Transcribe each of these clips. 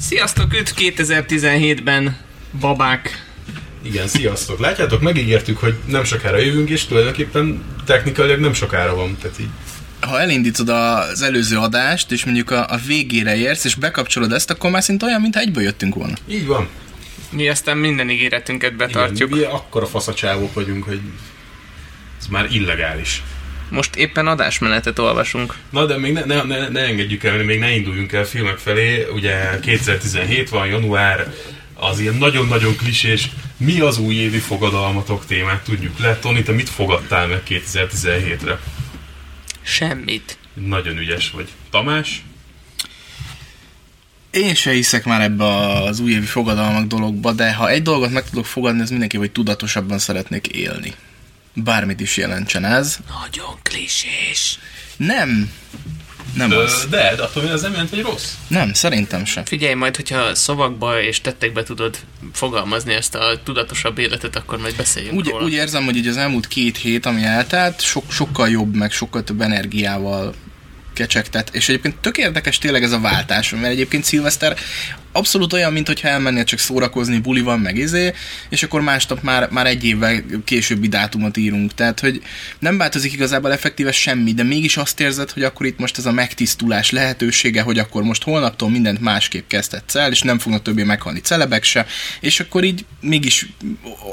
Sziasztok, üdv 2017-ben, babák! Igen, sziasztok. Látjátok, megígértük, hogy nem sokára jövünk, és tulajdonképpen technikailag nem sokára van. Tehát így ha elindítod az előző adást, és mondjuk a, a végére érsz, és bekapcsolod ezt, akkor már szinte olyan, mintha egyből jöttünk volna. így van. Mi aztán minden ígéretünket betartjuk. Igen, mi akkora faszacsávok vagyunk, hogy ez már illegális. Most éppen adásmenetet olvasunk. Na, de még ne, ne, ne, ne engedjük el, még ne induljunk el filmek felé. Ugye 2017 van, január, az ilyen nagyon-nagyon klisés, mi az újévi fogadalmatok témát tudjuk le. Toni, te mit fogadtál meg 2017-re? Semmit. Nagyon ügyes vagy. Tamás? Én se hiszek már ebbe az újévi fogadalmak dologba, de ha egy dolgot meg tudok fogadni, az mindenki, hogy tudatosabban szeretnék élni. Bármit is jelentsen ez. Nagyon klisés. Nem. Nem Ö, az. de, de attól az nem jelent, hogy rossz. Nem, szerintem sem. Figyelj majd, hogyha szavakba és tettekbe tudod fogalmazni ezt a tudatosabb életet, akkor majd beszéljünk Úgy, róla. úgy érzem, hogy így az elmúlt két hét, ami eltelt, sok, sokkal jobb, meg sokkal több energiával kecsegtet. És egyébként tök érdekes tényleg ez a váltás, mert egyébként szilveszter abszolút olyan, mint hogyha elmennél csak szórakozni, buli van, meg izé, és akkor másnap már, már egy évvel későbbi dátumot írunk. Tehát, hogy nem változik igazából effektíve semmi, de mégis azt érzed, hogy akkor itt most ez a megtisztulás lehetősége, hogy akkor most holnaptól mindent másképp kezdhetsz el, és nem fognak többé meghalni celebek se, és akkor így mégis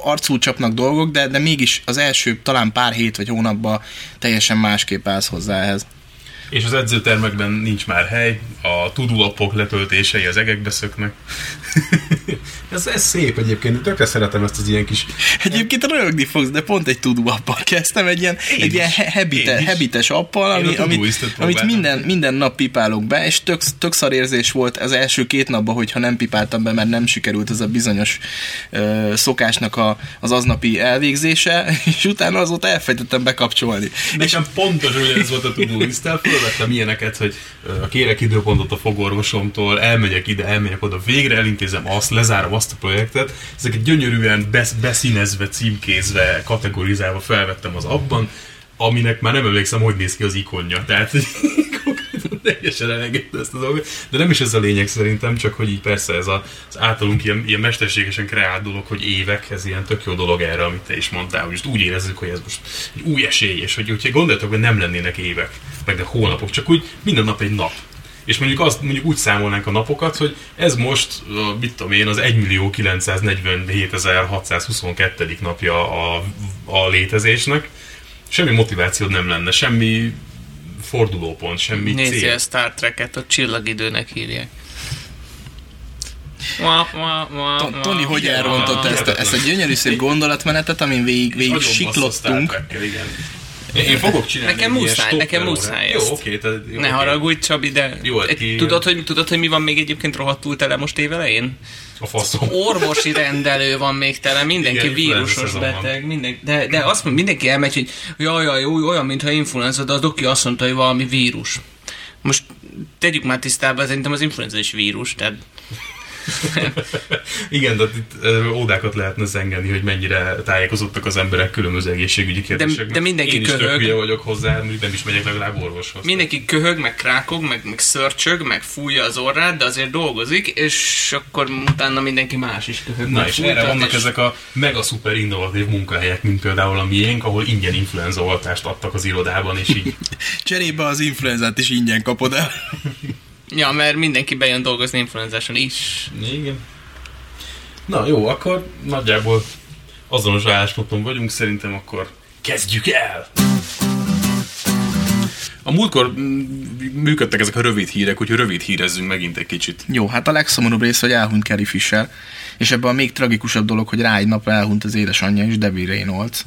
arcul csapnak dolgok, de, de mégis az első talán pár hét vagy hónapban teljesen másképp állsz hozzá ehhez. És az edzőtermekben nincs már hely, a tudulapok letöltései az egekbe szöknek. ez, ez szép egyébként, tökre szeretem ezt az ilyen kis... Egyébként rögni fogsz, de pont egy tudó appal kezdtem, egy ilyen, Én egy is. ilyen he- habite, Én is. habites appal, ami, amit, amit minden, minden nap pipálok be, és tök, tök szar érzés volt az első két napban, hogyha nem pipáltam be, mert nem sikerült ez a bizonyos ö, szokásnak a, az aznapi elvégzése, és utána azóta elfejtettem bekapcsolni. Nekem pontosan ugyanez volt a tudó lisztel, fölvettem ilyeneket, hogy kérek időpontot a fogorvosomtól, elmegyek ide, elmegyek oda, végre elintézem azt, lezárom azt a projektet. Ezeket gyönyörűen besz, beszínezve, címkézve, kategorizálva felvettem az abban, aminek már nem emlékszem, hogy néz ki az ikonja. Tehát konkrétan teljesen elengedte ezt a dolgot. De nem is ez a lényeg szerintem, csak hogy így persze ez a, az általunk ilyen, ilyen mesterségesen kreált dolog, hogy évek, ez ilyen tök jó dolog erre, amit te is mondtál, hogy úgy érezzük, hogy ez most egy új esély, és hogy hogyha gondoltok, hogy nem lennének évek, meg de hónapok, csak úgy minden nap egy nap. És mondjuk azt mondjuk úgy számolnánk a napokat, hogy ez most, a, mit tudom én, az 1.947.622. napja a, a létezésnek. Semmi motivációd nem lenne, semmi fordulópont, semmi Nézzél cél. a Star Trek-et, a csillagidőnek To- wa. Tony, hogy elrontott ah, ezt, a- ezt a gyönyörű szép gondolatmenetet, amin végig, végig siklottunk. Én, én fogok csinálni Nekem muszáj, nekem muszáj Jó, ezt. oké. tehát- jó, Ne oké. haragudj, Csabi, de Jó, hát egy, tudod, hogy, tudod, hogy mi van még egyébként rohadtul tele most évelején? A faszom. Orvosi rendelő van még tele, mindenki Igen, vírusos van. beteg, minden, de, de azt mondja, mindenki elmegy, hogy jaj, jaj, olyan, mintha influenza, de a doki azt mondta, hogy valami vírus. Most tegyük már tisztába, szerintem az influenza is vírus, tehát Igen, de itt ódákat lehetne zengeni, hogy mennyire tájékozottak az emberek különböző egészségügyi kérdésekben. de mindenki Én is tök köhög. hülye vagyok hozzá, nem is megyek legalább orvoshoz. mindenki köhög, meg krákog, meg, meg szörcsög, meg fújja az orrát, de azért dolgozik, és akkor utána mindenki más is köhög. Na és erre vannak ezek a mega szuper innovatív munkahelyek, mint például a miénk, ahol ingyen influenza oltást adtak az irodában, és így Cserébe az influenzát is ingyen kapod el. Ja, mert mindenki bejön dolgozni influenzáson is. Igen. Na jó, akkor nagyjából azonos állásponton vagyunk, szerintem akkor kezdjük el! A múltkor mm, működtek ezek a rövid hírek, úgyhogy rövid hírezzünk megint egy kicsit. Jó, hát a legszomorúbb rész, hogy elhunyt Carrie Fisher, és ebben a még tragikusabb dolog, hogy rá egy nap elhunyt az édesanyja is, Debbie Reynolds,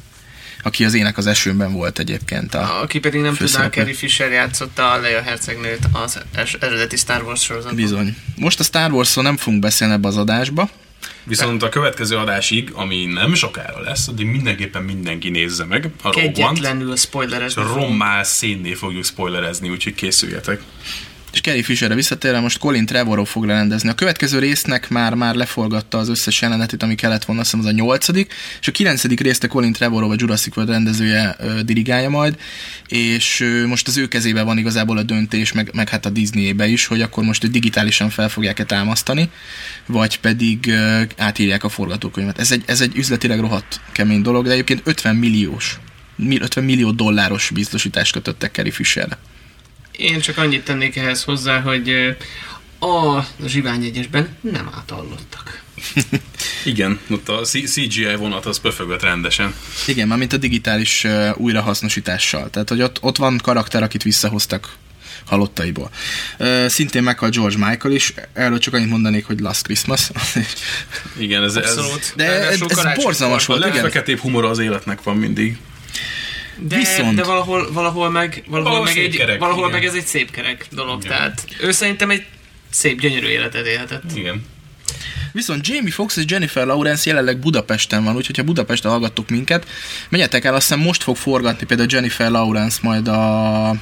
aki az ének az esőben volt egyébként. A... Aki pedig nem tudná. Carrie Fisher játszotta a Leia hercegnőt az eredeti Star Wars sorozatban. Bizony. Most a Star Wars-ról nem fogunk beszélni ebbe az adásba, Viszont a következő adásig, ami nem sokára lesz, addig mindenképpen mindenki nézze meg a Rogue One-t. Kegyetlenül a rommá szénné fogjuk spoilerezni, úgyhogy készüljetek. És Carrie Fisherre visszatérve most Colin Trevorrow fog rendezni. A következő résznek már már leforgatta az összes jelenetét, ami kellett volna, azt hiszem az a nyolcadik, és a kilencedik részt a Colin Trevorrow, a Jurassic World rendezője ö, dirigálja majd, és ö, most az ő kezében van igazából a döntés, meg, meg hát a Disney-ébe is, hogy akkor most digitálisan fel fogják-e támasztani, vagy pedig ö, átírják a forgatókönyvet. Ez egy, ez egy üzletileg rohadt kemény dolog, de egyébként 50 milliós 50 millió dolláros biztosítást kötöttek Carrie Fisherre. Én csak annyit tennék ehhez hozzá, hogy a zsiványegyesben nem átallottak. Igen, ott a CGI vonat az pöfögött rendesen. Igen, már mint a digitális uh, újrahasznosítással. Tehát, hogy ott, ott van karakter, akit visszahoztak halottaiból. Uh, szintén meghalt George Michael is, erről csak annyit mondanék, hogy Last Christmas. Igen, ez, ez Abszolút. De ez, Ráadásul ez karácsonykor. borzalmas a volt, igen. legfeketébb humora az életnek van mindig. De, Viszont- de valahol, valahol meg, valahol, Valahol meg, egy, kerek, valahol igen. meg ez egy szép kerek dolog. Igen. Tehát ő szerintem egy szép, gyönyörű életet élhetett. Igen. Viszont Jamie Foxx és Jennifer Lawrence jelenleg Budapesten van, úgyhogy ha Budapesten hallgattok minket, menjetek el, azt hiszem most fog forgatni például Jennifer Lawrence majd a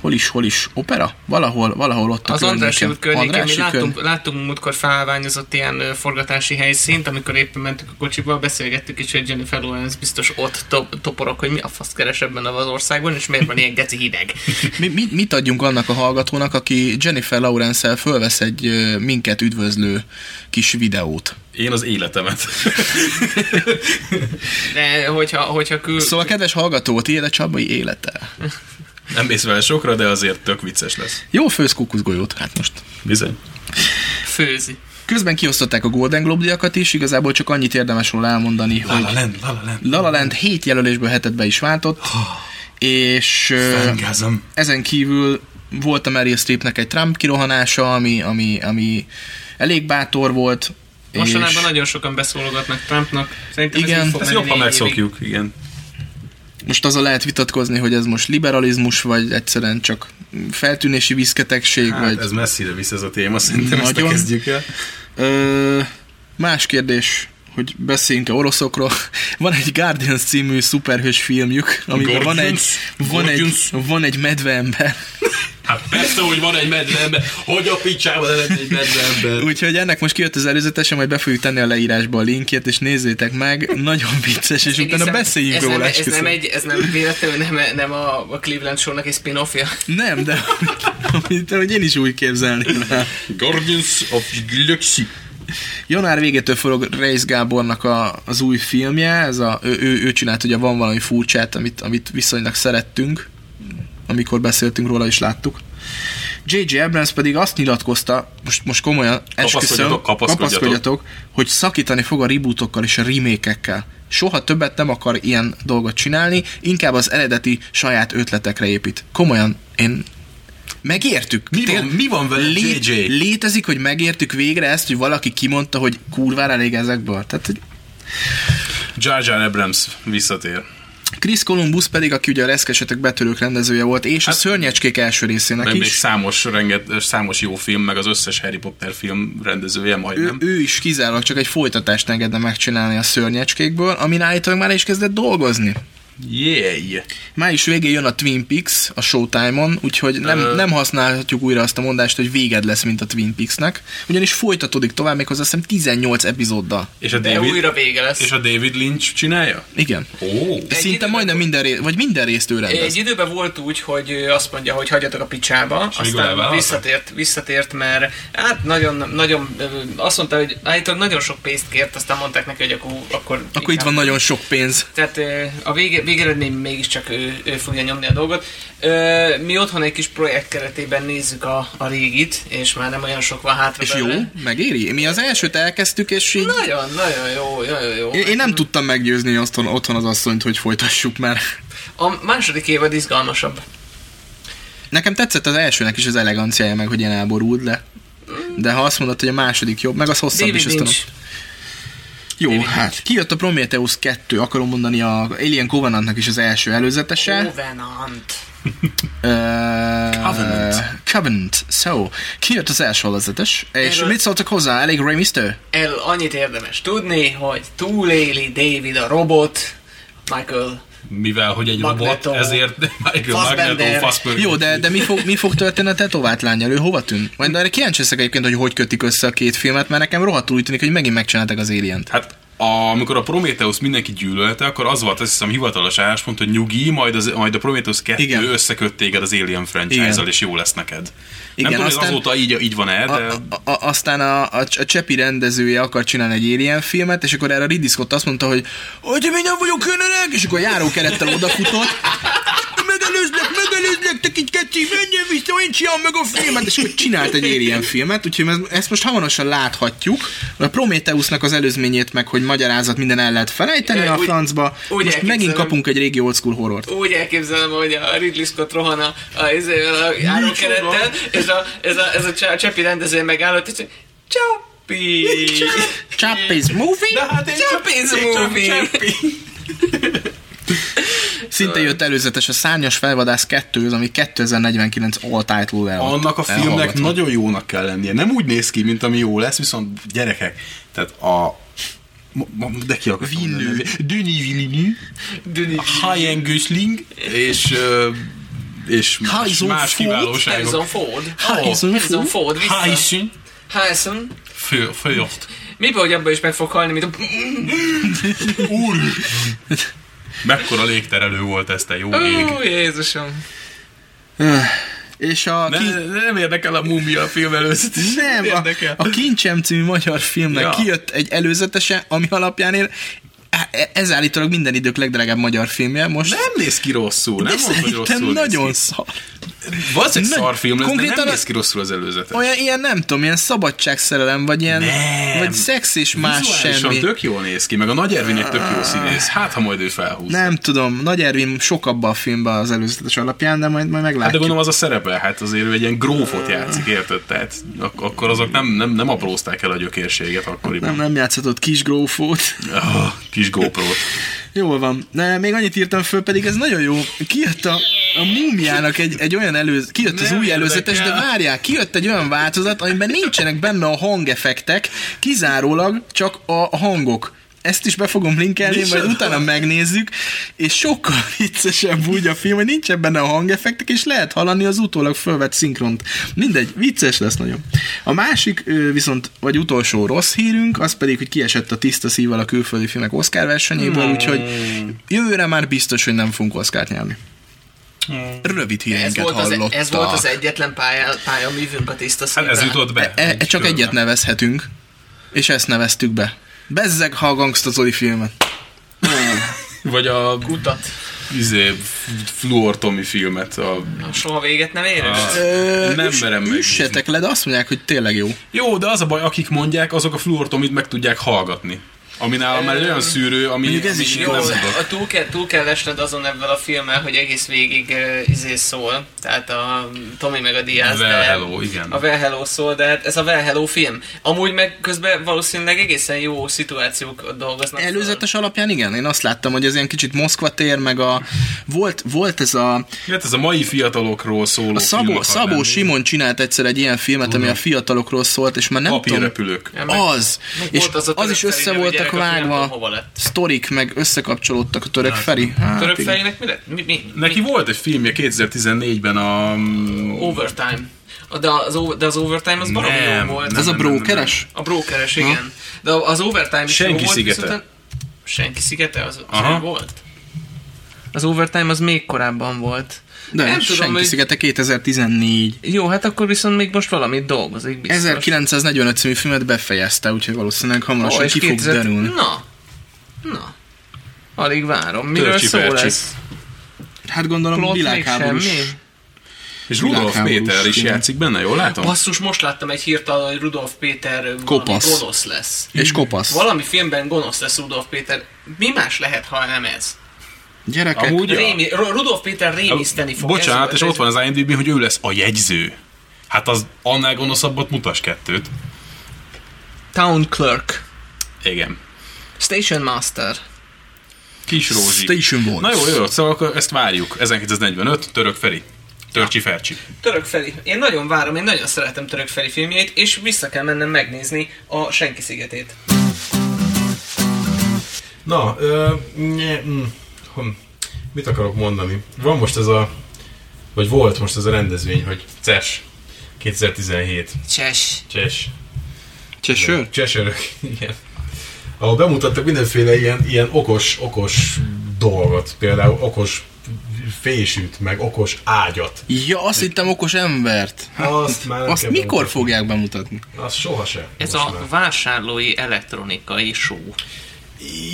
hol is, hol is, opera? Valahol, valahol ott a Az Andrássy út környékén mi Andrássy láttunk, körny- láttunk múltkor felványozott ilyen forgatási helyszínt, amikor éppen mentünk a kocsival, beszélgettük is, hogy Jennifer Lawrence biztos ott top, toporok, hogy mi a fasz keres ebben az országban, és miért van ilyen geci hideg. Mi, mit, mit adjunk annak a hallgatónak, aki Jennifer Lawrence-el fölvesz egy minket üdvözlő kis videót? Én az életemet. De hogyha, hogyha kül... Szóval, kedves hallgató, tiéd a Csabai élete. Nem mész vele sokra, de azért tök vicces lesz. Jó főz kukuszgolyót, hát most. Bizony. főzi. Közben kiosztották a Golden Globe díjakat is, igazából csak annyit érdemes róla elmondani, La hogy La Land, La La Land. La La Land 7 jelölésből hetet be is váltott, és ö, Fangázom. ezen kívül volt a Meryl Streepnek egy Trump kirohanása, ami, ami, ami elég bátor volt. Mostanában és nagyon sokan beszólogatnak Trumpnak. Szerintem Igen, ez menni jobb, ha megszokjuk, igen. Most azon lehet vitatkozni, hogy ez most liberalizmus, vagy egyszerűen csak feltűnési viszketegség, Hát vagy... ez messzire visz ez a téma, szerintem ezt Nagyon. kezdjük el. Ö, más kérdés, hogy beszéljünk-e oroszokról. Van egy Guardians című szuperhős filmjük, amiben van egy, van egy, van egy medveember. Hát persze, hogy van egy medveember. Hogy a picsába lenne egy medveember? Úgyhogy ennek most kijött az előzetesen, majd be fogjuk tenni a leírásba a linkjét, és nézzétek meg, nagyon vicces, és utána Egészen- beszéljünk ez róla. Nem, ez nem, egy, ez nem véletlenül nem, nem a, a Cleveland Show-nak egy spin-offja. Nem, de amit, amit én is úgy képzelném rá. Guardians of Galaxy. Január végétől forog Reis Gábornak a, az új filmje, ez a, ő, ő, ő csinált ugye van valami furcsát, amit, amit viszonylag szerettünk, amikor beszéltünk róla és láttuk. J.J. Abrams pedig azt nyilatkozta, most, most komolyan esküszöm, Kapaszkodjatok, kapaszkodjatok. hogy szakítani fog a rebootokkal és a remake-ekkel. Soha többet nem akar ilyen dolgot csinálni, inkább az eredeti saját ötletekre épít. Komolyan, én megértük. Mi van- mi van vele, JJ? Létezik, hogy megértük végre ezt, hogy valaki kimondta, hogy kurvára elég ezekből. Tehát, hogy Jar Jar Abrams visszatér. Chris Columbus pedig, aki ugye a Reszkesetek betörők rendezője volt, és a Szörnyecskék első részének Meg még is. számos, renget, számos jó film, meg az összes Harry Potter film rendezője Ő, majdnem. ő is kizárólag csak egy folytatást engedne megcsinálni a szörnyecskékből, amin állítólag már is kezdett dolgozni. Yeah! Május végén jön a Twin Peaks a Showtime-on, úgyhogy nem, Ö. nem használhatjuk újra azt a mondást, hogy véged lesz, mint a Twin Peaksnek, ugyanis folytatódik tovább, méghozzá azt hiszem 18 epizóddal. És a De David, újra vége lesz. és a David Lynch csinálja? Igen. Ó, Szinte időben majdnem volt- minden, ré- vagy minden részt ő rendez. Egy időben volt úgy, hogy azt mondja, hogy hagyjatok a picsába, végül aztán visszatért, visszatért, mert hát nagyon, nagyon, azt mondta, hogy állítólag nagyon sok pénzt kért, aztán mondták neki, hogy akkor... Akkor, Akkor itt van nagyon sok pénz. Tehát a vége, végeredmény mégiscsak ő, ő fogja nyomni a dolgot. Ö, Mi otthon egy kis projekt keretében nézzük a, a régit, és már nem olyan sok van hátra És jó, belőle. megéri? Mi az elsőt elkezdtük, és így... Nagyon, nagyon jó, nagyon jó. Én, én nem tudtam meggyőzni otthon, otthon az asszonyt, hogy folytassuk már. A második évad izgalmasabb. Nekem tetszett az elsőnek is az eleganciája, meg hogy ilyen elborult, de, de ha azt mondod, hogy a második jobb, meg az hosszabb David is, azt. Jó, David hát kijött a Prometheus 2, akarom mondani a Alien Covenantnak is az első előzetese. Covenant. Uh, Covenant. Covenant. So, kijött az első előzetes, és Erről- mit szóltak hozzá? Elég rémisztő? El annyit érdemes tudni, hogy túléli David a robot, Michael mivel hogy egy Magneto. robot, ezért Michael. Magneto Fassbender. Jó, de, de mi, fog, mi fog történni a tetovált lányal? Ő hova tűnt? Majd erre kíváncsi leszek egyébként, hogy hogy kötik össze a két filmet, mert nekem rohadtul úgy tűnik, hogy megint megcsinálták az Alien-t. Hát a, amikor a Prometheus mindenki gyűlölte, akkor az volt azt hiszem hivatalos álláspont, hogy nyugi, majd, az, majd a Prometheus 2 Igen. összeköt téged az Alien franchise-al, és jó lesz neked. Igen, Nem tudom, aztán- azóta így, így van-e, de... A, a, a, aztán a, a, a Csepi rendezője akar csinálni egy Alien filmet, és akkor erre Ridley Scott azt mondta, hogy hogy én nem vagyok önönek, és akkor járókerettel odafutott, megelőzlek, megelőzlek, te kicsi kecsi, menjen vissza, én csinálom meg a filmet, és akkor csinált egy Alien filmet, úgyhogy ezt, most hamarosan láthatjuk, a Prometheusnak az előzményét meg, hogy magyarázat minden el lehet felejteni a francba, úgy most megint kapunk egy régi old school horrort. Úgy elképzelem, hogy a Ridley Scott rohan a, a, izével, a járókerettel, és a, ez a, ez a, a Csepi rendező megállott, és Csapi! Chappies movie? De hát csak- csak movie! Csapi. Szinte jött előzetes a Szárnyas Felvadász 2, az ami 2049 all title el Annak a filmnek nagyon jónak kell lennie. Nem úgy néz ki, mint ami jó lesz, viszont gyerekek, tehát a de ki akartam Villeneuve. mondani? Denis Villeneuve, Denis Ryan Gosling, és, és más, Harrison más Ford. kiválóságok. Harrison Ford. Harrison Harrison Ford. Harrison Harrison. Fő- Ford. Miből, hogy abban is meg fog halni, mint a... Úr! Mekkora légterelő volt ez, te jó ég. Ó, Jézusom. És a... Ne, ki... nem érdekel a mumia film előzetes. Nem, a, érdekel. a Kincsem című magyar filmnek Ja. kijött egy előzetese, ami alapján én ez állítólag minden idők legdrágább magyar filmje, most Nem néz ki rosszul, nem de mondom, hogy rosszul nagyon szar. Valószínűleg szar film lesz, de konkrétan nem a- néz ki rosszul az előzete. Olyan ilyen nem tudom, ilyen szabadságszerelem, vagy ilyen, Nem. vagy szex és más semmi. tök jól néz ki, meg a Nagy Ervin egy tök jó színész. Hát, ha majd ő felhúz. Nem tudom, Nagy Ervin sok abba a filmben az előzetes alapján, de majd, majd Hát de meglátjuk. gondolom az a szerepe, hát azért ő egy ilyen grófot játszik, érted? Tehát ak- akkor azok nem, nem, nem aprózták el a gyökérséget akkoriban. nem, nem játszhatott kis grófót. Ah, kis GoPro-t. Jól van. De még annyit írtam föl, pedig ez nagyon jó. Kijött a, a múmiának egy, egy olyan előz, kijött az Nem új előzetes, de várják, kijött egy olyan változat, amiben nincsenek benne a hangeffektek, kizárólag csak a hangok. Ezt is be fogom linkelni, Nincs majd utána megnézzük, és sokkal viccesebb úgy a film, hogy nincsen benne a hangeffektek, és lehet hallani az utólag fölvett szinkront. Mindegy, vicces lesz nagyon. A másik viszont, vagy utolsó rossz hírünk, az pedig, hogy kiesett a tiszta szívvel a külföldi filmek Oscar versenyéből, Hmm. úgyhogy jövőre már biztos, hogy nem fogunk Oscárt nyerni. Rövid Ez híreinket volt, az, hallottak. ez volt az egyetlen pálya, pályaművünk a tiszta Hát ez szívvel. jutott be. E, e, csak egyet nevezhetünk, és ezt neveztük be. Bezzeg, ha a Gangsta Zoli filmet. Vagy a Kutat. izé, Fluor Tommy filmet. A, Soha véget nem ér? a, Ö, nem üss- merem. Üssetek le, de azt mondják, hogy tényleg jó. Jó, de az a baj, akik mondják, azok a Fluor Tomit meg tudják hallgatni. Ami nálam már egy olyan szűrő, ami, Mondjuk ez is nem Jó, a túl, kell, túl kell esned azon ebben a filmmel, hogy egész végig uh, izé szól, tehát a Tommy meg a Diaz. Well de- Hello, igen. A Well Hello szól, de hát ez a Well Hello film. Amúgy meg közben valószínűleg egészen jó szituációk dolgoznak. Előzetes alapján igen, én azt láttam, hogy ez ilyen kicsit Moszkva tér, meg a... Volt, volt ez a... Hát ez a mai fiatalokról szóló A Szabó, Szabó lenni. Simon csinált egyszer egy ilyen filmet, ami a fiatalokról szólt, és már nem tudom... Papírrepülők. Ja, meg- Az! meg És az az, török is össze voltak nem vágva tudom, lett. sztorik, meg összekapcsolódtak a török Feri. Hát, Török igen. fejének mi lett? Mi, mi, Neki mi? volt egy filmje 2014-ben a... Overtime. De az, over- de az Overtime az baromi Nem, jó volt. nem, Ez a nem, nem, brokeres? A brokeres, igen. De az Overtime is Senki jó volt, szigete. viszont- Senki szigete az, az Aha. volt? Az Overtime az még korábban volt. De nem tudom, senki hogy- szigete 2014. Jó, hát akkor viszont még most valamit dolgozik biztos. 1945 című filmet befejezte, úgyhogy valószínűleg hamarosan és ki fog 2000 derülni. Na, na. Alig várom. Miről Törcsi szól Percsi. ez? Hát gondolom Plot világháborús. És Rudolf Péter is film. játszik benne, jól látom? Basszus, most láttam egy hírt hogy Rudolf Péter valami Kopasz. gonosz lesz. És kopasz. Valami filmben gonosz lesz Rudolf Péter. Mi más lehet, ha nem ez? Gyerekek, Amúgy-. Rémi, Ru- Rudolf Péter rémiszteni fog. Bocsánat, Ez- és ez- ott van az IMDb, hogy ő lesz a jegyző. Hát az annál gonoszabbat mutas kettőt. Town Clerk. Igen. Station Master. Kis Rózsi. Station Voice. Na jó, jó, szóval akkor ezt várjuk. 1945, Török Feri. Törcsi Fercsi. Török Feri. Én nagyon várom, én nagyon szeretem Török Feri filmjeit, és vissza kell mennem megnézni a Senki szigetét. Na, ö, nye, mm, hm. mit akarok mondani? Van most ez a, vagy volt most ez a rendezvény, hogy CES 2017. Cses. CES. Cseső? Csesörök, igen. Ahol bemutattak mindenféle ilyen, ilyen okos, okos dolgot. Például okos fésűt, meg okos ágyat. Ja, azt hittem okos embert. Azt már Azt mikor bemutatni. fogják bemutatni? Azt sohasem. Ez a már. vásárlói elektronikai show.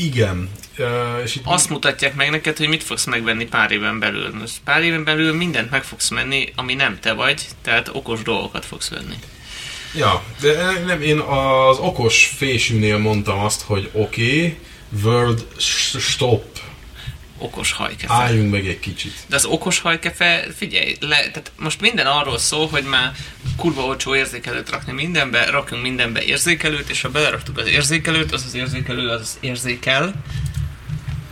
Igen. Uh, és itt Azt mutatják meg neked, hogy mit fogsz megvenni pár éven belül. Most pár éven belül mindent meg fogsz menni, ami nem te vagy, tehát okos dolgokat fogsz venni. Ja, de nem, én az okos fésűnél mondtam azt, hogy oké, okay, world stop, Okos hajkefe. álljunk meg egy kicsit. De az okos hajkefe, figyelj, le, tehát most minden arról szól, hogy már kurva olcsó érzékelőt rakni mindenbe, rakjunk mindenbe érzékelőt, és ha beleraktuk az érzékelőt, az az érzékelő, az az érzékel.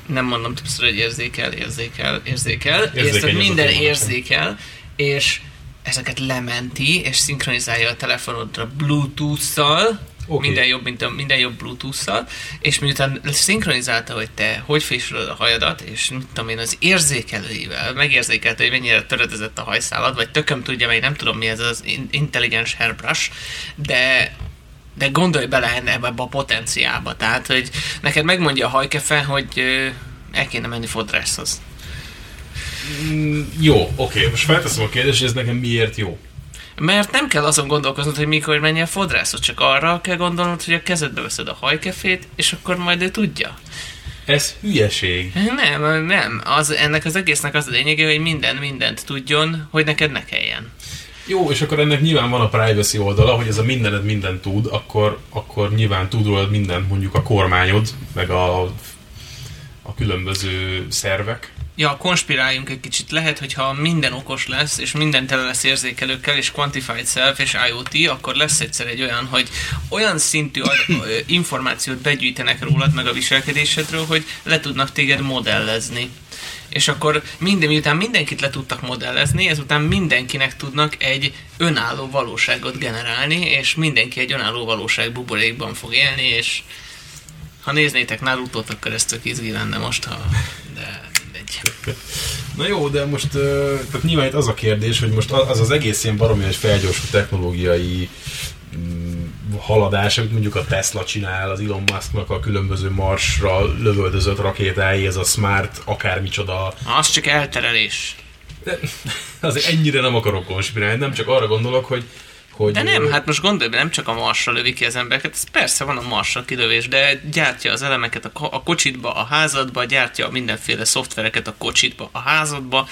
Nem mondom többször, hogy érzékel, érzékel, érzékel. Érzékeny és minden érzékel, és ezeket lementi, és szinkronizálja a telefonodra Bluetooth-szal, Oké. minden jobb, mint a, minden jobb Bluetooth-szal, és miután szinkronizálta, hogy te hogy fésülöd a hajadat, és mit tudom én, az érzékelőivel megérzékelte, hogy mennyire töredezett a hajszálad, vagy tököm tudja, meg nem tudom mi ez az in- intelligens hairbrush, de de gondolj bele ebbe a potenciálba. Tehát, hogy neked megmondja a hajkefe, hogy el kéne menni fodrászhoz. Mm, jó, oké, most felteszem a kérdést, hogy ez nekem miért jó. Mert nem kell azon gondolkoznod, hogy mikor menjél fodrászhoz, csak arra kell gondolnod, hogy a kezedbe veszed a hajkefét, és akkor majd ő tudja. Ez hülyeség. Nem, nem. Az, ennek az egésznek az a lényege, hogy minden mindent tudjon, hogy neked ne kelljen. Jó, és akkor ennek nyilván van a privacy oldala, hogy ez a mindened mindent tud, akkor, akkor nyilván tud rólad mindent mondjuk a kormányod, meg a, a különböző szervek. Ja, konspiráljunk egy kicsit. Lehet, hogyha minden okos lesz, és minden tele lesz érzékelőkkel, és quantified self, és IoT, akkor lesz egyszer egy olyan, hogy olyan szintű információt begyűjtenek rólad, meg a viselkedésedről, hogy le tudnak téged modellezni. És akkor minden, miután mindenkit le tudtak modellezni, ezután mindenkinek tudnak egy önálló valóságot generálni, és mindenki egy önálló valóság buborékban fog élni, és ha néznétek Naruto-t, akkor ez tök izgi lenne most, ha... de mindegy. Na jó, de most tehát nyilván itt az a kérdés, hogy most az az egész ilyen baromi egy felgyorsult technológiai haladás, amit mondjuk a Tesla csinál, az Elon Musknak a különböző marsra lövöldözött rakétái, ez a smart akármicsoda. Az csak elterelés. De azért ennyire nem akarok konspirálni, nem csak arra gondolok, hogy hogy De nem, hát most gondolj, be, nem csak a marsra lövi ki az embereket, ez persze van a marsra kilövés, de gyártja az elemeket a, ko- a kocsitba, a házadba, gyártja mindenféle szoftvereket a kocsitba, a házadba.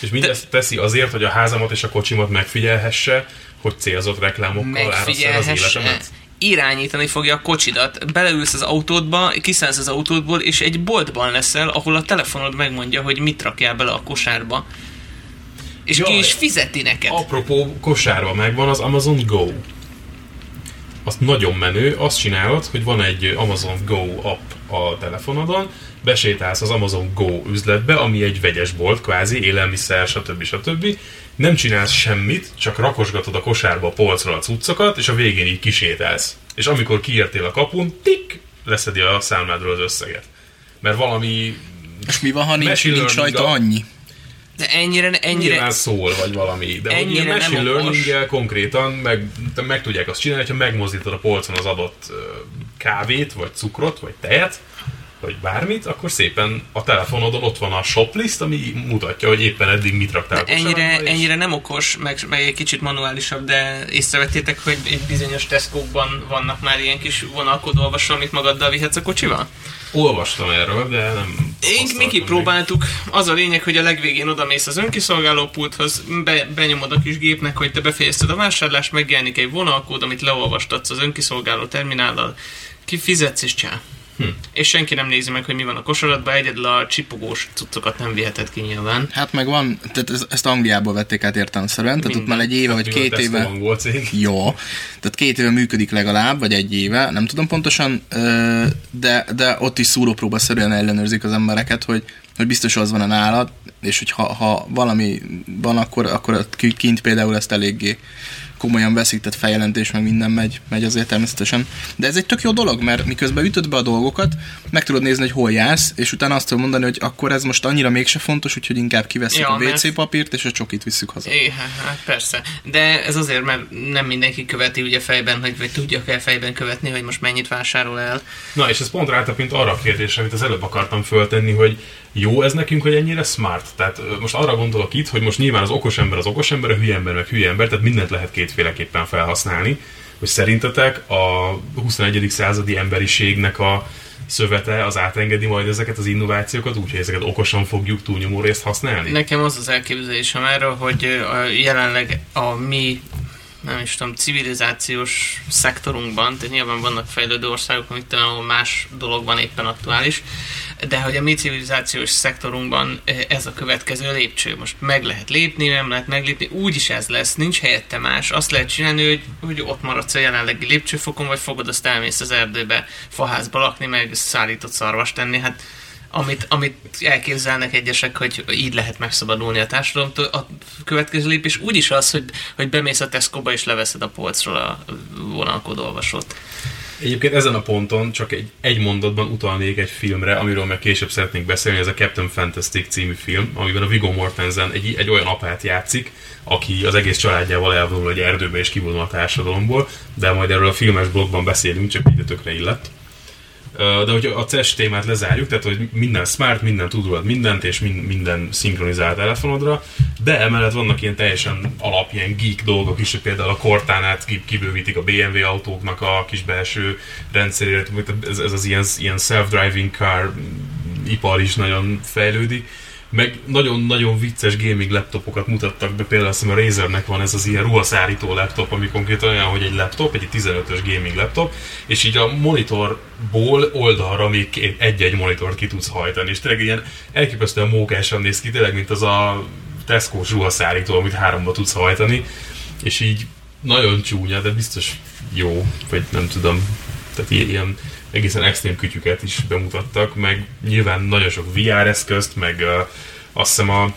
És mindezt teszi azért, hogy a házamat és a kocsimat megfigyelhesse, hogy célzott reklámokkal árasz el az életemet. irányítani fogja a kocsidat. Beleülsz az autódba, kiszállsz az autódból, és egy boltban leszel, ahol a telefonod megmondja, hogy mit rakjál bele a kosárba. És Jaj. ki is fizeti neked. Apropó, kosárban megvan az Amazon Go. Azt nagyon menő, azt csinálod, hogy van egy Amazon Go app a telefonodon, besétálsz az Amazon Go üzletbe, ami egy vegyes bolt, kvázi, élelmiszer, stb. stb. Nem csinálsz semmit, csak rakosgatod a kosárba a polcra a cuccokat, és a végén így kisétálsz. És amikor kiértél a kapun, tik, leszedi a számládról az összeget. Mert valami És mi van, ha nincs, Machine nincs rajta annyi? De ennyire, ennyire, Nyilván szól, vagy valami. De hogy Ennyire ilyen machine learning konkrétan meg, meg tudják azt csinálni, hogyha megmozdítod a polcon az adott kávét, vagy cukrot, vagy tejet, vagy bármit, akkor szépen a telefonodon ott van a shoplist, ami mutatja, hogy éppen eddig mit raktál ennyire, és- ennyire nem okos, meg, meg egy kicsit manuálisabb, de észrevettétek, hogy egy bizonyos Tesco-ban vannak már ilyen kis vonalkodó olvasó, amit magaddal vihetsz a kocsival? Olvastam erről, de nem... Én, mi kipróbáltuk. Az a lényeg, hogy a legvégén odamész az önkiszolgáló pulthoz, be, benyomod a kis gépnek, hogy te befejezted a vásárlást, megjelenik egy vonalkód, amit leolvastatsz az önkiszolgáló terminállal, kifizetsz és csá. Hm. És senki nem nézi meg, hogy mi van a kosaratban, egyedül a csipogós cuccokat nem viheted ki nyilván. Hát meg van, tehát ez- ezt Angliából vették át értelemszerűen, tehát ott már egy éve vagy a két éve... Jó, tehát két éve működik legalább, vagy egy éve, nem tudom pontosan, de, de ott is szúrópróbaszerűen ellenőrzik az embereket, hogy, hogy biztos az van a nálad, és hogy ha, ha valami van, akkor, akkor kint például ezt eléggé komolyan veszik, tehát feljelentés, meg minden megy, megy azért természetesen. De ez egy tök jó dolog, mert miközben ütöd be a dolgokat, meg tudod nézni, hogy hol jársz, és utána azt tudod mondani, hogy akkor ez most annyira mégse fontos, úgyhogy inkább kiveszünk Ja, a WC papírt, és a csokit visszük haza. É, hát, hát persze. De ez azért, mert nem mindenki követi ugye fejben, hogy, vagy tudja kell fejben követni, hogy most mennyit vásárol el. Na, és ez pont rátapint arra a kérdésre, amit az előbb akartam föltenni, hogy jó ez nekünk, hogy ennyire smart? Tehát most arra gondolok itt, hogy most nyilván az okos ember az okos ember, a hülye ember meg hülye ember, tehát mindent lehet kétféleképpen felhasználni. Hogy szerintetek a 21. századi emberiségnek a szövete az átengedi majd ezeket az innovációkat, úgyhogy ezeket okosan fogjuk túlnyomó részt használni? Nekem az az elképzelésem erről, hogy jelenleg a mi nem is tudom, civilizációs szektorunkban, tehát nyilván vannak fejlődő országok, amik talán más dolog van éppen aktuális, de hogy a mi civilizációs szektorunkban ö, ez a következő lépcső. Most meg lehet lépni, nem lehet meglépni, úgyis ez lesz, nincs helyette más. Azt lehet csinálni, hogy, hogy ott maradsz a jelenlegi lépcsőfokon, vagy fogod, azt elmész az erdőbe faházba lakni, meg szállított szarvast tenni. Hát amit, amit elképzelnek egyesek, hogy így lehet megszabadulni a társadalomtól. A következő lépés úgyis az, hogy, hogy bemész a Tesco-ba és leveszed a polcról a vonalkodó olvasót. Egyébként ezen a ponton csak egy, egy mondatban utalnék egy filmre, amiről meg később szeretnék beszélni, ez a Captain Fantastic című film, amiben a Viggo Mortensen egy, egy olyan apát játszik, aki az egész családjával elvonul egy erdőbe és kivonul a társadalomból, de majd erről a filmes blogban beszélünk, csak ide tökre illett. De hogy a CES témát lezárjuk, tehát hogy minden smart, minden tud rólad mindent, és min- minden szinkronizált telefonodra, de emellett vannak ilyen teljesen alap, ilyen geek dolgok is, hogy például a Cortánát ki- kibővítik a BMW autóknak a kis belső rendszerére, ez, ez az ilyen, ilyen self-driving car ipar is nagyon fejlődik. Meg nagyon-nagyon vicces gaming laptopokat mutattak be, például azt a Razernek van ez az ilyen ruhaszárító laptop, ami konkrétan olyan, hogy egy laptop, egy 15-ös gaming laptop, és így a monitorból oldalra még egy-egy monitort ki tudsz hajtani, és tényleg ilyen elképesztően mókásan néz ki, tényleg, mint az a Tesco-s ruhaszárító, amit háromba tudsz hajtani, és így nagyon csúnya, de biztos jó, vagy nem tudom, tehát ilyen, ilyen egészen extrém kütyüket is bemutattak, meg nyilván nagyon sok VR eszközt, meg uh, azt hiszem a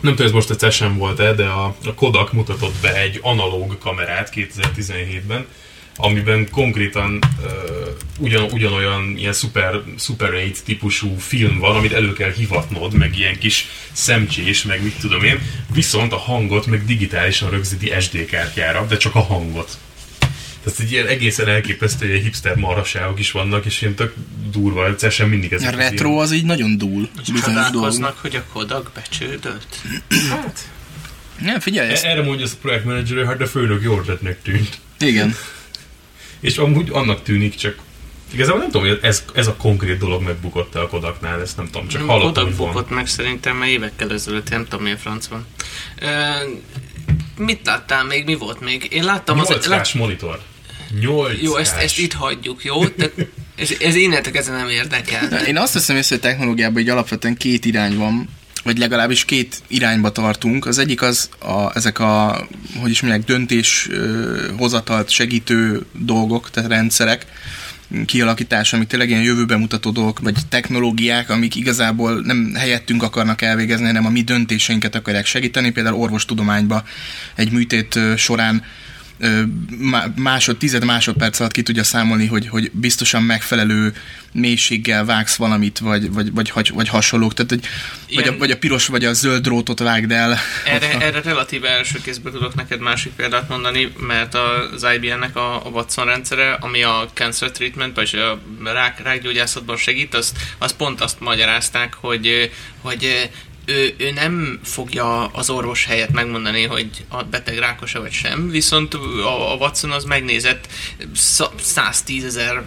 nem tudom, ez most egyszer sem volt-e, de a, a Kodak mutatott be egy analóg kamerát 2017-ben, amiben konkrétan uh, ugyan, ugyanolyan ilyen Super, Super 8 típusú film van, amit elő kell hivatnod, meg ilyen kis szemcsés, meg mit tudom én, viszont a hangot meg digitálisan rögzíti SD kártyára, de csak a hangot. Tehát egy ilyen egészen elképesztő ilyen hipster marhaságok is vannak, és ilyen tök durva, egyszer sem mindig A ezek az retro az így nagyon dúl. És csodálkoznak, hogy a Kodak becsődölt. Hát, Nem, figyelj, ezt, e- erre mondja az a projektmenedzser, hogy hát a főnök jó ötletnek tűnt. igen. És amúgy annak tűnik, csak igazából nem tudom, hogy ez, ez a konkrét dolog megbukott a Kodaknál, ezt nem tudom, csak Nem, hallottam, Kodak hogy van. bukott meg szerintem már évekkel ezelőtt, nem tudom milyen franc van. Ö, mit láttál még? Mi volt még? Én láttam az... 8 lát, monitor. 8 jó, ezt, ezt itt hagyjuk, jó? Tehát ez, ez innentől kezdve nem érdekel. Én azt veszem észre, hogy technológiában így alapvetően két irány van, vagy legalábbis két irányba tartunk. Az egyik az a, ezek a, hogy is mondják, döntés ö, hozatalt segítő dolgok, tehát rendszerek kialakítása, amik tényleg ilyen jövőbe mutató dolgok, vagy technológiák, amik igazából nem helyettünk akarnak elvégezni, hanem a mi döntéseinket akarják segíteni. Például orvostudományban egy műtét során másod, tized másodperc alatt ki tudja számolni, hogy, hogy biztosan megfelelő mélységgel vágsz valamit, vagy, vagy, vagy, vagy, hasonlók. Tehát, hogy, vagy, a, Ilyen- vagy a piros, vagy a zöld drótot vágd el. Erre, erre relatíve első kézből tudok neked másik példát mondani, mert az IBM-nek a, a Watson rendszere, ami a cancer treatment, vagy a rák, rákgyógyászatban segít, azt, azt pont azt magyarázták, hogy, hogy ő, ő nem fogja az orvos helyett megmondani, hogy a beteg rákos-e vagy sem, viszont a, a Watson az megnézett szá- 110 ezer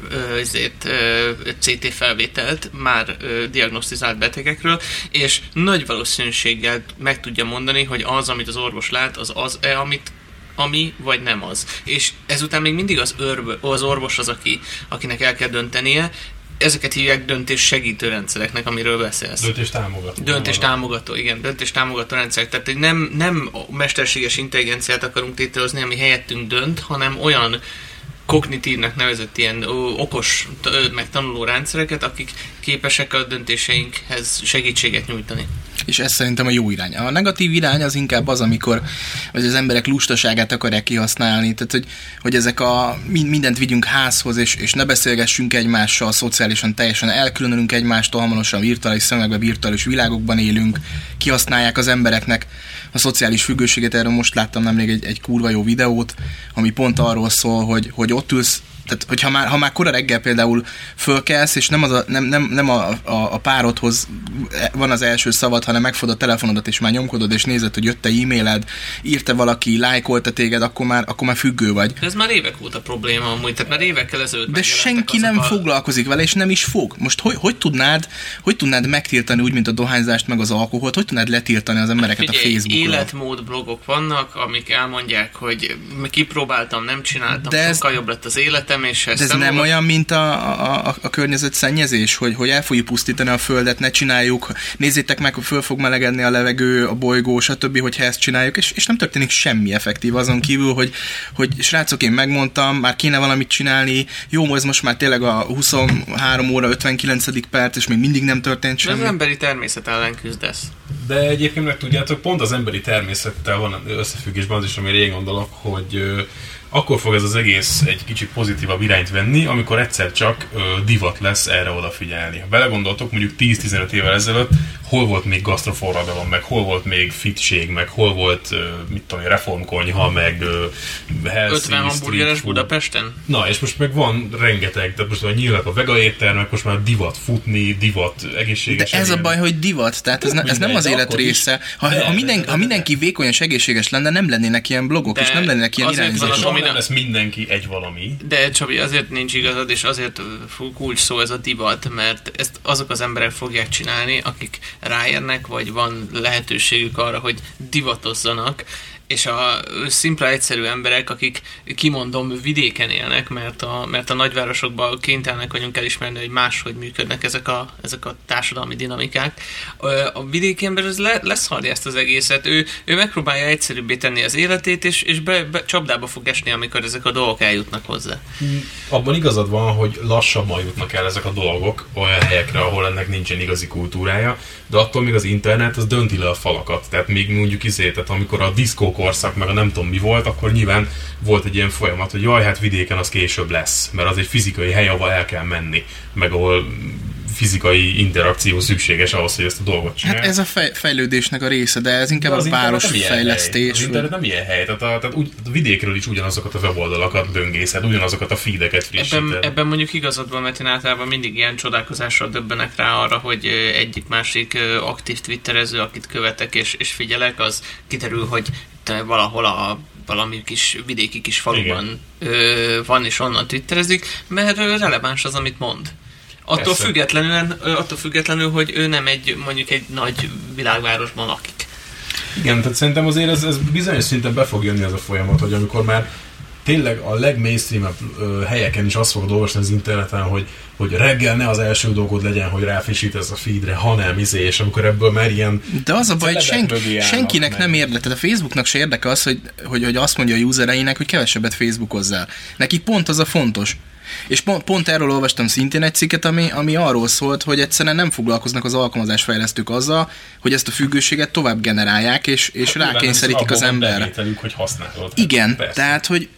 CT felvételt már diagnosztizált betegekről, és nagy valószínűséggel meg tudja mondani, hogy az, amit az orvos lát, az az-e, amit ami, vagy nem az. És ezután még mindig az, örv, az orvos az, aki, akinek el kell döntenie, ezeket hívják döntés segítő rendszereknek, amiről beszélsz. Döntés támogató. Döntés támogató, igen, döntés támogató rendszerek. Tehát hogy nem, nem mesterséges intelligenciát akarunk tételezni, ami helyettünk dönt, hanem olyan kognitívnek nevezett ilyen ö, okos, ö, meg tanuló rendszereket, akik képesek a döntéseinkhez segítséget nyújtani. És ez szerintem a jó irány. A negatív irány az inkább az, amikor hogy az emberek lustaságát akarják kihasználni, tehát hogy, hogy ezek a mindent vigyünk házhoz, és, és ne beszélgessünk egymással, szociálisan teljesen elkülönülünk egymástól, hamarosan virtuális szemekben, virtuális világokban élünk, kihasználják az embereknek a szociális függőséget. Erről most láttam nemrég egy, egy kurva jó videót, ami pont arról szól, hogy, hogy ott ülsz tehát hogyha már, ha már kora reggel például fölkelsz, és nem, az a, nem, nem, nem a, a, a párodhoz van az első szavad, hanem megfogod a telefonodat, és már nyomkodod, és nézed, hogy jött-e e-mailed, írta valaki, lájkolta téged, akkor már, akkor már függő vagy. De ez már évek óta probléma amúgy, tehát már évekkel ezelőtt De senki nem a... foglalkozik vele, és nem is fog. Most hogy, hogy, tudnád, hogy tudnád megtiltani úgy, mint a dohányzást, meg az alkoholt, hogy tudnád letiltani az embereket Figyelj, a Facebookon? életmód blogok vannak, amik elmondják, hogy kipróbáltam, nem csináltam, De sokkal ez... jobb lett az életem, értem, és ezt De ez nem olyan, mint a, a, a, a környezetszennyezés, hogy, hogy el fogjuk pusztítani a földet, ne csináljuk, nézzétek meg, hogy föl fog melegedni a levegő, a bolygó, stb., hogyha ezt csináljuk, és, és nem történik semmi effektív azon kívül, hogy, hogy srácok, én megmondtam, már kéne valamit csinálni, jó, ez most már tényleg a 23 óra 59. perc, és még mindig nem történt semmi. De az emberi természet ellen küzdesz. De egyébként meg tudjátok, pont az emberi természettel van összefüggésben az is, amire én gondolok, hogy akkor fog ez az egész egy kicsit pozitívabb irányt venni, amikor egyszer csak ö, divat lesz erre odafigyelni. Ha belegondoltok, mondjuk 10-15 évvel ezelőtt, hol volt még gasztroforradalom, meg hol volt még fitség, meg hol volt, mit tudom, reformkonyha, meg ö, 50 hamburgeres Budapesten? Na, és most meg van rengeteg, tehát most már nyílnak a vega éttermek, most már divat futni, divat egészséges. De ez a baj, hogy divat, tehát ez, ne, ez nem az élet része. Ha, ha, minden, ha mindenki vékony és egészséges lenne, nem lennének ilyen blogok, de és nem lennének ilyen irányzatok nem lesz mindenki egy valami. De Csabi, azért nincs igazad, és azért kulcs szó ez a divat, mert ezt azok az emberek fogják csinálni, akik ráérnek, vagy van lehetőségük arra, hogy divatozzanak, és a szimpla egyszerű emberek, akik kimondom vidéken élnek, mert a, mert a nagyvárosokban kénytelenek vagyunk elismerni, hogy máshogy működnek ezek a, ezek a társadalmi dinamikák. A vidéki ember az le, leszarja ezt az egészet, ő, ő megpróbálja egyszerűbbé tenni az életét, és, és be, be, csapdába fog esni, amikor ezek a dolgok eljutnak hozzá. Abban igazad van, hogy lassabban jutnak el ezek a dolgok olyan helyekre, ahol ennek nincsen igazi kultúrája, de attól még az internet az dönti le a falakat. Tehát még mondjuk izé, tehát amikor a diszkó korszak, meg a nem tudom mi volt, akkor nyilván volt egy ilyen folyamat, hogy jaj, hát vidéken az később lesz, mert az egy fizikai hely, ahol el kell menni, meg ahol fizikai interakció szükséges ahhoz, hogy ezt a dolgot csinálja. Hát ez a fej, fejlődésnek a része, de ez inkább de az a városfejlesztés. Az internet nem ilyen hely, tehát a, tehát úgy, a vidékről is ugyanazokat a weboldalakat böngészed, ugyanazokat a feedeket frissíted. Ebben, ebben mondjuk igazad van, mert én általában mindig ilyen csodálkozással döbbenek rá arra, hogy egyik-másik aktív twitterező, akit követek és, és figyelek, az kiterül, hogy valahol a valami kis vidéki kis faluban ö, van, és onnan twitterezik, mert releváns az, amit mond. Attól függetlenül, attól függetlenül, hogy ő nem egy mondjuk egy nagy világvárosban lakik. Igen, tehát szerintem azért ez, ez bizonyos szinten be fog jönni ez a folyamat, hogy amikor már tényleg a legmainstreamebb helyeken is azt fogod olvasni az interneten, hogy, hogy reggel ne az első dolgod legyen, hogy ráfrissítesz a feedre, hanem izé, és amikor ebből már ilyen... De az a baj, hogy sen, senkinek meg. nem érdeke, tehát a Facebooknak se érdeke az, hogy, hogy, hogy azt mondja a usereinek, hogy kevesebbet Facebookozzál. Nekik pont az a fontos, és pont, pont erről olvastam szintén egy cikket, ami, ami arról szólt, hogy egyszerűen nem foglalkoznak az alkalmazásfejlesztők azzal, hogy ezt a függőséget tovább generálják, és, és hát rákényszerítik az ember. hogy használod. Igen, persze. tehát hogy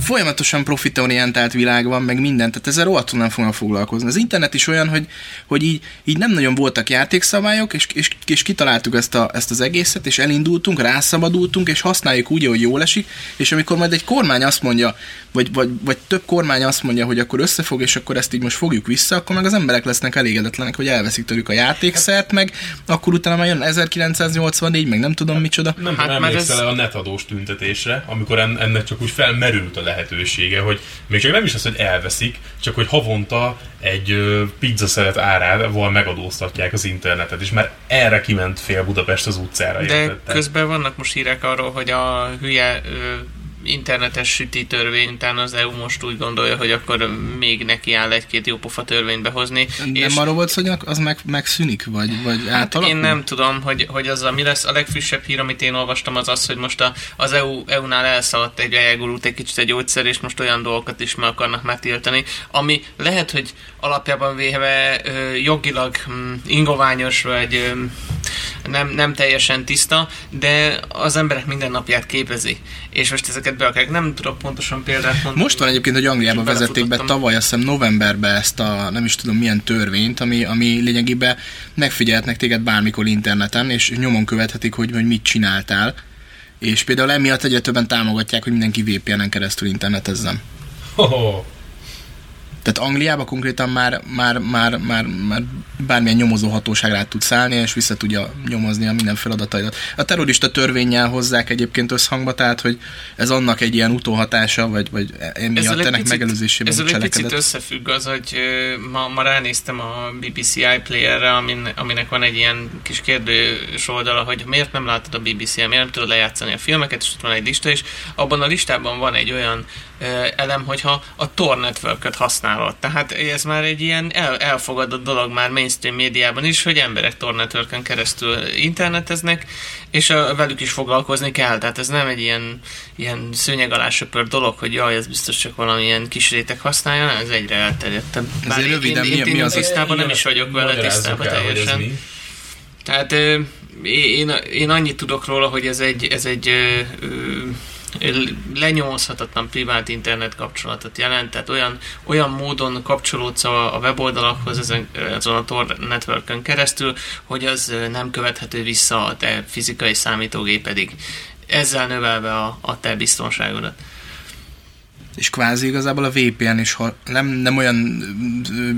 folyamatosan profitorientált világ van, meg minden, tehát ezzel rohadtul nem fognak foglalkozni. Az internet is olyan, hogy, hogy így, így nem nagyon voltak játékszabályok, és, és, és kitaláltuk ezt, a, ezt az egészet, és elindultunk, rászabadultunk, és használjuk úgy, hogy jól esik, és amikor majd egy kormány azt mondja, vagy, vagy, vagy több kormány azt mondja, hogy akkor összefog, és akkor ezt így most fogjuk vissza, akkor meg az emberek lesznek elégedetlenek, hogy elveszik tőlük a játékszert, meg akkor utána már jön 1984, meg nem tudom micsoda. Nem hát, emlékszel ez... a netadós tüntetésre, amikor ennek csak úgy felmerült a lehetősége, hogy még csak nem is az, hogy elveszik, csak hogy havonta egy pizza szeret árával megadóztatják az internetet, és már erre kiment fél Budapest az utcára. De értettek. közben vannak most hírek arról, hogy a hülye internetes süti törvény, talán az EU most úgy gondolja, hogy akkor még neki áll egy-két jó pofa törvényt behozni. Nem és arról volt, hogy az meg, megszűnik, vagy, vagy hát átalakul? Én nem tudom, hogy, hogy az a, mi lesz. A legfrissebb hír, amit én olvastam, az az, hogy most a, az EU, EU-nál elszaladt egy elgurult egy kicsit egy gyógyszer, és most olyan dolgokat is meg akarnak megtiltani, ami lehet, hogy alapjában véve jogilag mm, ingoványos, vagy nem, nem teljesen tiszta, de az emberek mindennapját képezi. És most ezeket be akarják. Nem tudok pontosan példát mondani. Most van egyébként, hogy Angliában vezették be tavaly, azt hiszem novemberben ezt a nem is tudom milyen törvényt, ami, ami lényegében megfigyelhetnek téged bármikor interneten, és nyomon követhetik, hogy, hogy mit csináltál. És például emiatt egyre többen támogatják, hogy mindenki VPN-en keresztül internetezzen. Oh, Tehát Angliában konkrétan már, már, már, már, már bármilyen nyomozó hatóság rá tud szállni, és vissza tudja nyomozni a mindenféle adataidat. A terrorista törvényel hozzák egyébként összhangba, tehát hogy ez annak egy ilyen utóhatása, vagy, vagy emiatt ennek picit- megelőzésében ezzel egy picit összefügg az, hogy ma, ma ránéztem a BBC iPlayer-re, amin, aminek van egy ilyen kis kérdős oldala, hogy miért nem látod a BBC-en, miért nem tudod lejátszani a filmeket, és ott van egy lista, és abban a listában van egy olyan elem, hogyha a Tor network használod. Tehát ez már egy ilyen el, elfogadott dolog már mainstream médiában is, hogy emberek Tor network keresztül interneteznek, és a, velük is foglalkozni kell. Tehát ez nem egy ilyen, ilyen szőnyeg alá söpört dolog, hogy jaj, ez biztos csak valamilyen kis réteg használja, nem, ez egyre elterjedtebb. Bár Ezért én- röviden, én, mi- én, mi az a- tisztában nem is vagyok vele tisztában teljesen. Tehát én, én annyit tudok róla, hogy ez egy, ez egy ö, ö, lenyomozhatatlan privát internet kapcsolatot jelent, tehát olyan, olyan módon kapcsolódsz a, a weboldalakhoz ezen, azon a Tor networkön keresztül, hogy az nem követhető vissza a te fizikai számítógépedig. Ezzel növelve a, a te biztonságodat. És kvázi igazából a VPN is ha nem, nem olyan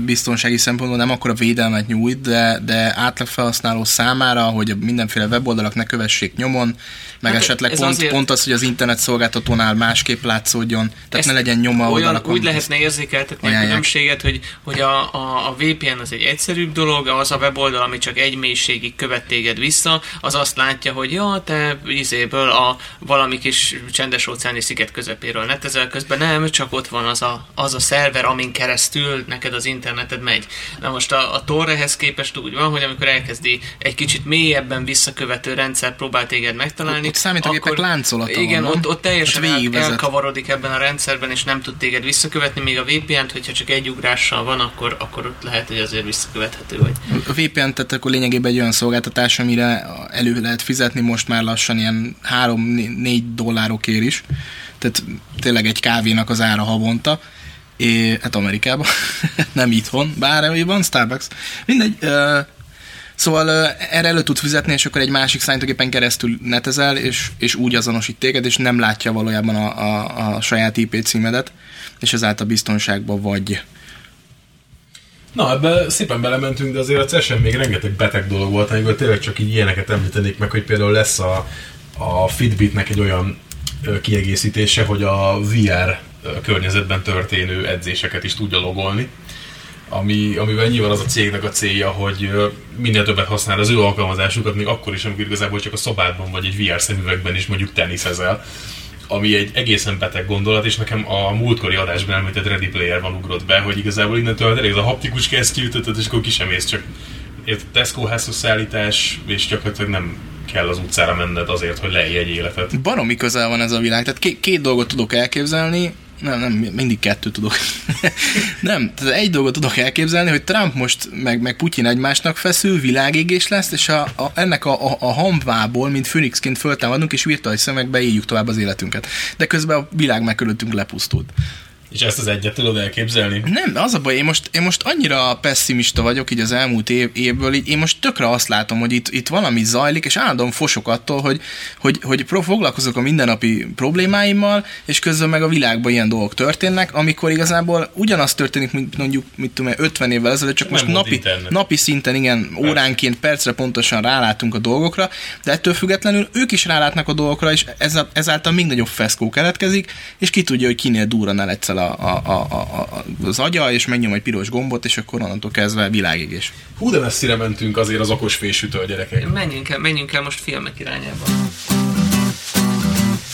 biztonsági szempontból nem akkora védelmet nyújt, de, de átlag felhasználó számára, hogy a mindenféle weboldalak ne kövessék nyomon, meg Hát esetleg pont, azért- pont az, hogy az internet szolgáltatónál másképp látszódjon, tehát Ezt ne legyen nyoma a olyan, úgy lehetne érzékeltetni a ajánlják. különbséget, hogy, hogy a, a, a VPN az egy egyszerűbb dolog, az a weboldal, ami csak egy mélységig követ téged vissza, az azt látja, hogy ja, te izéből a valami kis csendes óceáni sziget közepéről netezel, közben nem, csak ott van az a, az a szerver, amin keresztül neked az interneted megy. Na most a, a Tor ehhez képest úgy van, hogy amikor elkezdi egy kicsit mélyebben visszakövető rendszer próbál téged megtalálni, Ott számítógépek láncolata Igen, van, nem? ott, ott teljesen Ott el, elkavarodik ebben a rendszerben, és nem tud téged visszakövetni, még a VPN-t, hogyha csak egy ugrással van, akkor, akkor ott lehet, hogy azért visszakövethető vagy. A VPN tehát akkor lényegében egy olyan szolgáltatás, amire elő lehet fizetni most már lassan ilyen 3-4 dollárokért is. Tehát tényleg egy kávénak az ára havonta. É, hát Amerikában, nem itthon, bár van Starbucks. Mindegy. Ö, Szóval ö, erre elő tudsz fizetni, és akkor egy másik számítógépen keresztül netezel, és, és úgy azonosít téged, és nem látja valójában a, a, a saját IP címedet, és ezáltal biztonságban vagy. Na, ebbe szépen belementünk, de azért a CES-en még rengeteg beteg dolog volt, amikor tényleg csak így ilyeneket említenék meg, hogy például lesz a, a Fitbitnek egy olyan kiegészítése, hogy a VR környezetben történő edzéseket is tudja logolni. Ami, amivel nyilván az a cégnek a célja, hogy minél többet használ az ő alkalmazásukat, még akkor is, amikor igazából csak a szobádban vagy egy VR szemüvegben is mondjuk teniszezel ami egy egészen beteg gondolat, és nekem a múltkori adásban említett Ready Player van ugrott be, hogy igazából innentől elég ez a haptikus kesztyűtötet, és akkor ki sem ész, csak Tesco házhoz szállítás, és gyakorlatilag nem kell az utcára menned azért, hogy leélj egy életet. baromi közel van ez a világ. Tehát két, két dolgot tudok elképzelni, nem, nem, mindig kettő tudok. nem, tehát egy dolgot tudok elképzelni, hogy Trump most meg, meg Putyin egymásnak feszül, világégés lesz, és a, a, ennek a, a, a hamvából, mint Phoenixként föltámadunk, és virtuális szemekbe éljük tovább az életünket. De közben a világ meg körülöttünk lepusztult. És ezt az egyet tudod elképzelni? Nem, az a baj, én most, én most annyira pessimista vagyok így az elmúlt év, évből, így én most tökre azt látom, hogy itt, itt valami zajlik, és állandóan fosok attól, hogy, hogy, hogy foglalkozok a mindennapi problémáimmal, és közben meg a világban ilyen dolgok történnek, amikor igazából ugyanaz történik, mint mondjuk, mit tudom, én, 50 évvel ezelőtt, csak Nem most napi, internet. napi szinten, igen, óránként, percre pontosan rálátunk a dolgokra, de ettől függetlenül ők is rálátnak a dolgokra, és ezáltal még nagyobb feszkó keletkezik, és ki tudja, hogy kinél durran el egyszer a, a, a, a, a, az agya, és megnyom egy piros gombot, és akkor onnantól kezdve világégés. Hú, de messzire mentünk azért az okos fésűtől, gyerekek. Menjünk el, menjünk el most filmek irányába.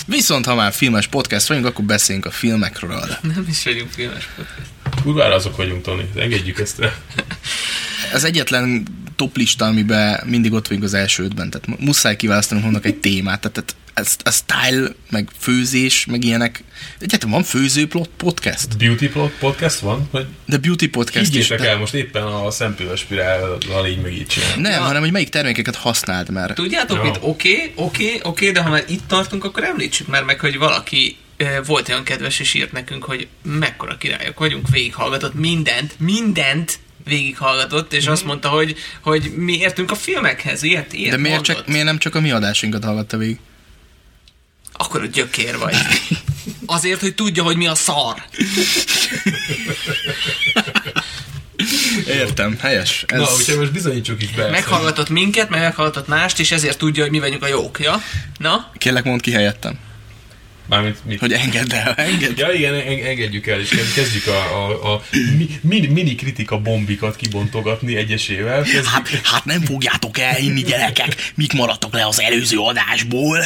Viszont ha már filmes podcast vagyunk, akkor beszéljünk a filmekről. Nem is vagyunk filmes podcast. Kurvára azok vagyunk, Tony. Engedjük ezt el. Az egyetlen top lista, amiben mindig ott vagyunk az első ötben, tehát muszáj kiválasztanunk mondok egy témát, tehát, tehát ez, a style, meg főzés, meg ilyenek. Egyáltalán van főző plot- podcast? Beauty plot- podcast van? Hogy De beauty podcast is. higgyétek De, el, most éppen a szempillas spirállal így meg így csinál. nem, Ja. hanem hogy melyik termékeket használd már. Tudjátok Ja. mit? Oké, oké, oké, de ha már itt tartunk, akkor említsük már meg, hogy valaki volt olyan kedves és írt nekünk, hogy mekkora királyok vagyunk, végighallgatott mindent, mindent végighallgatott, és azt mondta, hogy, hogy mi értünk a filmekhez, ilyet, ilyet De miért, mondott. csak, miért nem csak a mi adásunkat hallgatta végig? Akkor a gyökér vagy. Azért, hogy tudja, hogy mi a szar. Értem, helyes. Ez... Na, úgyhogy most bizonyítsuk is be. Meghallgatott minket, meg meghallgatott mást, és ezért tudja, hogy mi vagyunk a jók, ja? Na? Kérlek, mondd ki helyettem. hogy- Mármint mit? Hogy engedd el, engedd. Ja igen, en- engedjük el, és kezd- kezdjük a, a, a mi- mini, mini kritika bombikat kibontogatni egyesével. Kezdjük. Hát, hát nem fogjátok elhinni, gyerekek, mik maradtak le az előző adásból.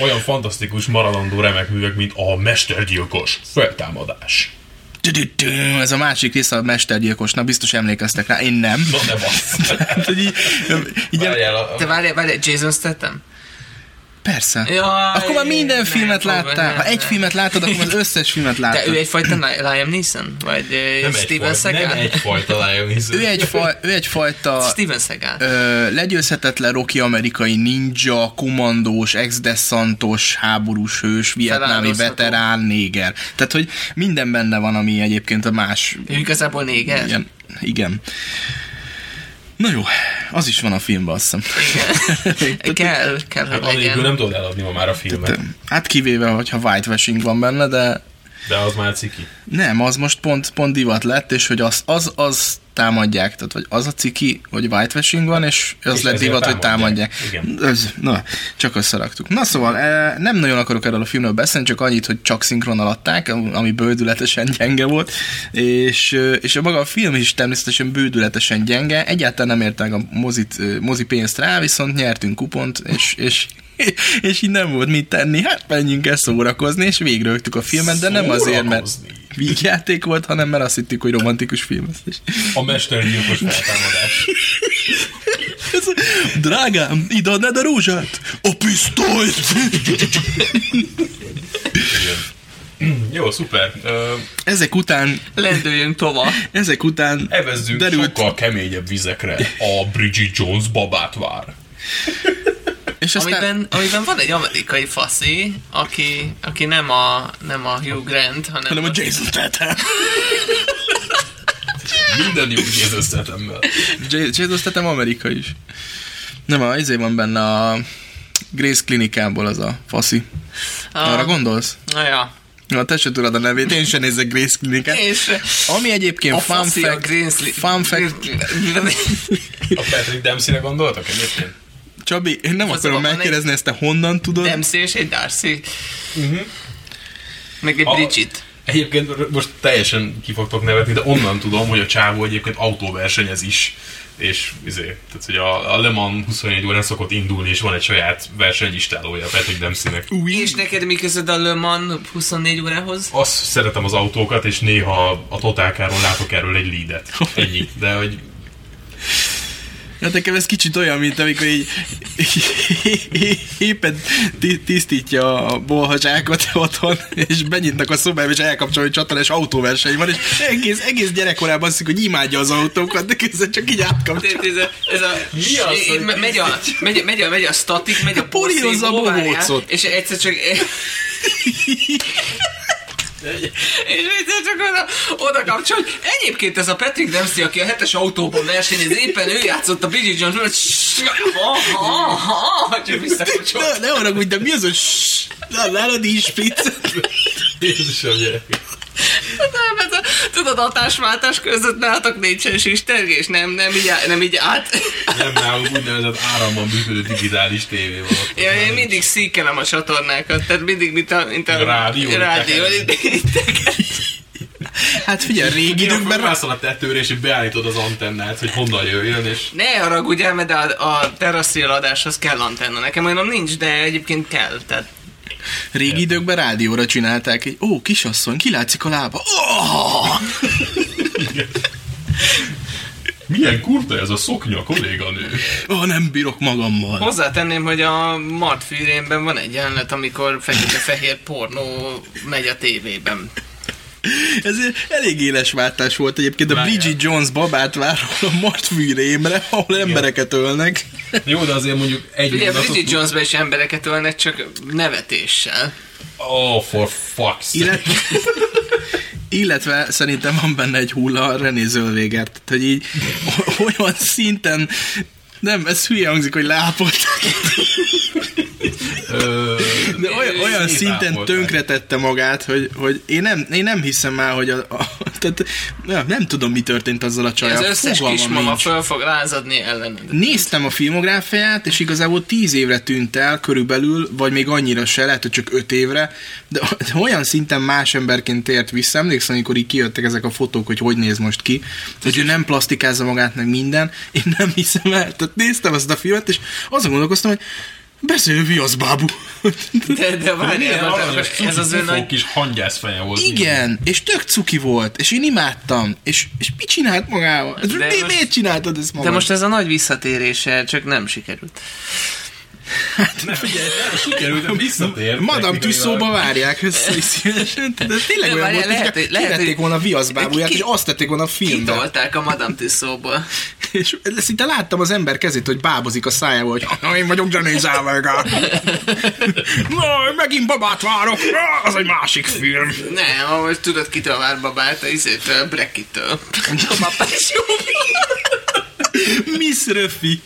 Olyan fantasztikus, maradandó remek művek, mint a Mestergyilkos feltámadás. Ez a másik része a mestergyilkosnak, biztos emlékeztek rá, én nem. Na ne bassz! Hát, így, így, Várjál, a, Te várjál, várjál, Jason Statham? Persze. Jaj, akkor már minden filmet fogod, láttál. nem, Ha egy nem. filmet láttad, akkor az összes filmet Te láttad. ő egyfajta Li- Liam Neeson? Vagy nem, Steven egyfajta, nem Seagal? egyfajta Lion Neeson. Ő, egyfaj, ő egyfajta Steven Seagal. ö, legyőzhetetlen roki amerikai ninja, kommandós, ex-desszantos, háborús hős, vietnámi veterán, néger. Tehát, hogy minden benne van, ami egyébként a más... Ő igazából néger? Igen. igen. Na jó, az is van a filmben, azt hiszem. Kell, kell, Hát hogy legyen. nem tudod eladni ma már a filmet. Hát kivéve, hogyha whitewashing van benne, de De az már ciki. nem, az most pont, pont divat lett, és hogy az, az, az támadják, tehát vagy az a ciki, hogy whitewashing van, és az És lett divat, hogy támadják. Igen. Ez, na, csak összeraktuk. Na szóval, eh, nem nagyon akarok erről a filmről beszélni, csak annyit, hogy csak szinkronnal adták, ami bődületesen gyenge volt, és, és a maga a film is természetesen bődületesen gyenge, egyáltalán nem értek a mozit, mozi pénzt rá, viszont nyertünk kupont, és, és és így nem volt mit tenni, hát menjünk el szórakozni, és végrögtük a filmet, de nem azért, mert. Vígjáték volt, hanem mert azt hittük, hogy romantikus film ez is. A Mestergyilkos feltámadás. Drágám, ide adnád a rózsát? A pisztolyt! Jó, szuper. Ö, Ezek után, Lendüljünk tovább. ezek után Evezzünk derült, sokkal keményebb vizekre. A Bridget Jones babát vár. És aztán, Amiben, amiben van egy amerikai faszi, aki, aki nem, a, nem a Hugh Grant, hanem, hanem a Jason Statham. Minden jó kézöztetemmel. J- Jason Statham Amerika is. Nem, a izé van benne a Grace klinikából az a faszi. Ah. Arra gondolsz? Na ja. Na, te se tudod a nevét, én sem nézek Grace klinikát. Ami egyébként a fun faszi a fact, Greensley. fun fact, A Patrick Dempsey-re gondoltak egyébként? Csabi, én nem Az akarom megkérdezni, ezt te honnan tudod? Dempsey és egy Darcy. Meg egy A- Bridget. Egyébként most teljesen ki fogtok nevetni, de onnan tudom, hogy a csávó egyébként autóversenyez is. És izé, tehát hogy a, a Le Mans 24 órán szokott indulni, és van egy saját versenylistálója Patrick Dempseynek. És neked mi közöd a Le Mans 24 órához? Azt szeretem az autókat, és néha a totálkáron látok erről egy leadet. Ennyi. De hogy Hát nekem ez kicsit olyan, mint amikor így éppen ti- tisztítja a bolhazsákot otthon, és benyitnak a szobába, és elkapcsolja, hogy csatornás autóverseny van, és egész, egész gyerekkorában azt hogy imádja az autókat, de közben csak így átkapcsol. Ez a, ez a, Mi az, hogy- megy, a, megy, megy, a, megy a statik, megy a a porszívó, bohócot. És egyszer csak... És egyszer csak oda, oda kapcsol, hogy egyébként ez a Patrick Dempsey, aki a hetes autóban versenyez, éppen ő játszott a Bridget Jones, hogy ha, ha, ha, csak visszakapcsol. Ne, ne haragudj, de mi az, hogy ssss, Na, nálad is spitz. Jézusom, gyerek. Nem, ez a, tudod, hatásváltás között nálatok nincsen sistergés, nem, nem így, nem így át. Nem nálunk úgynevezett áramban működő digitális tévé van. Ja, én mindig szíkelem a csatornákat, tehát mindig, mint a, mint a Rádió, rádió Hát figyelj, régi Időkben időkben rá... rászol a tetőre, és beállítod az antennát, hogy honnan jöjjön, és Ne haragudjál, mert a, a terrasszél adáshoz kell antenna. Nekem olyan nincs, de egyébként kell. Tehát Régi időkben rádióra csinálták, egy ó, kisasszony, kilátszik a lába. Oh! Mi Milyen kurta ez a szoknya, kolléganő. Ah, nem bírok magammal. Hozzátenném, hogy a Mart fűrénben van egy jelenet, amikor fekete-fehér pornó megy a tévében. Ez elég éles váltás volt egyébként. A. Bridget Jones babát vár a Mart fűrémre, ahol embereket ölnek. Jó, de azért mondjuk egy Ugye mondatot... Bridget Jonesban is embereket ölnek, csak nevetéssel. Oh, for fuck's sake. Illetve, illetve szerintem van benne egy hulla a René Zöldvéger. Tehát, hogy így olyan szinten nem, ez hülye hangzik, hogy leápolták, de olyan, olyan szinten tönkretette magát, hogy, hogy én, nem, én nem hiszem el, hogy a, a, tehát, nem, tudom, mi történt azzal a Az csajjal. összes Fogalmam kismama föl fog lázadni ellened. Néztem a filmográfiáját, és igazából tíz évre tűnt el körülbelül, vagy még annyira se, lehet, hogy csak öt évre, de, de olyan szinten más emberként tért vissza. Emlékszem, amikor így kijöttek ezek a fotók, hogy hogy néz most ki, hogy ő nem plastikázza magát, meg minden. Én nem hiszem el. Tehát néztem ezt a filmet, és azon gondolkoztam, hogy beszélő viaszbábú. De, de aranyos, ez az ön kis hangyász feje volt. Igen, és tök cuki volt, és én imádtam. És, és mit csinált magával? Ez De mi, most- miért csináltad ezt magad? De most ez a nagy visszatérése, csak nem sikerült. Ne figyelj, nem, sikerült, de visszatért. Madame. Tussaudsba várják össze is szívesen. De tényleg Nem, olyan várjál, volt, lehet, hogy lehet, volna a viaszbábúját, Ki- és azt tették volna a filmbe. Kitolták a Madame Tussaudsból. És szinte láttam az ember kezét, hogy bábozik a szájával, hogy "Ha, én vagyok Johnny Zellweger. Na, megint babát várok, az egy másik film. Nem, ahogy tudod, kitől vár babát, a izétől, Brekittől. A mapású. Miss Röfi.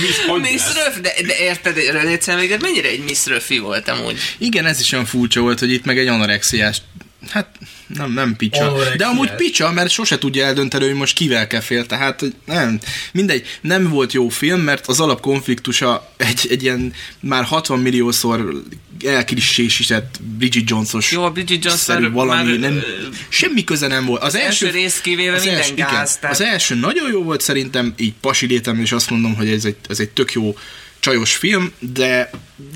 Miss. Miss Röf, de, de érted, René Zellweger mennyire egy Miss Röfi volt amúgy? Igen, ez is olyan furcsa volt, hogy itt meg egy anorexiás Hát nem, nem picsa. Anorexiás. De amúgy picsa, mert sose tudja eldönteni, hogy most kivel kell fél. Tehát nem, mindegy, nem volt jó film, mert az alapkonfliktusa egy, egy ilyen már 60 milliószor elkrissésített Bridget Jones-os Jó, a Bridget Jones valami, már, nem, semmi köze nem volt. Az, első rész kivéve az minden első, gáz, Igen, tehát- az első nagyon jó volt szerintem, így pasi létem, és azt mondom, hogy ez egy, ez egy tök jó csajos film, de,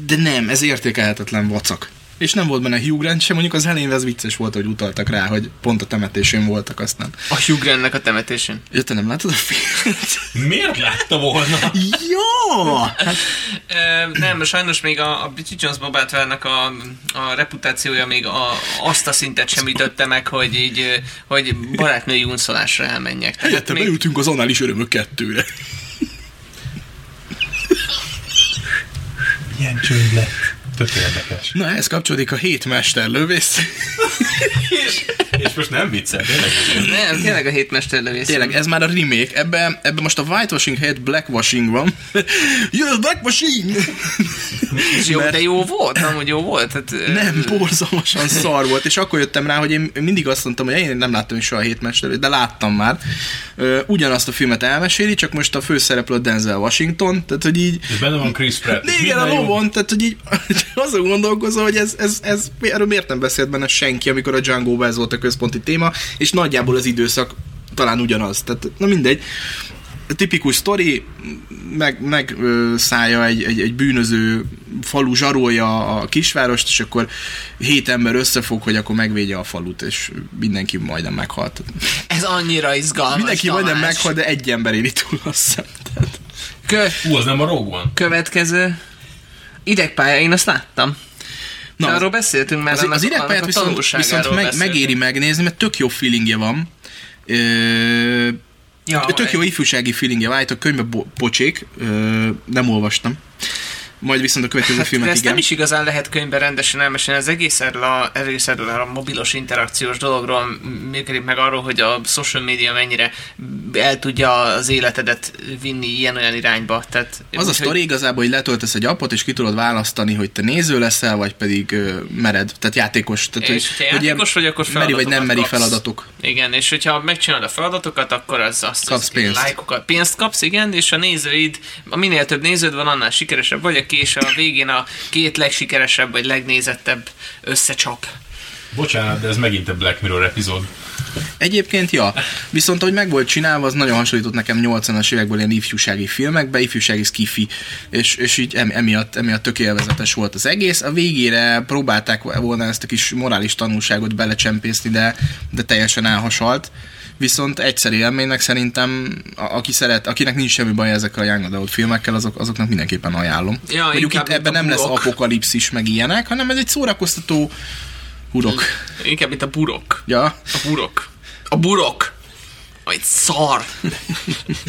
de nem, ez értékelhetetlen vacak. És nem volt benne Hugh Grant sem, mondjuk az elején ez vicces volt, hogy utaltak rá, hogy pont a temetésén voltak aztán. A Hugh Grantnek a temetésén. Ja, te nem látod a filmet? Miért látta volna? Jó! Hát, Ö, nem, sajnos még a, a Bridget Jones Bobátvernek a, a reputációja még a, azt a szintet sem ütötte meg, hogy így, hogy barátnői unszolásra elmenjek. Tehát helyette még, beültünk az anális örömök kettőre. Milyen csönd lett. Tök érdekes. Na, ehhez kapcsolódik a hét mesterlövész. És, és most nem viccel, tényleg. nem, tényleg a hétmesterlövész. Tényleg, ez már a remake. Ebben ebbe most a whitewashing helyett blackwashing van. Jön a blackwashing! És jó, mert- de jó volt, amúgy jó volt. Hát, Nem, borzalmasan szar volt, és akkor jöttem rá, hogy én mindig azt mondtam, hogy én nem láttam is soha a hétmesterlőt, de láttam már. Ugyanazt a filmet elmeséli, csak most a főszereplő a Denzel Washington, tehát hogy így És benne van Chris Pratt. igen, a lovon, tehát hogy így azon gondolkozom, hogy ez, ez, ez, erről miért nem beszélt benne senki, amikor a Django ez volt a központi téma, és nagyjából az időszak talán ugyanaz. Tehát, na mindegy. Tipikus sztori, meg, meg ö, szállja egy, egy, egy bűnöző falu zsarolja a kisvárost, és akkor hét ember összefog, hogy akkor megvédje a falut, és mindenki majdnem meghalt. Ez annyira izgalmas. Mindenki majdnem Tamás. meghalt, de egy ember éli túl azt hiszem. Tehát, Kö- Ú, az nem a Rogue következő. Idegpálya, én azt láttam. Na, De az- arról beszéltünk már, Az, annak- az idegpályát viszont, viszont meg, megéri megnézni, mert tök jó feelingje van. Ö, Ja, tök jó ifjúsági feelingje van, a könyvbe bo- pocsék, ö, nem olvastam. Majd viszont a következő Hát, filmet ezt igen. nem is igazán lehet könyvben rendesen elmesélni, az egész erről a, egész erről a mobilos interakciós dologról működik meg arról, hogy a social media mennyire el tudja az életedet vinni ilyen-olyan irányba. Tehát, Az a sztori igazából, hogy letöltesz egy appot, és ki tudod választani, hogy te néző leszel, vagy pedig ö, mered, tehát játékos. Tehát, És hogyha játékos vagy, akkor meri vagy nem meri kapsz. feladatok. Igen, és hogyha megcsinálod a feladatokat, akkor az azt Kapsz az, pénzt. lájkokat, pénzt kapsz, igen, és a nézőid, minél több néződ van, annál sikeresebb vagy, aki és a végén a két legsikeresebb vagy legnézettebb összecsap. Bocsánat, de ez megint a Black Mirror epizód. Egyébként, ja. Viszont, ahogy meg volt csinálva, az nagyon hasonlított nekem 80-as évekből ilyen ifjúsági filmekbe, ifjúsági skifi, és, és így em, emiatt, emiatt tök élvezetes volt az egész. A végére próbálták volna ezt a kis morális tanulságot belecsempészni, de, de teljesen elhasalt. Viszont egyszerű élménynek szerintem, a, aki szeret, akinek nincs semmi baj ezekkel a Young Adult filmekkel, azok, azoknak mindenképpen ajánlom. Ja, Mondjuk itt ebben nem lesz apokalipszis meg ilyenek, hanem ez egy szórakoztató hurok. Inkább, mint a burok. Ja, A burok. A burok. Vagy szar.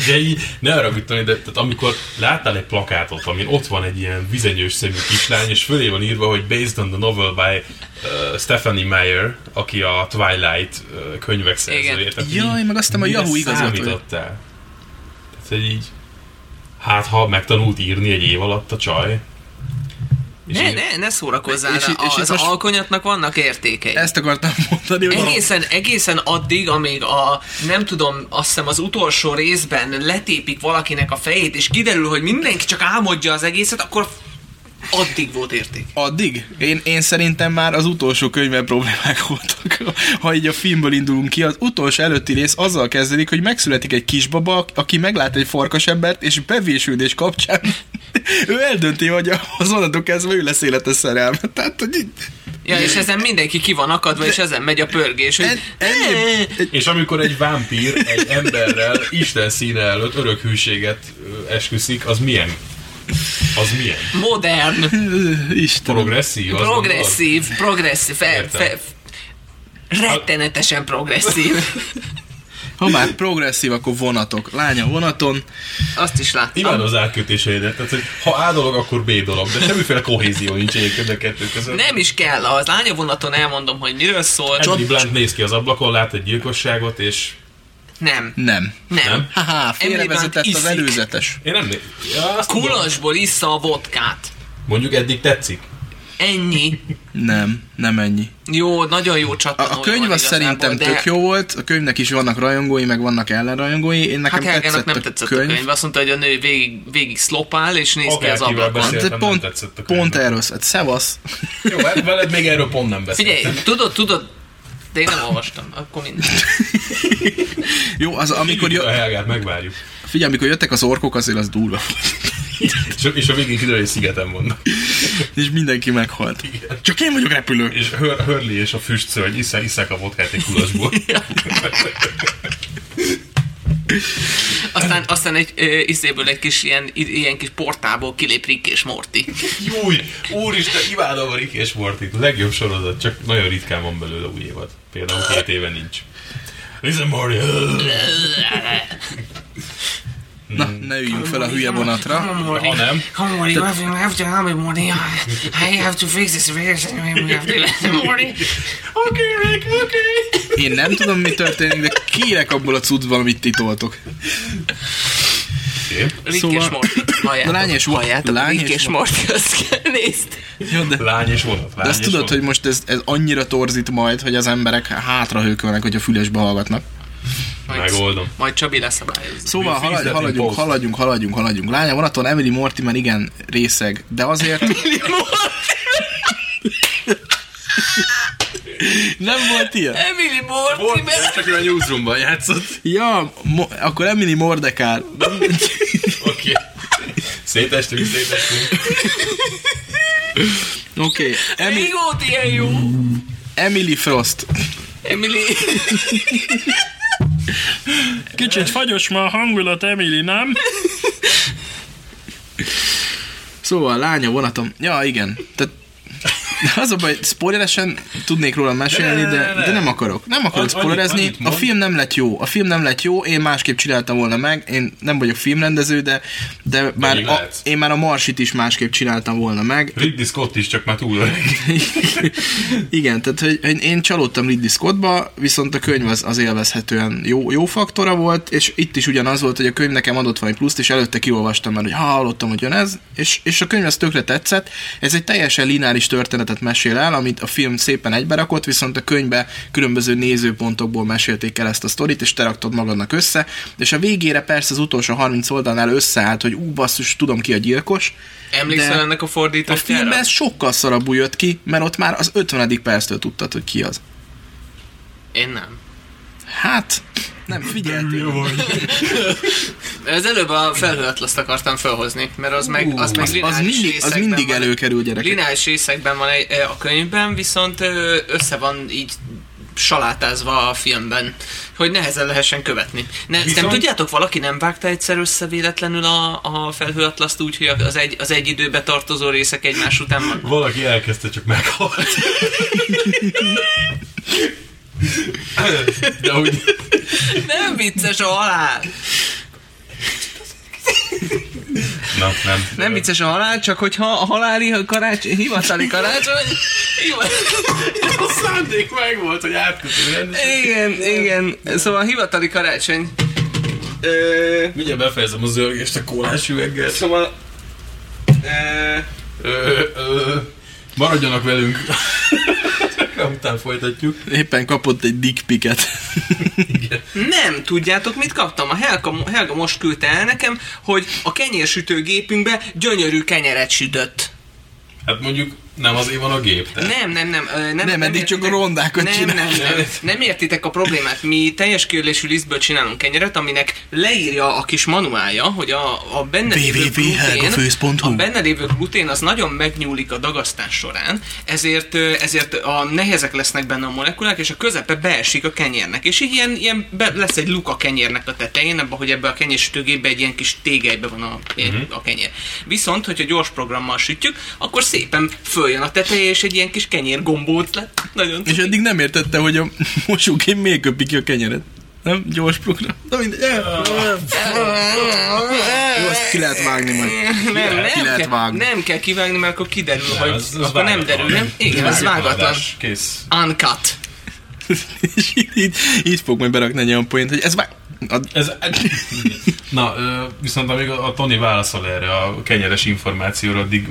De így, ne arra de tehát amikor láttál egy plakátot, amin ott van egy ilyen vizenyős szemű kislány, és fölé van írva, hogy based on the novel by uh, Stephanie Meyer, aki a Twilight uh, könyvek szerzője. Jaj, meg aztán a Yahoo igazgatója. Tehát, hogy így, hát ha megtanult írni egy év alatt a csaj, és Ne, én- ne, ne szórakozzál. És- és az alkonyatnak vannak értékei. ezt akartam mondani, Egészen, egészen addig, amíg a, nem tudom, azt hiszem az utolsó részben letépik valakinek a fejét, és kiderül, hogy mindenki csak álmodja az egészet, akkor addig volt érték. Addig? Én, én szerintem már az utolsó könyvben problémák voltak. Ha így a filmből indulunk ki, az utolsó előtti rész azzal kezdődik, hogy megszületik egy kisbaba, aki meglát egy farkasembert, és bevésődés kapcsán ő eldönti, hogy az onnantól kezdve ő lesz életes szerelme. Tehát, hogy így- Ja, és ezen mindenki ki van akadva, és ezen megy a pörgés, hogy És amikor egy vámpír egy emberrel Isten színe előtt örök hűséget esküszik, az milyen? Az milyen? modern, Isten. Progresszív? Progresszív, progresszív, fe, fe, rettenetesen progresszív. Ha már progresszív, akkor vonatok. Lánya vonaton. Azt is láttam. Imádom az átkötéseidet, tehát hogy ha A dolog, akkor B dolog, de semmiféle kohézió nincs egyébként a kettő között. Nem is kell, az lányavonaton elmondom, hogy miről szól. Emily Blunt néz ki az ablakon, lát egy gyilkosságot, és Nem. Nem. Nem. Haha, félrevezetett az előzetes. én nem ja. Kulasból issza a vodkát. Mondjuk eddig tetszik. Ennyi. Nem, nem ennyi. Jó, nagyon jó A, csattanója a könyv az szerintem de tök jó volt, a könyvnek is vannak rajongói, meg vannak ellenrajongói. Én nekem Hát tetszett nem tetszett a könyv. Azt mondta, hogy a nő végig, végig szlopál, és néz ki az ablakon. nem pont, tetszett a könyv. pont erről szólt. Szevasz. Jó, hát veled még erről pont nem beszéltem. Figyelj, tudod, tudod, de én nem olvastam, akkor mindegy. Jó, az amikor, Jö... A Helgát megvárjuk. figyelj, amikor jöttek az orkok, azért az durva. És, és a végén kiderül, hogy szigeten vannak. És mindenki meghalt. Csak én vagyok repülő. És Hör, Hörli és a füstszörny iszá, iszák a vodkát egy kulasból. Aztán, aztán egy ö, izéből egy kis ilyen, ilyen kis portából kilép Rick és Morty. Júj, úristen, imádom a Rick és Mortit. A legjobb sorozat, csak nagyon ritkán van belőle új évad. Például két éve nincs. Listen, Morty. Na, ne üljünk fel a hülye vonatra. Ha nem, Come on, Morty, you have to, help me, Morty. I have to fix this. We have to Morty. Rick, oké. Én nem tudom, mi történik, de kérek abból a cuccból, amit titoltok. Rick Szóval- és Morty. Halljátok, Lány és- halljátok, lány Rick és Morty, azt kell nézd. Jó, de... Lány és vonat. Lány De azt tudod, vonat. hogy most ez, ez annyira torzít majd, hogy az emberek hátra hőkölnek, hogyha fülesbe hallgatnak. Majd, Megoldom. majd Csabi leszabályozza. Szóval in haladjunk, post. haladjunk, haladjunk, haladjunk. Lánya vonaton Emily Mortimer igen részeg, de azért... Nem volt ilyen? Emily Morty, Volt, csak a newsroomban játszott. Ja, mo- akkor Emily Mordekár. Oké. Szétestünk, szétestünk. Oké, okay. Emily, Még volt ilyen jó. Emily Frost. Emily... Kicsit fagyos ma a hangulat, Emily, nem? Szóval lánya vonatom. Ja, igen. Tehát az a baj, spoileresen tudnék róla mesélni, de, de nem akarok. Nem akarok Annyi- spoilerezni. annyit A film nem lett jó. A film nem lett jó, én másképp csináltam volna meg. Én nem vagyok filmrendező, de, de már a, én már a Marsit is másképp csináltam volna meg. Ridley Scott is csak már túl öreg. Igen, tehát hogy, hogy én csalódtam Ridley Scottba, viszont a könyv az, az élvezhetően jó, jó faktora volt, és itt is ugyanaz volt, hogy a könyv nekem adott valami pluszt, és előtte kiolvastam már, hogy ha hallottam, hogy jön ez, és, és a könyv az tökre tetszett. Ez egy teljesen lineáris történetet mesél el, amit a film szépen egyberakott, viszont a könyvbe különböző nézőpontokból mesélték el ezt a sztorit, és te raktad magadnak össze, és a végére persze az utolsó 30 oldalnál összeállt, hogy ú, basszus, tudom ki a gyilkos, Emlékszel ennek a a fordítására? filmben ez sokkal szarabbul jött ki, mert ott már az 50. perctől tudtad, hogy ki az. Én nem. Hát, nem figyeltél. Ez előbb a felhőatlaszt akartam felhozni, mert az meg, az meg Az, mindig, az mindig van. előkerül, gyerekek. Lineáris részekben van egy, a könyvben, viszont ö, össze van így salátázva a filmben, hogy nehezen lehessen követni. Ne, Viszont... Nem tudjátok, valaki nem vágta egyszer össze véletlenül a, a felhőatlaszt úgy, hogy az egy, az egy időbe tartozó részek egymás után van? Valaki elkezdte, csak meghalt. De úgy... Nem vicces a halál! Na, nem. Nem vicces a halál, csak hogyha a haláli karácsony, hivatali karácsony... a szándék meg volt, hogy átkötő Igen, igen. Szóval a hivatali karácsony... Ö... Mindjárt befejezem a zörgést a kólás üveggel. Szóval... Ö... Ö, ö, maradjanak velünk. Után folytatjuk. Éppen kapott egy dick picket. Nem, tudjátok mit kaptam? A Helga, Helga most küldte el nekem, hogy a kenyérsütőgépünkbe gyönyörű kenyeret sütött. Hát mondjuk nem azért van a gép, te? Nem, nem, nem. ö, Nem, Nem, eddig csak a rondákat nem, nem, nem, nem értitek a problémát. Mi teljes kiörlésű lisztből csinálunk kenyeret, aminek leírja a kis manuálja, hogy a, a benne lévő glutén, a benne lévő glutén az nagyon megnyúlik a dagasztás során, ezért, ezért a nehezek lesznek benne a molekulák, és a közepe beesik a kenyérnek. És így ilyen, ilyen be, lesz egy luk a kenyérnek a tetején, abban, hogy ebbe a kenyérsütőgépbe egy ilyen kis tégelybe van a, Mhm. a kenyér. Viszont, hogyha gyors programmal sütjük, akkor szépen följön a teteje, és egy ilyen kis kenyér gombóc lett. Nagyon És eddig nem értette, hogy a mosógép miért köpi ki a kenyeret. Nem? Gyors program. Na mindegy. Jó, azt ki lehet vágni majd. nem, nem, Ki lehet kell, vágni. nem kell kivágni, mert akkor kiderül, Nem, hogy az- az akkor nem derül, nem? Igen, az vágatlan. Kész. Uncut. És így, így, így fog majd berakni egy olyan poént, hogy ez vág... A, Ez, na, viszont amíg a, a Tony válaszol erre a kenyeres információra, addig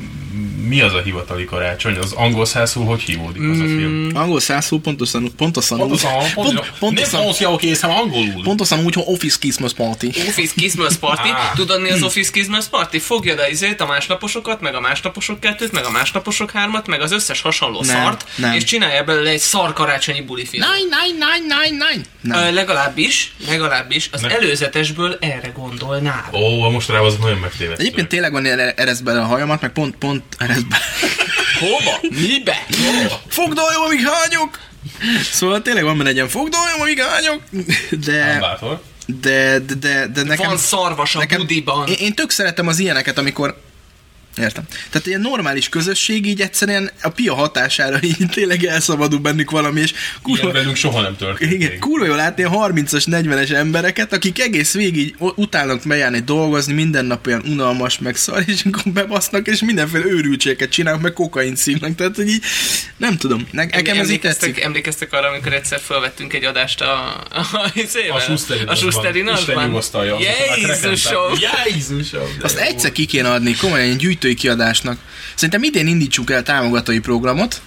mi az a hivatali karácsony? Az angol százul hogy hívódik az a film? angol százszó pontosan, pontosan, Pontosan, pont, pontosan, pontosan, nem francia, oké, hiszem angolul. pontosan úgy, hogy Office Christmas Party. Office Christmas Party. Ah. Tudod mi az Office Christmas Party? Fogjad a izét, a másnaposokat, meg a másnaposok kettőt, meg a másnaposok hármat, meg az összes hasonló Nem, szart, nem. és csinálja belőle egy szar karácsonyi buli film. Nine, nine, nine, nine, nine. Nem. Ö, legalábbis, legalábbis az Nem. előzetesből erre gondolnál. Ó, most rá az nagyon megtévesztő. Egyébként tényleg van eresz bele a hajamat, meg pont, pont eresz bele. Hova? Mibe? Fogdoljam, amíg hányok! Szóval tényleg van benne egy ilyen fogdoljam, amíg hányok, Nem de, bátor. de, de, de, de nekem... Van szarvas a budiban. Én, én tök szeretem az ilyeneket, amikor Értem. Tehát ilyen normális közösség így egyszerűen a pia hatására így tényleg elszabadul bennük valami, és Ilyen kurva, velünk soha nem történt. igen, kurva jó látni a 30-as, 40-es embereket, akik egész végig utálnak bejárni dolgozni, minden nap olyan unalmas, meg szar, és akkor bebasznak, és mindenféle őrültségeket csinálnak, meg kokain szívnak, tehát hogy így, nem tudom, ne, nekem ez így emlékeztek, tetszik. emlékeztek arra, amikor egyszer felvettünk egy adást a, a, a, A Schusteri a Schusteri Isten nyugosztalja. Jézusom! Jézusom! Azt egyszer ki kéne adni, komolyan egy gyűjtői kiadásnak. Szerintem idén indítsuk el támogatói programot,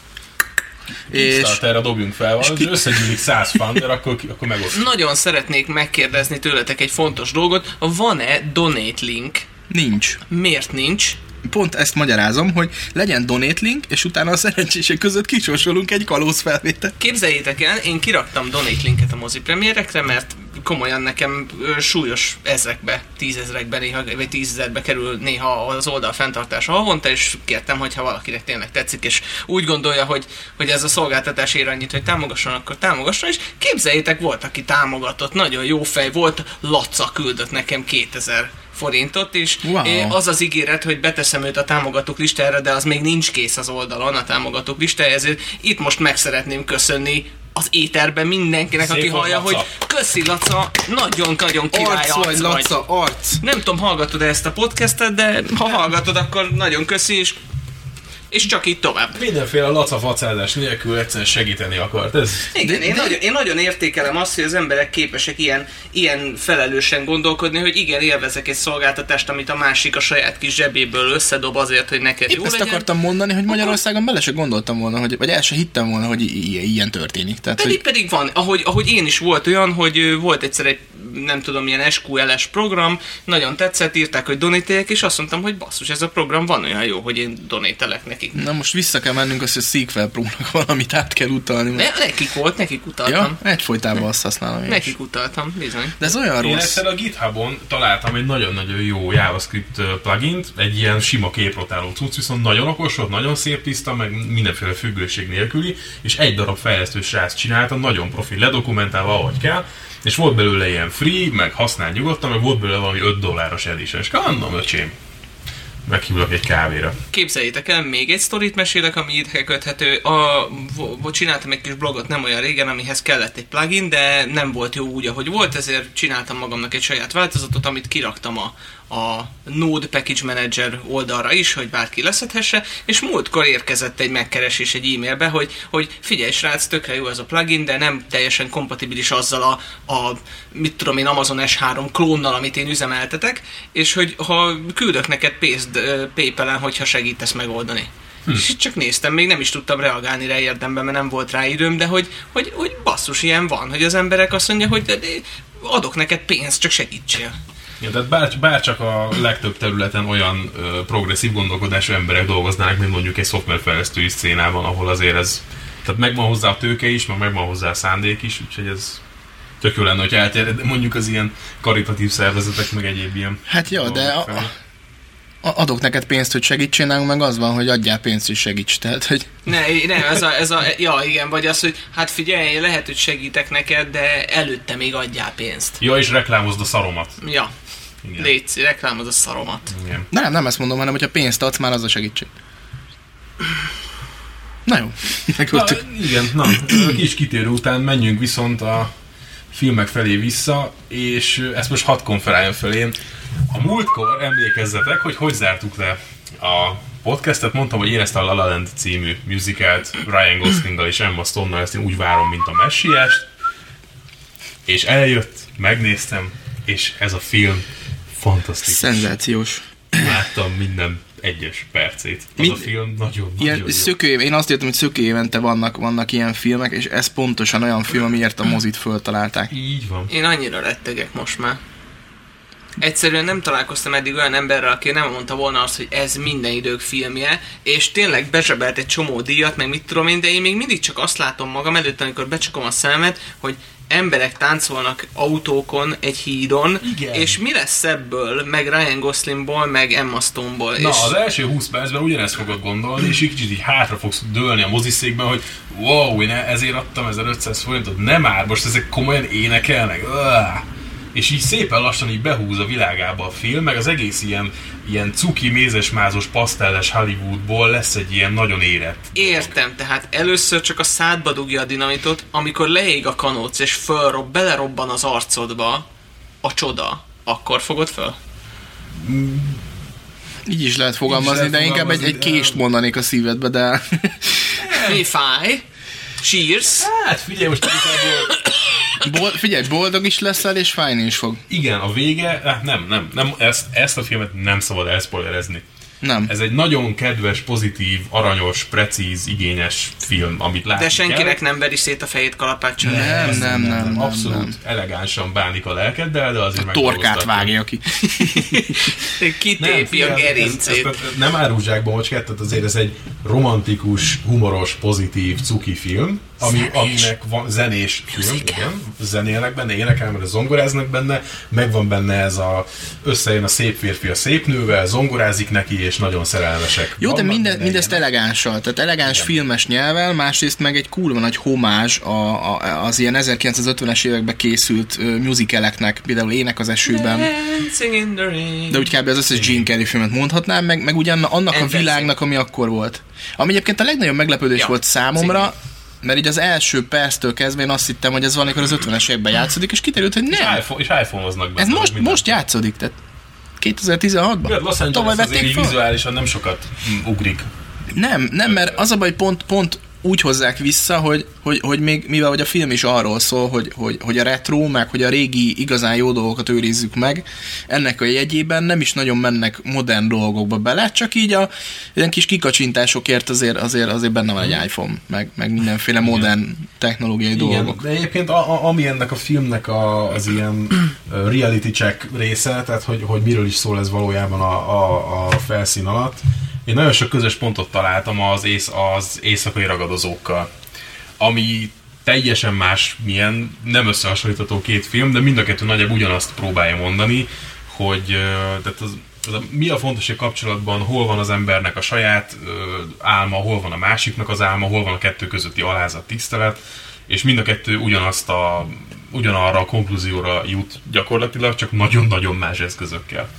és Kickstarterre dobjunk fel, és ki- összegyűlik száz funder, akkor, akkor megosztjuk. Nagyon szeretnék megkérdezni tőletek egy fontos dolgot. Van-e donate link? nincs. Miért nincs? Pont ezt magyarázom, hogy legyen donate link, és utána a szerencsések között kisorsolunk egy kalóz felvételt. Képzeljétek el, én kiraktam donate linket a mozi premiérekre, mert komolyan nekem súlyos ezrekbe, tízezrekbe néha, vagy tízezerbe kerül néha az oldal fenntartása havonta, és kértem, hogy ha valakinek tényleg tetszik, és úgy gondolja, hogy, hogy ez a szolgáltatás ér annyit, hogy támogasson, akkor támogasson, és képzeljétek, volt, aki támogatott, nagyon jó fej volt, Laca küldött nekem 2000 forintot, és Wow. az az ígéret, hogy beteszem őt a támogatók listára, de az még nincs kész az oldalon, a támogatók listája, ezért itt most meg szeretném köszönni az éterben mindenkinek, Szép aki hallja, Laca. hogy köszi Laca, nagyon-nagyon király Arc vagy, Laca, arc. Nem tudom, hallgatod -e ezt a podcastet, de ha hallgatod, akkor nagyon köszi, és, és csak így tovább. Mindenféle lacafacázás nélkül egyszerűen segíteni akart. Ez Igen, én, Nagyon, én nagyon értékelem azt, hogy az emberek képesek ilyen, ilyen felelősen gondolkodni, hogy igen, élvezek egy szolgáltatást, amit a másik a saját kis zsebéből összedob azért, hogy neked Épp jó ezt legyen. akartam mondani, hogy Magyarországon bele se gondoltam volna, hogy, vagy el se hittem volna, hogy ilyen történik. Tehát, Pedig, hogy pedig van, ahogy, ahogy én is volt olyan, hogy volt egyszer egy nem tudom, milyen SQL-es program, nagyon tetszett, írták, hogy donételjek, és azt mondtam, hogy basszus, ez a program van olyan jó, hogy én donételek nekik. Na most vissza kell mennünk azt, hogy a Sequel Pro-nak valamit át kell utalni. Ne, nekik volt, nekik utaltam. ja, egyfolytában azt használom én is. Nekik utaltam, bizony. De ez olyan Én rossz. egyszer a GitHubon találtam egy nagyon-nagyon jó JavaScript plugint, egy ilyen sima képrotáló cucc, viszont nagyon okos volt, nagyon szép tiszta, meg mindenféle függőség nélküli, és egy darab fejlesztő srác csinálta, nagyon profi, ledokumentálva, ahogy kell, és volt belőle ilyen free, meg használ nyugodtan, meg volt belőle valami 5 dolláros edition, és mondom, öcsém, meghívlak egy kávéra. Képzeljétek el, még egy sztorit mesélek, ami ide köthető. A, vo- csináltam egy kis blogot nem olyan régen, amihez kellett egy plugin, de nem volt jó úgy, ahogy volt, ezért csináltam magamnak egy saját változatot, amit kiraktam a, a Node Package Manager oldalra is, hogy bárki leszedhesse, és múltkor érkezett egy megkeresés egy e-mailbe, hogy, hogy figyelj srác, tökre jó ez a plugin, de nem teljesen kompatibilis azzal a, a mit tudom én, Amazon S3 klónnal, amit én üzemeltetek, és hogy ha küldök neked pénzt ö, PayPal-en, hogyha segítesz megoldani. Hm. És csak néztem, még nem is tudtam reagálni rá érdemben, mert nem volt rá időm, de hogy, hogy, hogy basszus, ilyen van, hogy az emberek azt mondja, hogy adok neked pénzt, csak segítsél. Ja, tehát bár, bár csak a legtöbb területen olyan ö, progresszív gondolkodású emberek dolgoznának, mint mondjuk egy szoftverfejlesztői szcénában, ahol azért ez, tehát megvan hozzá a tőke is, meg megvan hozzá a szándék is, úgyhogy ez tök jó lenne, hogy elterjed mondjuk az ilyen karitatív szervezetek, meg egyéb ilyen Hát jó, de a, a, adok neked pénzt, hogy segítsél nálunk, meg az van, hogy adjál pénzt, hogy segíts. Tehát, hogy Ne, nem, ez a, ez a, ja igen, vagy az, hogy hát figyelj, lehet, hogy segítek neked, de előtte még adjál pénzt. Ja, és reklámozd a szaromat. Ja, Igen. légy, reklámod a szaromat. Igen. nem, nem ezt mondom, hanem hogyha pénzt adsz, már az a segítség. Na jó, Na, igen, na, a kis kitérő után menjünk viszont a filmek felé vissza, és ezt most hadd konferáljon felém. A múltkor emlékezzetek, hogy hogy zártuk le a podcastet, mondtam, hogy én ezt a La La Land című musicalt Ryan Goslinggal és Emma Stone-nal ezt én úgy várom, mint a messiást, és eljött, megnéztem, és ez a film fantasztikus. Szenzációs. Láttam minden egyes percét. Az Mind- a film nagyon, Ilyen nagyon szökő, én azt értem, hogy szökő évente vannak, vannak ilyen filmek, és ez pontosan olyan film, amiért a mozit föltalálták. Így van. Én annyira rettegek most már. Egyszerűen nem találkoztam eddig olyan emberrel, aki nem mondta volna azt, hogy ez minden idők filmje, és tényleg bezsebelt egy csomó díjat, meg mit tudom én, de én még mindig csak azt látom magam előtt, amikor becsakom a szemet, hogy emberek táncolnak autókon egy hídon, Igen. és mi lesz ebből, meg Ryan Goslingból, meg Emma Stone-ból. Na, és az első 20 percben ugyanezt fogod gondolni, és így kicsit így hátra fogsz dőlni a moziszékben, hogy wow, én ezért adtam 1500 forintot, nem már, most ezek komolyan énekelnek. Uah! És így szépen lassan így behúz a világába a film, meg az egész ilyen, ilyen cuki, mézesmázos, pasztelles Hollywoodból lesz egy ilyen nagyon érett. Értem, tehát először csak a szádba dugja a dinamitot, amikor leég a kanóc és fölrobb, belerobban az arcodba a csoda, akkor fogod föl? Így is lehet fogalmazni, lehet de inkább egy, fogalmazni, egy kést mondanék a szívedbe, de... Mi fáj? Cheers! Hát figyelj, most igazából, Bol- figyelj, boldog is leszel, és fájni is fog. igen, a vége, ah, nem, nem, nem ezt, ezt a filmet nem szabad elspoilerezni. Nem. Ez egy nagyon kedves, pozitív, aranyos, precíz, igényes film, amit látni De senkinek kell. nem veri szét a fejét kalapáccsal. Nem, nem, nem, nem, Abszolút nem. elegánsan bánik a lelkeddel, de azért Torkát megdolgoztatja. vágja ki. Kitépi a gerincét. Ezt, ezt, nem árulják be macskát, tehát azért ez egy romantikus, humoros, pozitív, cuki film, ami, aminek van zenés film, igen, zenélnek benne, énekel, mert zongoráznak benne, megvan benne ez a összejön a szép férfi a szép nővel, zongorázik neki, és nagyon szerelmesek. Jó, de minde, mindezt elegánssal, tehát elegáns filmes nyelvvel, másrészt meg egy kurva nagy homázs a, a, az ilyen 1950-es években készült uh, musicaleknek, például Ének az esőben, de úgy kb. az összes Gene Kelly filmet mondhatnám, meg, meg ugyan annak a Anderson. világnak, ami akkor volt. Ami egyébként a legnagyobb meglepődés Ja, volt számomra, mert így az első perctől kezdve én azt hittem, hogy ez valamikor az 50-es években játszódik, és kiderült, hogy És nem. iPhone- És iPhone-oznak benne. Ez most, minden. most játszódik, tehát 2016-ban. Ja, Los Angeles azért vizuálisan nem sokat ugrik. Nem, nem, mert az a baj, pont, pont úgy hozzák vissza, hogy, hogy, hogy még, mivel hogy a film is arról szól, hogy, hogy, hogy a retro, meg hogy a régi igazán jó dolgokat őrizzük meg, ennek a jegyében nem is nagyon mennek modern dolgokba bele, csak így a ilyen kis kikacsintásokért azért, azért, azért benne van egy iPhone, meg, meg mindenféle modern technológiai Igen, dolgok. de egyébként a, a, ami ennek a filmnek a, az ilyen reality check része, tehát hogy, hogy miről is szól ez valójában a, a, a felszín alatt, én nagyon sok közös pontot találtam az, ész, az éjszakai ragadozókkal, ami teljesen más, milyen, nem összehasonlítható két film, de mind a kettő nagyjából ugyanazt próbálja mondani, hogy tehát az, az a, mi a fontos egy kapcsolatban, hol van az embernek a saját ö, álma, hol van a másiknak az álma, hol van a kettő közötti alázat, tisztelet, és mind a kettő ugyanazt a, ugyanarra a konklúzióra jut gyakorlatilag, csak nagyon-nagyon más eszközökkel.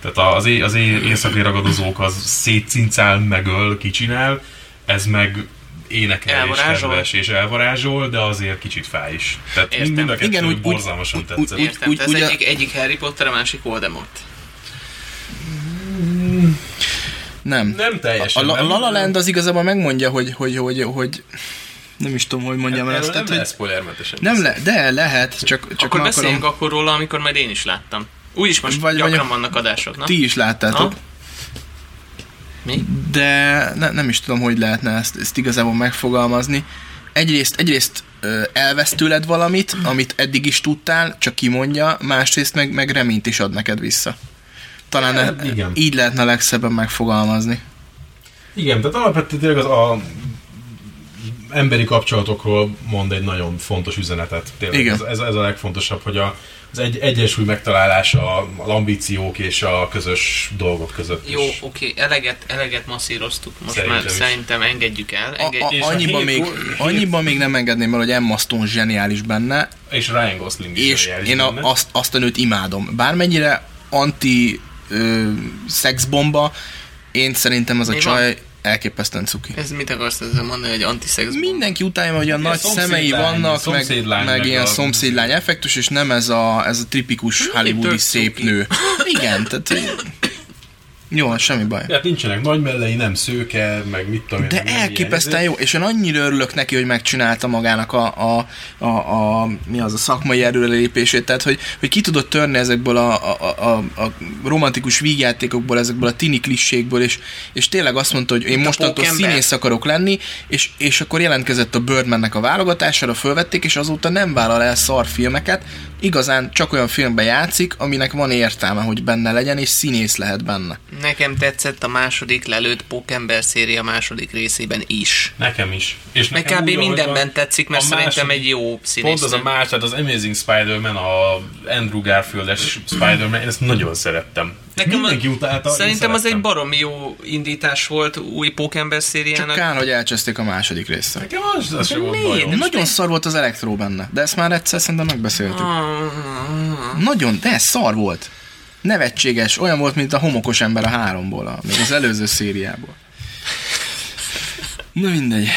Tehát az, é, az é, éjszakai ragadozók az szétcincál, megöl, kicsinál, ez meg énekel és Elvarázsol. kedves és elvarázsol, de azért kicsit fáj is. Tehát Értem. mind a kettő Igen, úgy- borzalmasan úgy- tetszett. úgy- Értem, úgy- ez ugye- egyik, egyik Harry Potter, a másik Voldemort. Nem. Nem teljesen. A, a, a La La Land az igazából megmondja, hogy, hogy, hogy, hogy nem is tudom, hogy mondjam el ezt. nem Tehát, lehet spoilermentesen. nem le, de lehet, csak, csak Akkor beszéljünk akkor róla, amikor majd én is láttam. Úgyis most Vagy- vagy gyakran a- vannak adások, na? ti is láttátok. Mi? de ne, nem is tudom, hogy lehetne ezt, ezt igazából megfogalmazni. Egyrészt, egyrészt elvesz tőled valamit, amit eddig is tudtál, csak kimondja, másrészt meg, meg reményt is ad neked vissza. Talán Hát, e, igen. így lehetne legszebben megfogalmazni. Igen, tehát alapvetően tényleg az a emberi kapcsolatokról mond egy nagyon fontos üzenetet. Tényleg Igen. Ez, ez, ez a legfontosabb, hogy a, az egy, egyensúly megtalálása az ambíciók és a közös dolgok között Jó, is. oké, eleget, eleget masszíroztuk. Most Szerintem már is. szerintem engedjük el. Engedjük. a, a annyiban, még, annyiban még nem engedném el, hogy Emma Stone zseniális benne, És Ryan Gosling is és én a, azt, azt a nőt imádom. Bármennyire anti ö, szexbomba, én szerintem ez a Mi csaj elképesztően cuki. Ez mit akarsz ezzel mondani, hogy antiszex? Mindenki utálja, hogy olyan nagy szemei vannak, meg, meg meg ilyen a- szomszédlány effektus, és nem ez a, ez a tipikus hollywoodi tök szép nő. Igen, tehát jó, semmi baj. Hát nincsenek nagy mellei, nem szőke, meg mit tudom én, De elképesztően jó, és én annyira örülök neki, hogy megcsinálta magának a, a, a, a, mi az a szakmai előrelépését, tehát hogy, hogy ki tudott törni ezekből a, a, a, a romantikus vígjátékokból, ezekből a tini klissékből, és, és tényleg azt mondta, hogy én mostantól színész akarok lenni, és, és akkor jelentkezett a Birdmannek a válogatására, fölvették, és azóta nem vállal el szar filmeket, igazán csak olyan filmben játszik, aminek van értelme, hogy benne legyen, és színész lehet benne. Nekem tetszett a második lelőtt Pókember széria második részében is. Nekem is. És Meg nekem kb. úgy, mindenben van, tetszik, mert a szerintem második- egy jó Pont színész. az a más, tehát az Amazing Spider-Man, a Andrew Garfield-es Spider-Man, én ezt nagyon szerettem. Nekem Mindenki a- utálta, Szerintem az egy baromi jó indítás volt új Pókember Csak szériának. kár, hogy elcseszték a második részt. Nekem az, az sem volt bajom. Nagyon szar volt az elektró benne, de ezt már egyszer szerintem megbeszéltük. Ah, Nagyon, de szar volt. Nevetséges, olyan volt, mint a homokos ember a háromból, a, még az előző szériából. Na mindegy.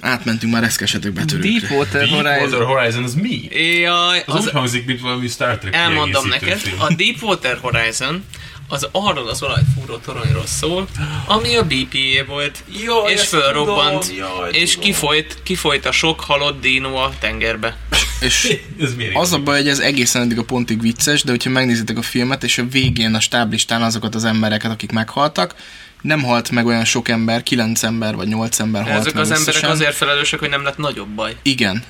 Átmentünk már reszkesetek betörőkre. Deepwater Deepwater Horizon. Horizon, az mi? Jaj, Az, az, úgy hangzik, mint valami Star Trek elmondom neked, film. a Deepwater Horizon az arról az olajfúró toronyról szól, ami a BPA volt, Jaj, és fölrobbant, tudom, jaj, és tudom. kifolyt, kifolyt a sok halott dino a tengerbe. És Ez az a baj, hogy ez egészen eddig a pontig vicces, de hogyha megnézitek a filmet, és a végén a stáblistán azokat az embereket, akik meghaltak, nem halt meg olyan sok ember, kilenc ember vagy nyolc ember halt Ezek meg az emberek összesen. azért felelősek, hogy nem lett nagyobb baj. Igen.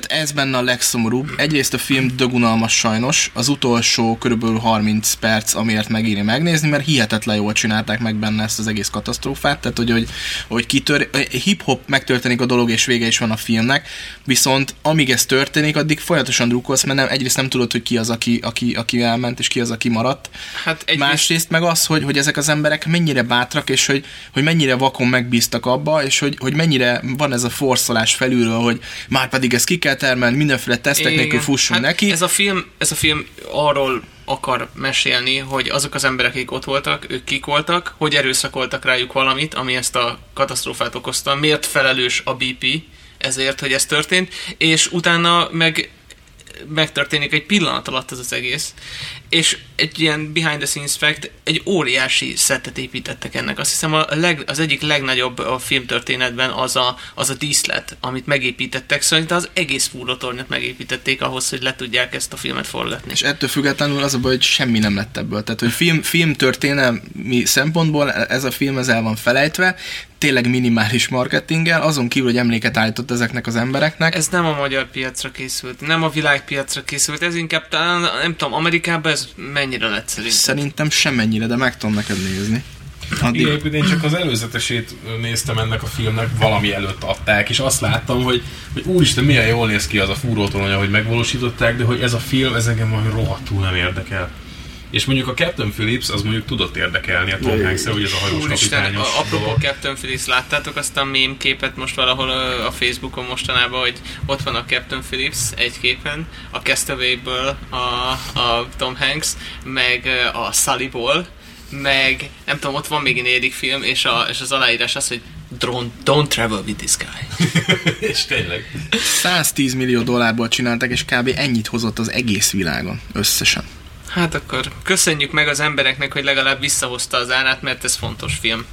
Tehát ez benne a legszomorúbb. Egyrészt a film dögunalmas sajnos, az utolsó körülbelül 30 perc, amiért megéri megnézni, mert hihetetlen jól csinálták meg benne ezt az egész katasztrófát, tehát hogy, hogy, hogy kitör, hip-hop megtörténik a dolog, és vége is van a filmnek, viszont amíg ez történik, addig folyamatosan drukkolsz, mert nem, egyrészt nem tudod, hogy ki az, aki, aki, aki elment, és ki az, aki maradt. Hát egy Másrészt meg az, hogy, hogy ezek az emberek mennyire bátrak, és hogy, hogy mennyire vakon megbíztak abba, és hogy, hogy mennyire van ez a forszolás felülről, hogy már pedig ezt ki kell termelni, mindenféle tesztek nélkül fussunk hát neki. Ez a, film, ez a film arról akar mesélni, hogy azok az emberek, akik ott voltak, ők kik voltak, hogy erőszakoltak rájuk valamit, ami ezt a katasztrófát okozta, miért felelős a BP ezért, hogy ez történt, és utána meg megtörténik egy pillanat alatt ez az egész. És egy ilyen behind the scenes fact, egy óriási szettet építettek ennek. Azt hiszem a leg, az egyik legnagyobb a filmtörténetben az a, az a díszlet, amit megépítettek. Szerintem az egész fúrótornyot megépítették ahhoz, hogy le tudják ezt a filmet forgatni. És ettől függetlenül az a baj, hogy semmi nem lett ebből. Tehát, hogy film, film történelmi szempontból ez a film ez el van felejtve, tényleg minimális marketinggel, azon kívül, hogy emléket állított ezeknek az embereknek. Ez nem a magyar piacra készült, nem a világpiacra készült, ez inkább talán, nem tudom, Amerikában ez mennyire lett szerintem. Szerintem semmennyire, de meg tudom neked nézni. Addig... Igen, én csak az előzetesét néztem ennek a filmnek, valami előtt adták, és azt láttam, hogy, hogy úristen, milyen jól néz ki az a fúrótorony, ahogy megvalósították, de hogy ez a film, ez engem majd rohadtul nem érdekel. És mondjuk a Captain Phillips az mondjuk tudott érdekelni a Tom hanks hogy ez a hajós Úristen, apropó. Captain Phillips, láttátok azt a mém képet most valahol a Facebookon mostanában, hogy ott van a Captain Phillips egy képen, a Castaway-ből a, a Tom Hanks, meg a Sully-ból, meg nem tudom, ott van még egy negyedik film, és, a, és az aláírás az, hogy don't, don't travel with this guy. és tényleg. 110 millió dollárból csináltak, és kb. ennyit hozott az egész világon összesen. Hát akkor köszönjük meg az embereknek, hogy legalább visszahozta az árát, mert ez fontos film.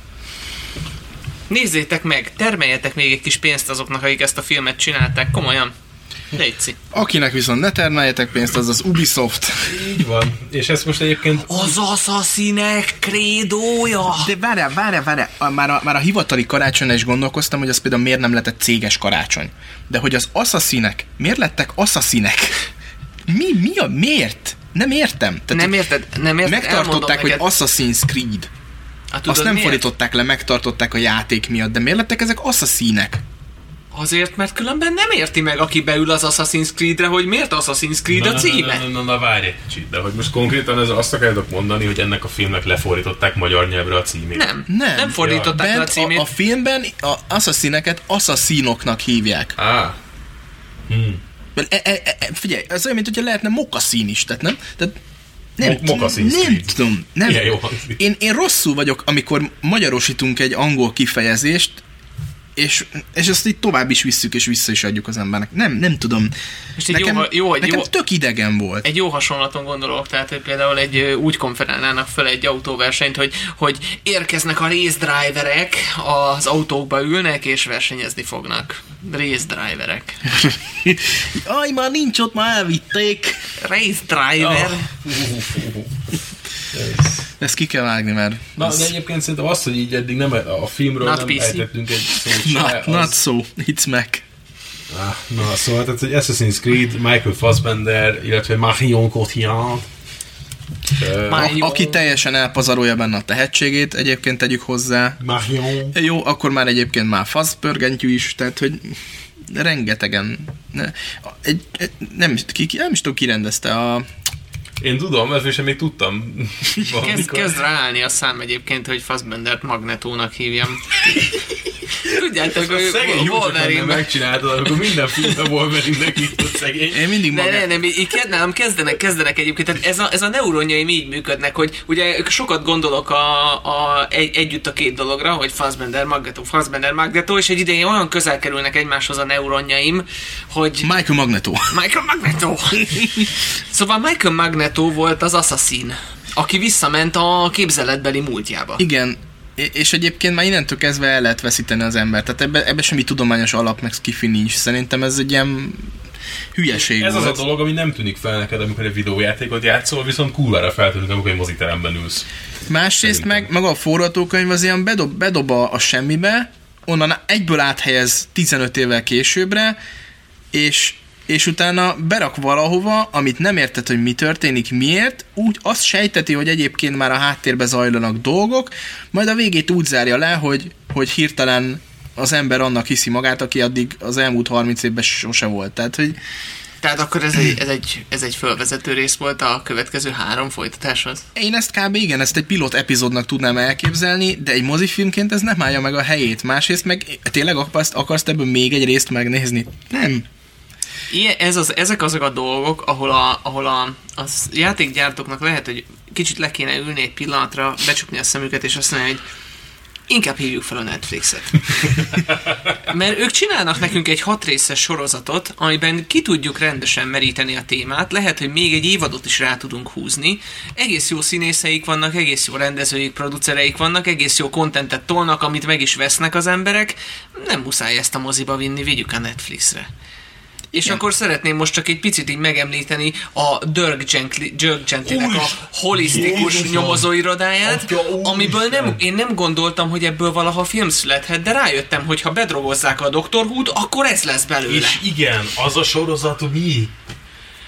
Nézzétek meg, termeljetek még egy kis pénzt azoknak, akik ezt a filmet csinálták, komolyan. Légy Akinek viszont ne termeljetek pénzt, az az Ubisoft. Így van. És ezt most egyébként Az asszaszinek krédója! De várjál, várjál, várjál. Már a, már a hivatali karácsonyra is gondolkoztam, hogy az például miért nem lehetett céges karácsony. De hogy az asszasszinek, miért lettek asszasszinek? Mi, mi a, miért? Nem értem. Tehát Nem érted, nem érted, megtartották, hogy elmondom Assassin's Creed. hát, Azt nem miért? fordították le, megtartották a játék miatt, de miért lettek ezek asszasszinek? Azért, mert különben nem érti meg, aki beül az Assassin's Creed-re, hogy miért Assassin's Creed a címe. Na, na, na, na, várj egy kicsit, de hogy most konkrétan ez azt akarjátok mondani, hogy ennek a filmnek lefordították magyar nyelvre a címét. Nem, Nem. nem fordították le a címét. a, a filmben a asszaszineket asszaszinoknak hívják. Á. Hmm. Mert E, e, e, figyelj, ez olyan, mint hogyha lehetne mokaszín is, tehát nem? Tehát nem, Mo- mokaszín nem street. tudom, nem. Milyen jó hangzik. Én, én rosszul vagyok, amikor magyarosítunk egy angol kifejezést, és, és ezt így tovább is visszük, és vissza is adjuk az embernek. Nem, nem tudom. Most egy nekem, jó, jó, nekem jó, tök idegen volt. egy jó hasonlaton gondolok, tehát hogy például egy úgy konferálnának fel egy autóversenyt, hogy, hogy érkeznek a race driverek, az autókba ülnek és versenyezni fognak. Race driverek. Aj, már nincs ott, már elvitték. Race driver. Oh. Ezt ki kell vágni, mert... Na, ez- de egyébként szerintem azt, hogy így eddig nem a filmről Not nem PC. ejtettünk egy szót se, Not, not az... so, it's Mac. Ah, Na, szóval tehát, hogy Assassin's Creed, Michael Fassbender, illetve Marion Cotillard. Jó. aki teljesen elpazarolja benne a tehetségét, egyébként tegyük hozzá. Marion. Jó, akkor már egyébként már faszpörgentyű is, tehát hogy rengetegen. Ne, egy, egy, nem, is- ki, ki, nem is tudom, ki rendezte a... Én tudom, ezt sem még tudtam. Kezd, kezd ráállni a szám egyébként, hogy Fassbendert Magnetónak hívjam. Tudjátok, A hogy szegény Wolverine megcsináltad, amikor minden filmben Wolverine-nek hívott szegény. Én mindig magát... ne, nem, így kezd- nálam kezdenek, kezdenek egyébként, tehát ez a, ez a neuronjaim így működnek, hogy ugye sokat gondolok a, a, egy, együtt a két dologra, hogy Fassbender, Magneto, Fassbender, Magneto, és egy ideje olyan közel kerülnek egymáshoz a neuronjaim, hogy Michael Magneto. Michael Magneto! szóval Michael Magneto volt az assassin, aki visszament a képzeletbeli múltjába. Igen, és- egyébként már innentől kezdve el lehet veszíteni az embert. Tehát ebbe, ebbe semmi tudományos alap, meg skifi nincs. Szerintem ez egy ilyen hülyeség Ez az a volt. dolog, ami nem tűnik fel neked, amikor egy videójátékot játszol, viszont kurvára feltűnik, amikor egy moziteremben ülsz. Másrészt Szerintem. meg maga a forgatókönyv az ilyen bedob, bedob a, a semmibe, onnan egyből áthelyez 15 évvel későbbre, és, és utána berak valahova, amit nem érted, hogy mi történik, miért, úgy azt sejteti, hogy egyébként már a háttérbe zajlanak dolgok, majd a végét úgy zárja le, hogy, hogy hirtelen az ember annak hiszi magát, aki addig az elmúlt 30 évben sose volt. Tehát, hogy Tehát akkor ez egy, ez, egy, ez egy fölvezető rész volt a következő három folytatáshoz. Én ezt kb. igen, ezt egy pilot epizódnak tudnám elképzelni, de egy mozifilmként ez nem állja meg a helyét. Másrészt meg tényleg akarsz, akarsz ebből még egy részt megnézni? Nem. Ilyen, ez az, ezek azok a dolgok, ahol a, ahol a, a játékgyártóknak lehet, hogy kicsit le kéne ülni egy pillanatra, becsukni a szemüket, és azt mondani, hogy inkább hívjuk fel a Netflixet. Mert ők csinálnak nekünk egy hat részes sorozatot, amiben ki tudjuk rendesen meríteni a témát, lehet, hogy még egy évadot is rá tudunk húzni. Egész jó színészeik vannak, egész jó rendezőik, producereik vannak, egész jó kontentet tolnak, amit meg is vesznek az emberek. Nem muszáj ezt a moziba vinni, vigyük a Netflixre. És Igen. akkor szeretném most csak egy picit így megemlíteni a Dirk, Gently, Dirk Gentlynek a holisztikus Jézusom! nyomozóirodáját, Atya, amiből nem, én nem gondoltam, hogy ebből valaha film születhet, de rájöttem, hogy ha bedrogozzák a Dr. Who-t, akkor ez lesz belőle. És igen, az a sorozat mi?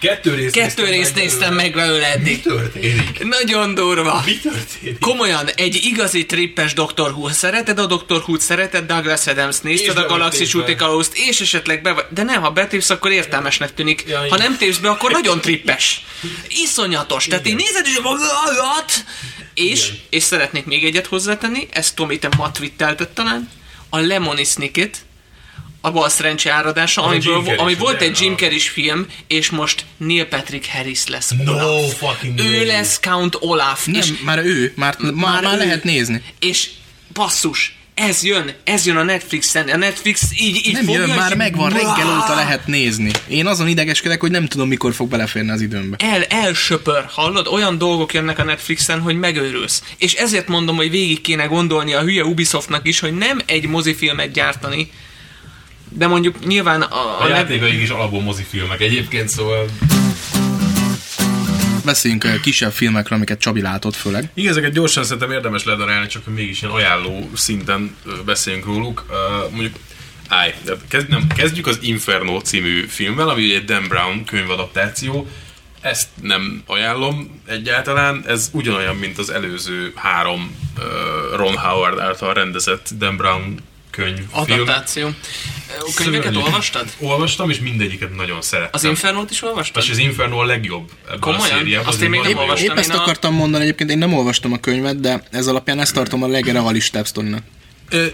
Kettő részt Kettő részt néztem meg belőle Mi eddig. történik? Nagyon durva. Mi történik? Komolyan, egy igazi trippes Dr. Who. Szereted a Dr. Who-t, szereted Douglas Adams, nézted a Galaxis bevették be. úti kalózt, és esetleg be. De nem, ha betépsz, akkor értelmesnek tűnik. Ja, ha nem tépsz be, akkor nagyon trippes. Iszonyatos. Tehát így nézed, és magat. És, Igen. és szeretnék még egyet hozzátenni, ezt Tomi, te ma twittelted talán, a Lemony Snicket, a bal szerencse áradása, Az amiből, Jim Carrey, ami volt egy Jim Carrey film, és most Neil Patrick Harris lesz No Olaf. fucking Ő way. lesz Count Olaf. Nem, és már ő, már, már, már, ő. lehet nézni. És basszus, ez jön, ez jön a Netflixen. A Netflix így, így Nem fogja, jön, már megvan, reggel Bá! óta lehet nézni. Én azon idegeskedek, hogy nem tudom, mikor fog beleférni az időmbe. El, elsöpör, hallod? Olyan dolgok jönnek a Netflixen, hogy megőrülsz. És ezért mondom, hogy végig kéne gondolni a hülye Ubisoftnak is, hogy nem egy mozifilmet gyártani, de mondjuk nyilván a, A a játékaik is alapból mozifilmek egyébként, szóval Beszéljünk ö, kisebb filmekről, amiket Csabi látott főleg. Igen, ezeket gyorsan szerintem érdemes ledarálni, csak hogy mégis ilyen ajánló szinten ö, beszéljünk róluk. Uh, mondjuk, állj, kezd, nem, kezdjük az Inferno című filmmel, ami ugye egy Dan Brown könyvadaptáció. Ezt nem ajánlom egyáltalán, ez ugyanolyan, mint az előző három uh, Ron Howard által rendezett Dan Brown könyv film. adaptáció. A könyveket Szörnyű. olvastad? Olvastam, és mindegyiket nagyon szerettem. Az Infernót is olvastad? és az Inferno a legjobb ebből Komolyan? a. Azt az én még nem olvastam. Épp ezt a- akartam mondani, egyébként én nem olvastam a könyvet, de ez alapján ezt tartom a legrealistább sztorinak.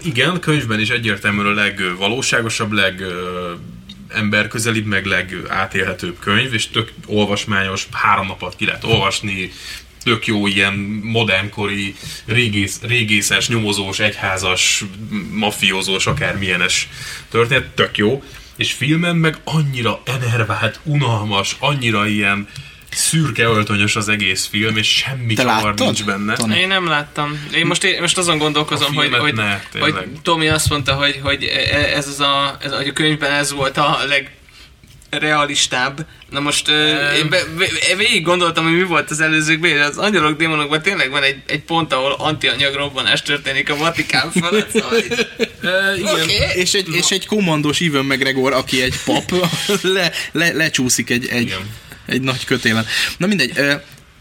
Igen, könyvben is egyértelműen a legvalóságosabb, leg emberközelibb, meg legátélhetőbb könyv, és tök olvasmányos, három napot ki lehet olvasni, tök jó ilyen modernkori, régész, régészes, nyomozós, egyházas, mafiózós, akármilyenes történet, tök jó. És filmen meg annyira enervált, unalmas, annyira ilyen szürke öltönyös az egész film, és semmi Te csavar láttad? nincs benne. Tony? Én nem láttam. Én most, én most azon gondolkozom, A hogy, hogy, ne, hogy. Tomi azt mondta, hogy, hogy ez az a, ez, hogy a könyvben ez volt a leg realistább. Na most uh, én be, be, végig gondoltam, hogy mi volt az előzőkben, és az angyalok démonokban tényleg van egy, egy pont, ahol antianyag robbanás történik a Vatikán fölött. Szóval, így- E, igen. Oké. És egy, és egy kommandós Ivan McGregor, aki egy pap, le, le, lecsúszik egy, egy, Igen. egy nagy kötélen. Na mindegy, ö,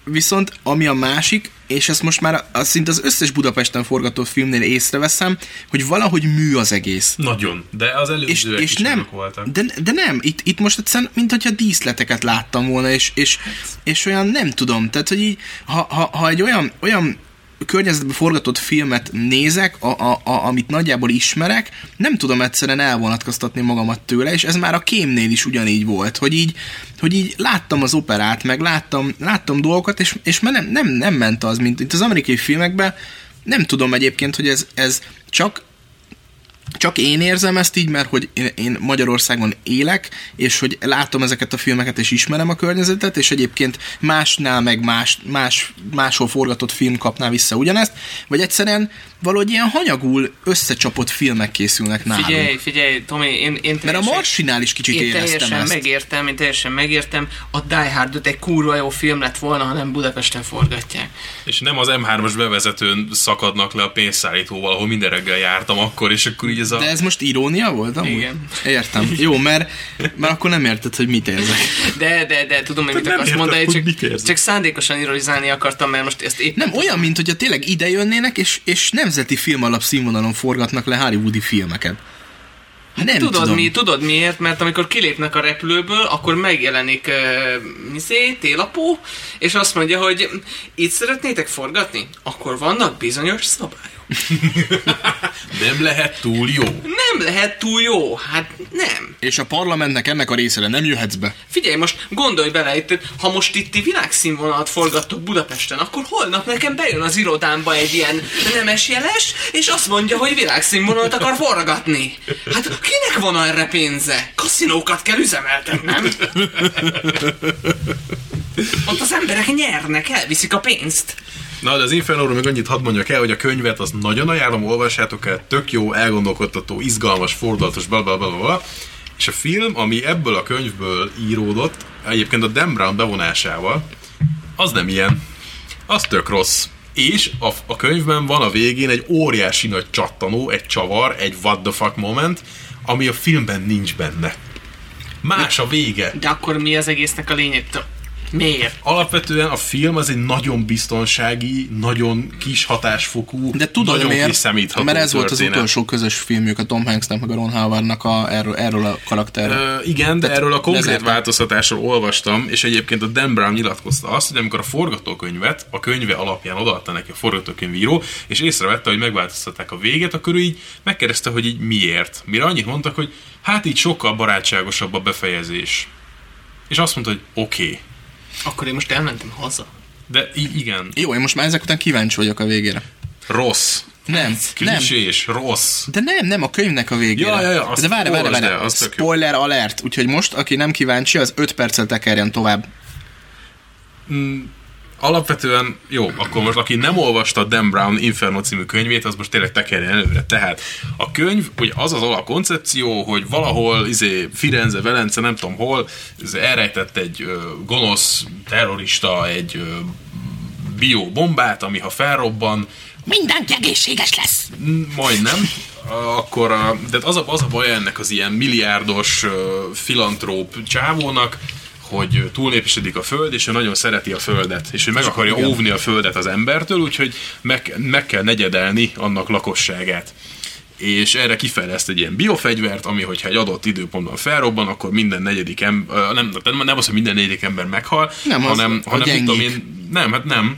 viszont ami a másik, és ezt most már az, szinte az összes Budapesten forgatott filmnél észreveszem, hogy valahogy mű az egész. Nagyon, de az És, előzőek és is nem, voltak. de, de nem, itt, itt most egyszerűen, mint hogyha díszleteket láttam volna, és, és, és olyan nem tudom, tehát, hogy így, ha, ha, ha egy olyan, olyan környezetben forgatott filmet nézek, a, a, a, amit nagyjából ismerek, nem tudom egyszerűen elvonatkoztatni magamat tőle, és ez már a kémnél is ugyanígy volt, hogy így, hogy így láttam az operát, meg láttam, láttam dolgokat, és, és már nem, nem, nem ment az, mint itt az amerikai filmekben, nem tudom egyébként, hogy ez, ez csak csak én érzem ezt így, mert hogy én, én Magyarországon élek, és hogy látom ezeket a filmeket, és ismerem a környezetet, és egyébként másnál meg más, más, máshol forgatott film kapná vissza ugyanezt, vagy egyszerűen valahogy ilyen hanyagul összecsapott filmek készülnek nálunk. Figyelj, figyelj, Tomi, én, én mert a teljesen- Marsinál is kicsit én éreztem teljesen ezt. megértem, én teljesen megértem. A Die Hard 5 egy kurva jó film lett volna, ha nem Budapesten forgatják. És nem az M3-as bevezetőn szakadnak le a pénzszállítóval, ahol minden reggel jártam akkor, és akkor így ez a... De ez most irónia volt? Amúgy? Igen. Értem. Jó, mert, mert akkor nem érted, hogy mit érzek. De, de, de, tudom, hogy mit nem akarsz értem, mondani, csak, csak szándékosan ironizálni akartam, mert most ezt épp Nem, olyan, mint hogyha tényleg ide jönnének, és, és nemzeti film alap színvonalon forgatnak le hollywoodi filmeket. Nem tudod, tudom. Mi, tudod miért? Mert amikor kilépnek a repülőből, akkor megjelenik uh, mizé, télapó, és azt mondja, hogy itt szeretnétek forgatni? Akkor vannak bizonyos szabályok. Nem lehet túl jó. Nem lehet túl jó, hát nem. És a parlamentnek ennek a részére nem jöhetsz be. Figyelj, most gondolj bele, itt, ha most itt világszínvonalat forgattok Budapesten, akkor holnap nekem bejön az irodámba egy ilyen nemes jeles, és azt mondja, hogy világszínvonalat akar forgatni. Hát kinek van erre pénze? Kaszinókat kell üzemeltetnem. Ott az emberek nyernek, elviszik a pénzt. Na, de az Inferno-ról még annyit hadd mondjak el, hogy a könyvet az nagyon ajánlom, olvassátok el, tök jó, elgondolkodtató, izgalmas, fordulatos, bla bla bla bla. És a film, ami ebből a könyvből íródott, egyébként a Dan Brown bevonásával, az nem ilyen. Az tök rossz. És a, a könyvben van a végén egy óriási nagy csattanó, egy csavar, egy what the fuck moment, ami a filmben nincs benne. Más a vége. De akkor mi az egésznek a lényeg? Miért? Alapvetően a film az egy nagyon biztonsági, nagyon kis hatásfokú, De tudod nagyon miért? kiszámítható Mert ez volt az történet. utolsó közös filmjük a Tom Hanksnek meg a Ron Howardnak a, erről, erről a karakterről. Igen, de Tehát erről a konkrét változtatásról olvastam, és egyébként a Dan Brown nyilatkozta azt, hogy amikor a forgatókönyvet a könyve alapján odaadta neki a forgatókönyvíró, és észrevette, hogy megváltoztatták a véget, akkor ő így megkérdezte, hogy így miért. Mire annyit mondtak, hogy hát így sokkal barátságosabb a befejezés. És azt mondta, hogy oké. Okay. Akkor én most elmentem haza. De i- igen, Jó, én most már ezek után kíváncsi vagyok a végére. rossz. Nem, nem. Klisés, rossz. De nem, nem, a könyvnek a végére. Ja, ja, ja, azt De várj, várj, várj. Spoiler alert. Úgyhogy most, aki nem kíváncsi, az 5 perccel tekerjen tovább. Alapvetően, jó, akkor most aki nem olvasta Dan Brown Inferno című könyvét, az most tényleg tekerjen előre. Tehát a könyv, hogy az az alapkoncepció, hogy valahol izé, Firenze, Velence, nem tudom hol, ez elrejtett egy ö, gonosz terrorista egy ö, biobombát, ami ha felrobban, Mindenki egészséges lesz. Majdnem. Akkor de az a, az a baj ennek az ilyen milliárdos filantróp csávónak, hogy túlnépesedik a föld, és ő nagyon szereti a földet, és ő meg akarja igen. óvni a földet az embertől, úgyhogy meg, meg kell negyedelni annak lakosságát. És erre kifejleszt egy ilyen biofegyvert, ami, hogyha egy adott időpontban felrobban, akkor minden negyedik ember, nem, nem, nem az, hogy minden negyedik ember meghal, Nem, az hanem, a hanem tudom gyengék. én, nem, hát nem,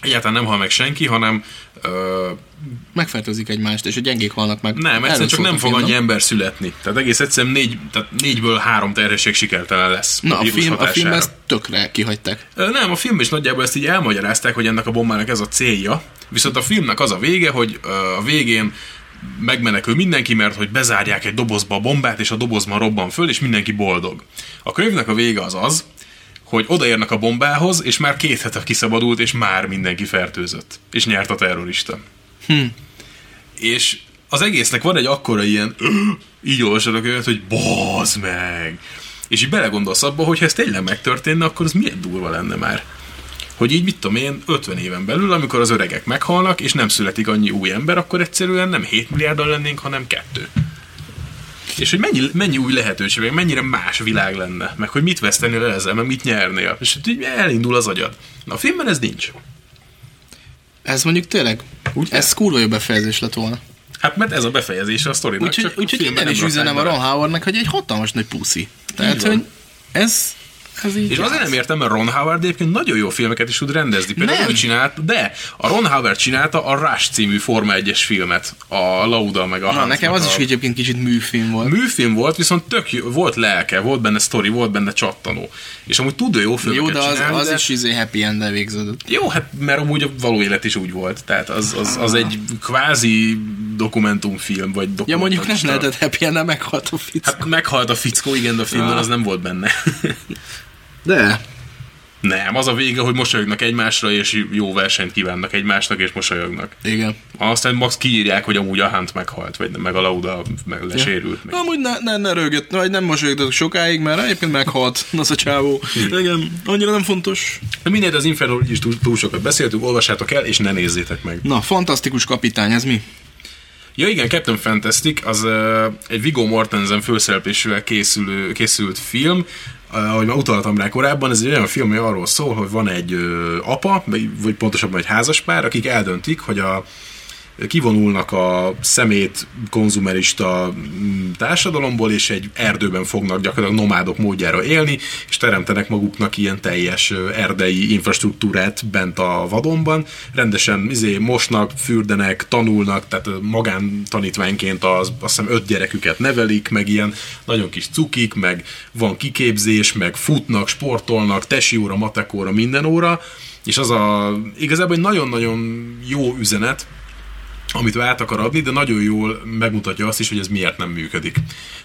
egyáltalán nem hal meg senki, hanem ö, Megfertőzik egymást, és a gyengék halnak meg. nem, egyszerűen csak nem a fog film, annyi ember születni. Tehát egész egyszerűen négy, tehát négyből három terhesség sikertelen lesz. Na, a, vírus film, a filmben ezt tökre kihagyták. Nem, a filmben is nagyjából ezt így elmagyarázták, hogy ennek a bombának ez a célja. Viszont a filmnek az a vége, hogy a végén megmenekül mindenki, mert hogy bezárják egy dobozba a bombát, és a dobozban robban föl, és mindenki boldog. A könyvnek a vége az az, hogy odaérnek a bombához, és már két hete kiszabadult, és már mindenki fertőzött. És nyert a terrorista. És az egésznek van egy akkora ilyen, így olvasod könyvet, hogy bazd meg! És így belegondolsz abba, hogy ha ez tényleg megtörténne, akkor az milyen durva lenne már. Hogy így mit tudom én, 50 éven belül, amikor az öregek meghalnak, és nem születik annyi új ember, akkor egyszerűen nem 7 milliárdan lennénk, hanem kettő. És hogy mennyi, mennyi új lehetőség, meg mennyire más világ lenne, meg hogy mit vesztenél el ezzel, meg mit nyernél. És hogy így elindul az agyad. Na a filmben ez nincs. Ez mondjuk tényleg, Úgy ez kurva jó befejezés lett volna. Hát mert ez a befejezése a sztorinak. Úgyhogy, filmben innen is üzenem a. Ron Howardnak, hogy egy hatalmas nagy puszi. Tehát, hogy ez, ez így És azért nem értem, mert Ron Howard egyébként nagyon jó filmeket is tud rendezni. Például Nem. ő csinált, de a Ron Howard csinálta a Rush című Forma 1-es filmet. A Lauda meg a Na, Hans nekem az a... is egyébként kicsit műfilm volt. Műfilm volt, viszont tök jó, volt lelke, volt benne sztori, volt benne csattanó. És amúgy tud jó filmeket Jó, de az, csinálni, az de... is izé happy end végződött. Jó, hát mert amúgy a való élet is úgy volt. Tehát az, az, az egy kvázi dokumentumfilm, vagy Ja, mondjuk nem lehetett happy end meghalt a fickó. Hát meghalt a fickó, igen, de a filmben Ah. az nem volt benne. De. Nem, az a vége, hogy mosolyognak egymásra, és jó versenyt kívánnak egymásnak, és mosolyognak. Igen. Aztán max kiírják, hogy amúgy a Hunt meghalt, vagy meg a Lauda meg lesérült. Meg. Amúgy ne, ne, ne rögött, vagy nem mosolyogtatok sokáig, mert egyébként meghalt az a csávó. Igen, annyira nem fontos. De mindegy, az Inferno is túl, túl sokat beszéltünk, olvassátok el, és ne nézzétek meg. Na, fantasztikus kapitány, ez mi? Ja igen, Captain Fantastic, az uh, egy Viggo Mortensen főszereplésével készülő, készült film, ahogy már utaltam rá korábban, ez egy olyan film, ami arról szól, hogy van egy apa, vagy pontosabban egy házaspár, akik eldöntik, hogy a kivonulnak a szemét konzumerista mm, társadalomból, és egy erdőben fognak gyakorlatilag nomádok módjára élni, és teremtenek maguknak ilyen teljes erdei infrastruktúrát bent a vadonban. Rendesen izé, mosnak, fürdenek, tanulnak, tehát ö, magántanítványként az, azt hiszem öt gyereküket nevelik, meg ilyen nagyon kis cukik, meg van kiképzés, meg futnak, sportolnak, tesi óra, matek óra, minden óra, és az a igazából egy nagyon-nagyon jó üzenet, amit ő át akar adni, de nagyon jól megmutatja azt is, hogy ez miért nem működik.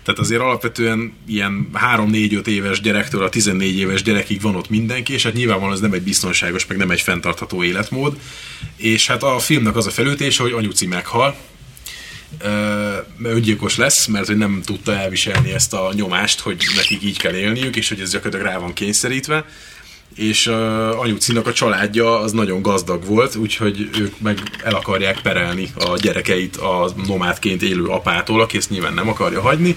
Tehát azért alapvetően ilyen 3-4-5 éves gyerektől a 14 éves gyerekig van ott mindenki, és hát nyilvánvalóan ez nem egy biztonságos, meg nem egy fenntartható életmód. És hát a filmnek az a felütése, hogy anyuci meghal, öngyilkos lesz, mert hogy nem tudta elviselni ezt a nyomást, hogy nekik így kell élniük, és hogy ez gyakorlatilag rá van kényszerítve és uh, anyucinak a családja az nagyon gazdag volt, úgyhogy ők meg el akarják perelni a gyerekeit a nomádként élő apától, aki ezt nyilván nem akarja hagyni.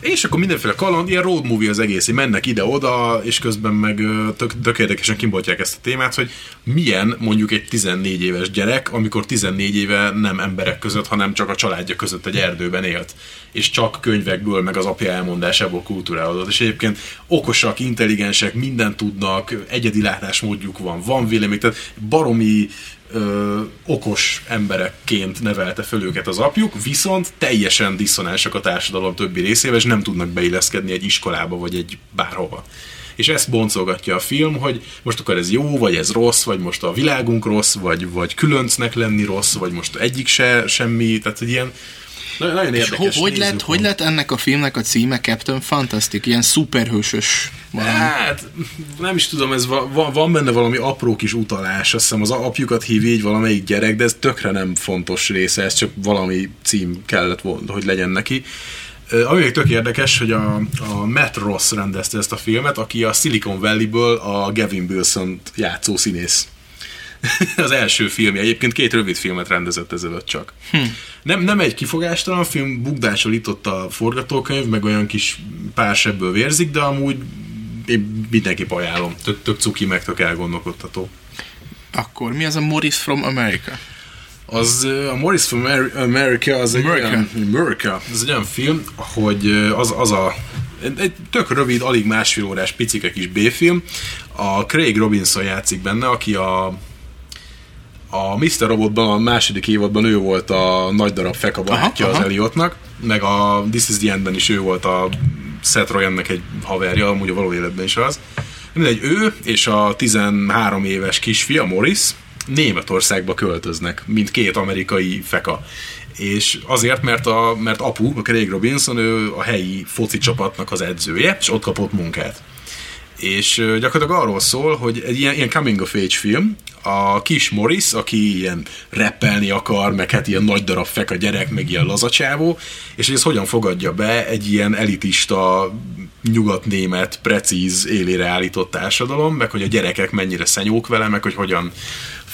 És akkor mindenféle kaland, ilyen road movie az egész, mennek ide-oda, és közben meg tök, tök érdekesen kimboltják ezt a témát, hogy milyen mondjuk egy 14 éves gyerek, amikor 14 éve nem emberek között, hanem csak a családja között egy erdőben élt. És csak könyvekből, meg az apja elmondásából kultúrálódott. És egyébként okosak, intelligensek, mindent tudnak, egyedi látásmódjuk van, van vélemény, tehát baromi ö, okos emberekként nevelte föl őket az apjuk, viszont teljesen diszonánsak a társadalom többi részével, és nem tudnak beilleszkedni egy iskolába, vagy egy bárhova. És ezt boncolgatja a film, hogy most akkor ez jó, vagy ez rossz, vagy most a világunk rossz, vagy, vagy különcnek lenni rossz, vagy most egyik se semmi, tehát egy ilyen nagyon, nagyon És érdekes ho- hogy, lett, hogy lett ennek a filmnek a címe Captain Fantastic? Ilyen szuperhősös valami. Hát, nem is tudom, ez va- van, van benne valami apró kis utalás, azt hiszem az apjukat hív így valamelyik gyerek, de ez tökre nem fontos része, ez csak valami cím kellett volna, hogy legyen neki. Ami még tök érdekes, hogy a, a Matt Ross rendezte ezt a filmet, aki a Silicon Valley-ből a Gavin wilson játszó színész. az első filmje. Egyébként két rövid filmet rendezett ezelőtt csak. Hm. Nem, nem egy kifogástalan film, bukdással itt ott a forgatókönyv, meg olyan kis pár sebből vérzik, de amúgy én mindenképp ajánlom. Tök, tök cuki, meg tök elgondolkodtató. Akkor mi az a Morris from America? Az a Morris from Amer- America az egy America. olyan, America, az egy olyan film, hogy az, az a egy tök rövid, alig másfél órás picike kis B-film. A Craig Robinson játszik benne, aki a a Mr. Robotban a második évadban ő volt a nagy darab feka barátja Aha, az aha. Elliotnak, meg a This is the Endben is ő volt a Seth Rogennek egy haverja, amúgy a való életben is az. Mindegy, ő és a 13 éves kisfia Morris Németországba költöznek, mint két amerikai feka. És azért, mert, a, mert apu, a Craig Robinson, ő a helyi foci csapatnak az edzője, és ott kapott munkát és gyakorlatilag arról szól, hogy egy ilyen, ilyen coming of age film, a kis Morris, aki ilyen rappelni akar, meg hát ilyen nagy darab fek a gyerek, meg ilyen lazacsávó, és hogy ez hogyan fogadja be egy ilyen elitista, nyugatnémet, precíz élére állított társadalom, meg hogy a gyerekek mennyire szenyók vele, meg hogy hogyan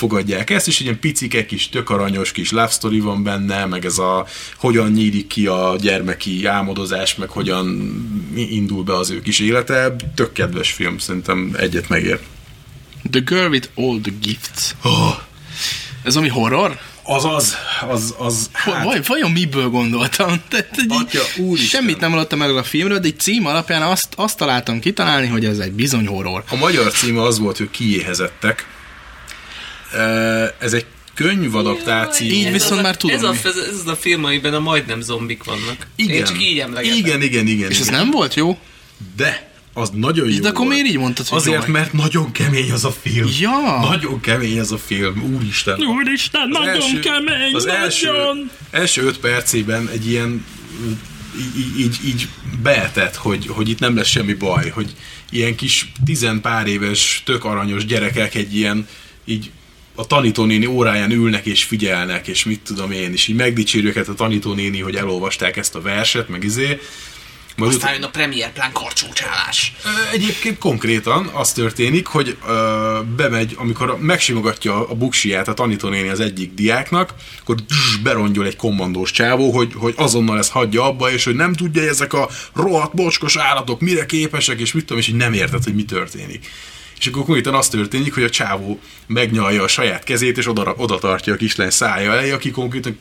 fogadják ezt, és egy ilyen picike kis tök aranyos kis love story van benne, meg ez a hogyan nyílik ki a gyermeki álmodozás, meg hogyan indul be az ő kis élete. Tök kedves film, szerintem egyet megér. The Girl with All the Gifts. Oh, Ez ami horror? az az, az, az, Hát, Vaj, vajon miből gondoltam? Tehát, így Atya, úristen. semmit nem hallottam erről a filmről, de egy cím alapján azt, azt találtam kitalálni, hogy ez egy bizony horror. a magyar címe az volt, hogy kiéhezettek. Ez egy könyvadaptáció. Így Ez viszont az a- már tudom Ez, a, ez, ez az a film, amiben a majdnem zombik vannak. igen. Én csak így emlegetem. Igen, igen, igen. És ez igen. nem volt jó? De, az nagyon jó De akkor volt. miért így mondtad, hogy Azért, jó? mert nagyon kemény az a film. Ja. Nagyon kemény az a film, úristen. Úristen, nagyon kemény, az első, nagyon! első öt percében egy ilyen így, így, így beetett, hogy, hogy itt nem lesz semmi baj, hogy ilyen kis tizenpár éves, tök aranyos gyerekek egy ilyen így a tanítónéni óráján ülnek és figyelnek, és mit tudom én, és így megdicsérjük őket a tanítónéni, hogy elolvasták ezt a verset, meg izé. Majd Aztán jön a Premier Plán karcsúcsálás. Egyébként konkrétan az történik, hogy ö, bemegy, amikor megsimogatja a buksiját a tanítónéni az egyik diáknak, akkor dzs, berongyol egy kommandós csávó, hogy, hogy azonnal ezt hagyja abba, és hogy nem tudja, hogy ezek a rohadt mocskos állatok mire képesek, és mit tudom, és így nem érted, hogy mi történik. És akkor konkrétan az történik, hogy a csávó megnyalja a saját kezét, és oda, oda tartja a kislány szája elé, aki konkrétan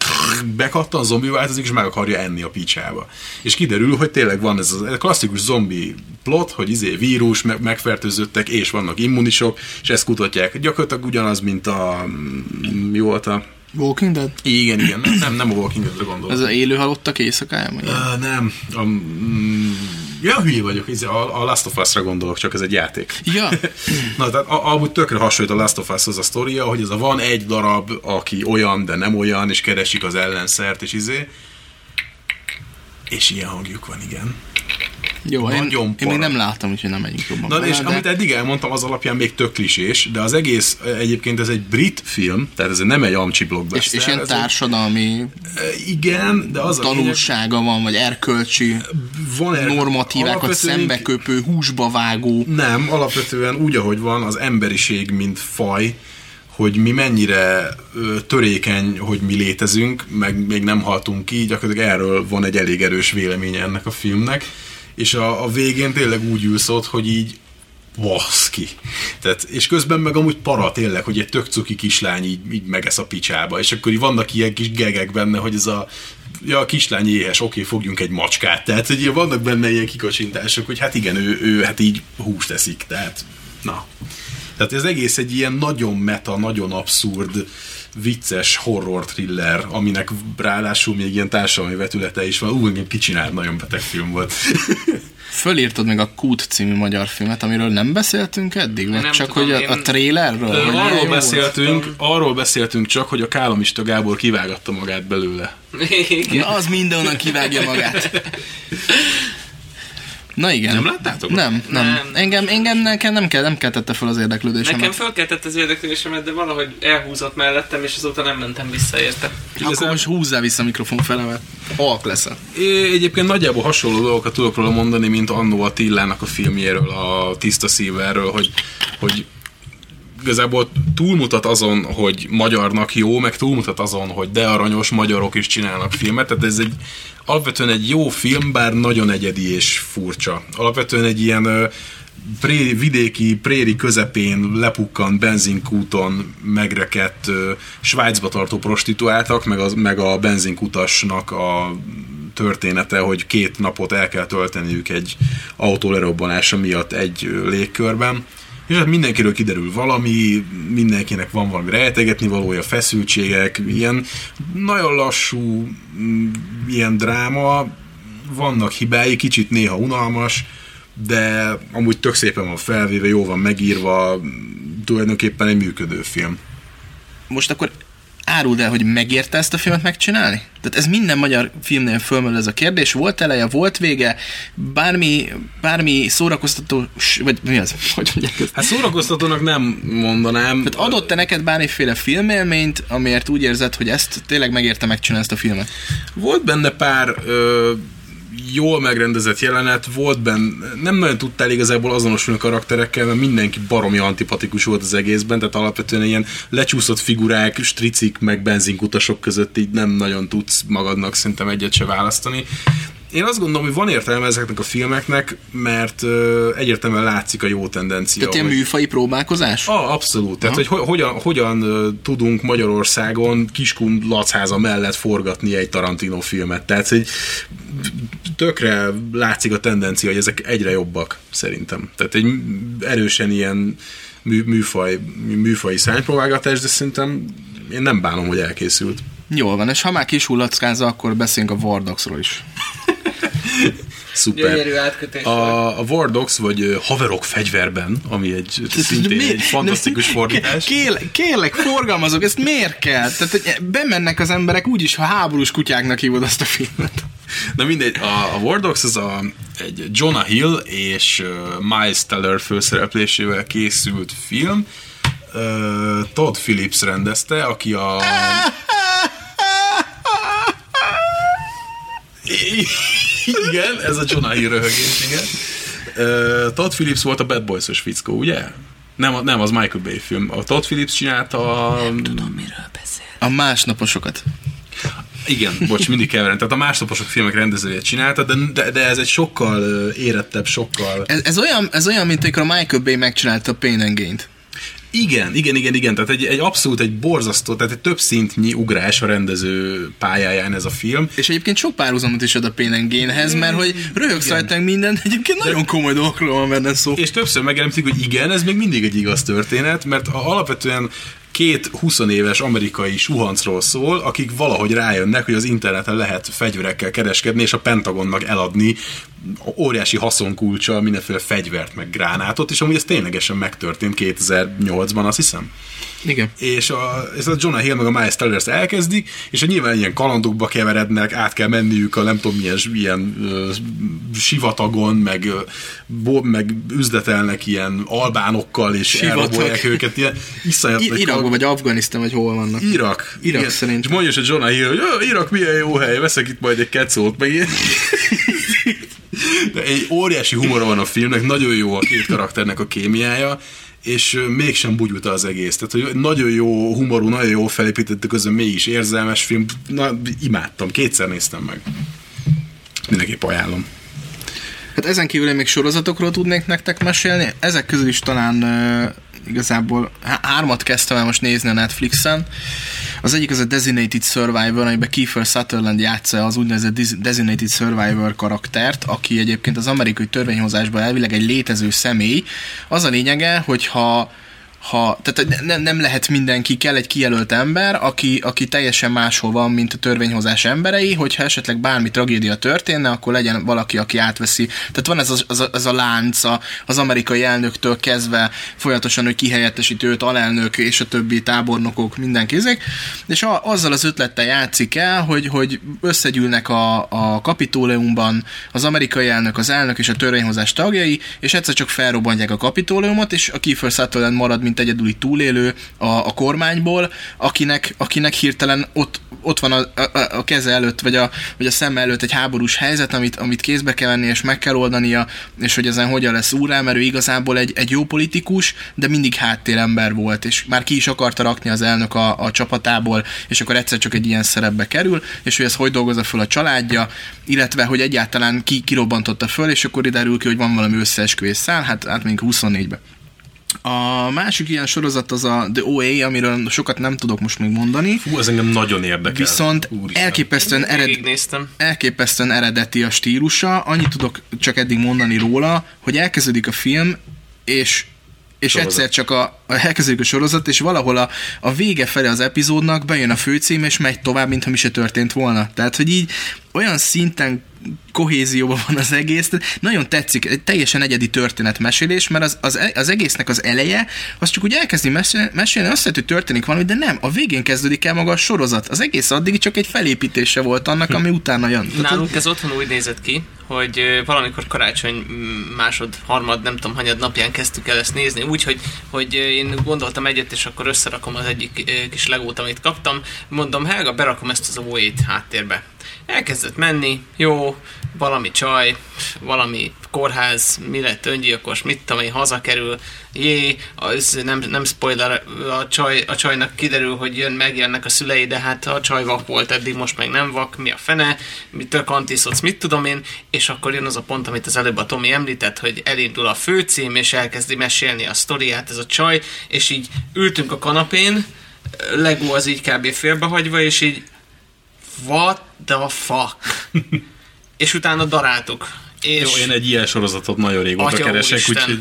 bekattan, zombi változik, és meg akarja enni a picsába. És kiderül, hogy tényleg van ez a klasszikus zombi plot, hogy izé vírus, meg, megfertőzöttek, és vannak immunisok, és ezt kutatják. Gyakorlatilag ugyanaz, mint a... Mi volt a... Walking Dead? Igen, igen, nem, nem, nem a Walking Dead-re gondolok. Ez az élő halottak éjszakája? Uh, nem. A, mm, ja, hülye vagyok, a, a Last of Us-ra gondolok, csak ez egy játék. Ja, Na, tehát a- amúgy tökre hasonlít a Last of Us-hoz a sztoria, hogy ez a van egy darab, aki olyan, de nem olyan, és keresik az ellenszert, és izé. És ilyen hangjuk van, igen. Jó, én, Nagyon én még para. nem láttam, úgyhogy nem megyünk jobban. Na, bele, és de- amit eddig elmondtam, az alapján még tök klisés, de az egész egyébként ez egy brit film, tehát ez nem egy amcsi és, blockbuster. és ilyen ez egy- társadalmi Igen, de az a tanulsága van, vagy erkölcsi van er- normatívákat szembeköpő, húsba vágó. Nem, alapvetően úgy, ahogy van, az emberiség, mint faj, hogy mi mennyire törékeny, hogy mi létezünk, meg még nem haltunk ki, gyakorlatilag erről van egy elég erős véleménye ennek a filmnek, és a, a végén tényleg úgy ülsz ott, hogy így baszki. Tehát, és közben meg amúgy para tényleg, hogy egy tök cuki kislány így, így megesz a picsába, és akkor így vannak ilyen kis gegek benne, hogy ez a ja, a kislány éhes, oké, fogjunk egy macskát. Tehát, hogy vannak benne ilyen kikocsintások, hogy hát igen, ő, ő hát így húst eszik, tehát na. Tehát ez egész egy ilyen nagyon meta, nagyon abszurd, vicces horror thriller, aminek ráadásul még ilyen társadalmi vetülete is van. Ú, engem kicsinált, nagyon beteg film volt. Fölírtad meg a Kút című magyar filmet, amiről nem beszéltünk eddig? Vagy Nem csak tudom, hogy a, én- a Hogy milyen arról beszéltünk, arról beszéltünk csak, hogy a Kálomista Gábor kivágatta magát belőle. volt? Na, az mindenhonnan kivágja magát. Na igen. Nem láttátok? Nem, nem. Nem. Engem, engem nekem nem, kell, nem keltette fel az érdeklődésemet. Nekem fölkeltett az érdeklődésemet, de valahogy elhúzott mellettem, és azóta nem mentem vissza érte. Akkor most húzzál vissza a mikrofon fele, mert halk lesz. É, egyébként nagyjából hasonló dolgokat tudok róla mondani, mint annó a Tillának a filmjéről, a Tiszta Szíverről, hogy, hogy igazából túlmutat azon, hogy magyarnak jó, meg túlmutat azon, hogy de aranyos magyarok is csinálnak filmet, tehát ez egy alapvetően egy jó film, bár nagyon egyedi és furcsa. Alapvetően egy ilyen ö, pré, vidéki préri közepén lepukkant benzinkúton megrekedt ö, Svájcba tartó prostituáltak, meg, az, meg a benzinkutasnak a története, hogy két napot el kell tölteniük egy autó lerobbanása miatt egy légkörben. És hát mindenkiről kiderül valami, mindenkinek van valami rejtegetni valója, feszültségek, ilyen nagyon lassú, mm, ilyen dráma, vannak hibái, kicsit néha unalmas, de amúgy tök szépen van felvéve, jó van megírva, tulajdonképpen egy működő film. Most akkor áruld el, hogy megérte ezt a filmet megcsinálni? Tehát ez minden magyar filmnél fölmerül ez a kérdés. Volt eleje, volt vége, bármi, bármi szórakoztató, vagy mi az? Hogy mondják ezt? Hát szórakoztatónak nem mondanám. Tehát adott-e neked bármiféle filmélményt, amiért úgy érzed, hogy ezt tényleg megérte megcsinálni ezt a filmet? Volt benne pár ö, jól megrendezett jelenet, volt benne, nem nagyon tudtál igazából azonosulni a karakterekkel, mert mindenki baromi antipatikus volt az egészben, tehát alapvetően ilyen lecsúszott figurák, stricik, meg benzinkutasok között így nem nagyon tudsz magadnak szerintem egyet se választani. Én azt gondolom, hogy van értelme ezeknek a filmeknek, mert ö, egyértelműen látszik a jó tendencia. Tehát ilyen hogy- műfai próbálkozás? Ah, abszolút. Tehát, hogy ho- hogyan, hogyan tudunk Magyarországon Kiskun Lacháza mellett forgatni egy Tarantino filmet. Tehát, hogy tökre látszik a tendencia, hogy ezek egyre jobbak, szerintem. Tehát egy erősen ilyen mű, műfaj, műfai szánypróbálgatás, de szerintem én nem bánom, hogy elkészült. Jól van, és ha már kis hullackázza, akkor beszéljünk a Wardoxról is. Szuper. Gyönyörű átkötés. A, a War Dogs, vagy Haverok fegyverben, ami egy szintén egy fantasztikus fordítás. Kérlek, kérlek, forgalmazok, ezt miért kell? Tehát, hogy bemennek az emberek úgyis, ha háborús kutyáknak hívod azt a filmet. Na mindegy, a, a War Dogs az a, egy Jonah Hill és Miles Teller főszereplésével készült film. Todd Phillips rendezte, aki a... Igen, ez a Hill röhögés, igen. Uh, Todd Phillips volt a Bad Boys-os fickó, ugye? Nem, nem, az Michael Bay film. A Todd Phillips csinálta a... A másnaposokat. Igen, bocs, mindig keverem. Tehát a másnaposok filmek rendezője csinálta, de, de, de ez egy sokkal érettebb, sokkal... Ez, ez, olyan, ez olyan, mint amikor a Michael Bay megcsinálta a Pain and Gain-t. Igen, igen, igen, igen. Tehát egy, egy abszolút egy borzasztó, tehát egy több szintnyi ugrás a rendező pályáján ez a film. És egyébként sok párhuzamot is ad a Gain-hez, mert hogy röhögsz rajta minden, egyébként nagyon komoly dolgokról van benne szó. És többször megemlítik, hogy igen, ez még mindig egy igaz történet, mert a- alapvetően két 20 éves amerikai suhancról szól, akik valahogy rájönnek, hogy az interneten lehet fegyverekkel kereskedni, és a Pentagonnak eladni óriási haszonkulcsa mindenféle fegyvert, meg gránátot, és amúgy ez ténylegesen megtörtént 2008-ban, azt hiszem. Igen. És a, ez a Jonah Hill meg a Miles Teller ezt elkezdik, és nyilván ilyen kalandokba keverednek, át kell menniük a nem tudom milyen, milyen ö, sivatagon, meg, ö, bo, meg üzletelnek ilyen albánokkal, és Sivatag. elrabolják őket, ilyen iszonyat I- Irakban vagy Afganisztán, vagy hol vannak. Irak. Irak Igen. szerint. És mondja a Jonah Hill, hogy "Ö, Irak milyen jó hely, veszek itt majd egy kecót, meg ilyen. De egy óriási humor van a filmnek, nagyon jó a két karakternek a kémiája, és mégsem bugyuta az egész. Tehát, hogy nagyon jó humorú, nagyon jó felépítettük, közben mégis érzelmes film. Na, imádtam, kétszer néztem meg. Mindenképp ajánlom. Hát ezen kívül én még sorozatokról tudnék nektek mesélni. Ezek közül is talán igazából há- hármat kezdtem el most nézni a Netflixen. Az egyik az a Designated Survivor, amiben Kiefer Sutherland játsza az úgynevezett Designated Survivor karaktert, aki egyébként az amerikai törvényhozásban elvileg egy létező személy. Az a lényege, hogyha ha, tehát nem, nem lehet mindenki, kell egy kijelölt ember, aki, aki teljesen máshol van, mint a törvényhozás emberei, hogyha esetleg bármi tragédia történne, akkor legyen valaki, aki átveszi. Tehát van ez a, az a, az a lánc az amerikai elnöktől kezdve folyamatosan, hogy kihelyettesít őt, alelnök és a többi tábornokok, mindenki ezek, és a, azzal az ötlettel játszik el, hogy, hogy összegyűlnek a, a kapitóleumban az amerikai elnök, az elnök és a törvényhozás tagjai, és egyszer csak felrobbantják a kapitóleumot, és a Kiefer Sutherland marad, mint egyedüli túlélő a, a kormányból, akinek, akinek hirtelen ott, ott van a, a, a keze előtt, vagy a, vagy a szeme előtt egy háborús helyzet, amit, amit kézbe kell venni, és meg kell oldania, és hogy ezen hogyan lesz úrá, mert ő igazából egy, egy jó politikus, de mindig háttérember volt, és már ki is akarta rakni az elnök a, a csapatából, és akkor egyszer csak egy ilyen szerepbe kerül, és hogy ez hogy dolgozza föl a családja, illetve hogy egyáltalán ki kirobbantotta föl, és akkor derül ki, hogy van valami összeesküvés szál, hát átmegyünk 24-be. A másik ilyen sorozat az a The OA, amiről sokat nem tudok most még mondani, Fú, ez engem nagyon érdekel. viszont Úristen. elképesztően ered, elképesztően eredeti a stílusa, annyit tudok csak eddig mondani róla, hogy elkezdődik a film, és és Sorozat. egyszer csak a, a, elkezdődik a sorozat, és valahol a, a vége felé az epizódnak bejön a főcím, és megy tovább, mintha mi se történt volna. Tehát, hogy így olyan szinten kohézióban van az egész, nagyon tetszik, egy teljesen egyedi történetmesélés, mert az, az, az egésznek az eleje, az csak úgy elkezdi mesélni, azt hogy történik valami, de nem, a végén kezdődik el maga a sorozat. Az egész addig csak egy felépítése volt annak, ami utána jön. Tehát, Nálunk ez otthon úgy nézett ki, hogy valamikor karácsony másod, harmad, nem tudom, hanyad napján kezdtük el ezt nézni, úgy, hogy, én gondoltam egyet, és akkor összerakom az egyik kis legót, amit kaptam. Mondom, Helga, berakom ezt az OE-t háttérbe. Elkezdett menni, jó, valami csaj, valami kórház, mi lett öngyilkos, mit tudom én, hazakerül, jé, az nem, nem spoiler, a, csaj, a csajnak kiderül, hogy jön, megjönnek a szülei, de hát a csaj vak volt eddig, most meg nem vak, mi a fene, mi tök antiszocz, mit tudom én, és akkor jön az a pont, amit az előbb a Tomi említett, hogy elindul a főcím, és elkezdi mesélni a sztoriát ez a csaj, és így ültünk a kanapén, Lego az így kb. félbehagyva, és így what the fuck? és utána daráltuk. És Jó, én egy ilyen sorozatot nagyon régóta Atya keresek, úgyhogy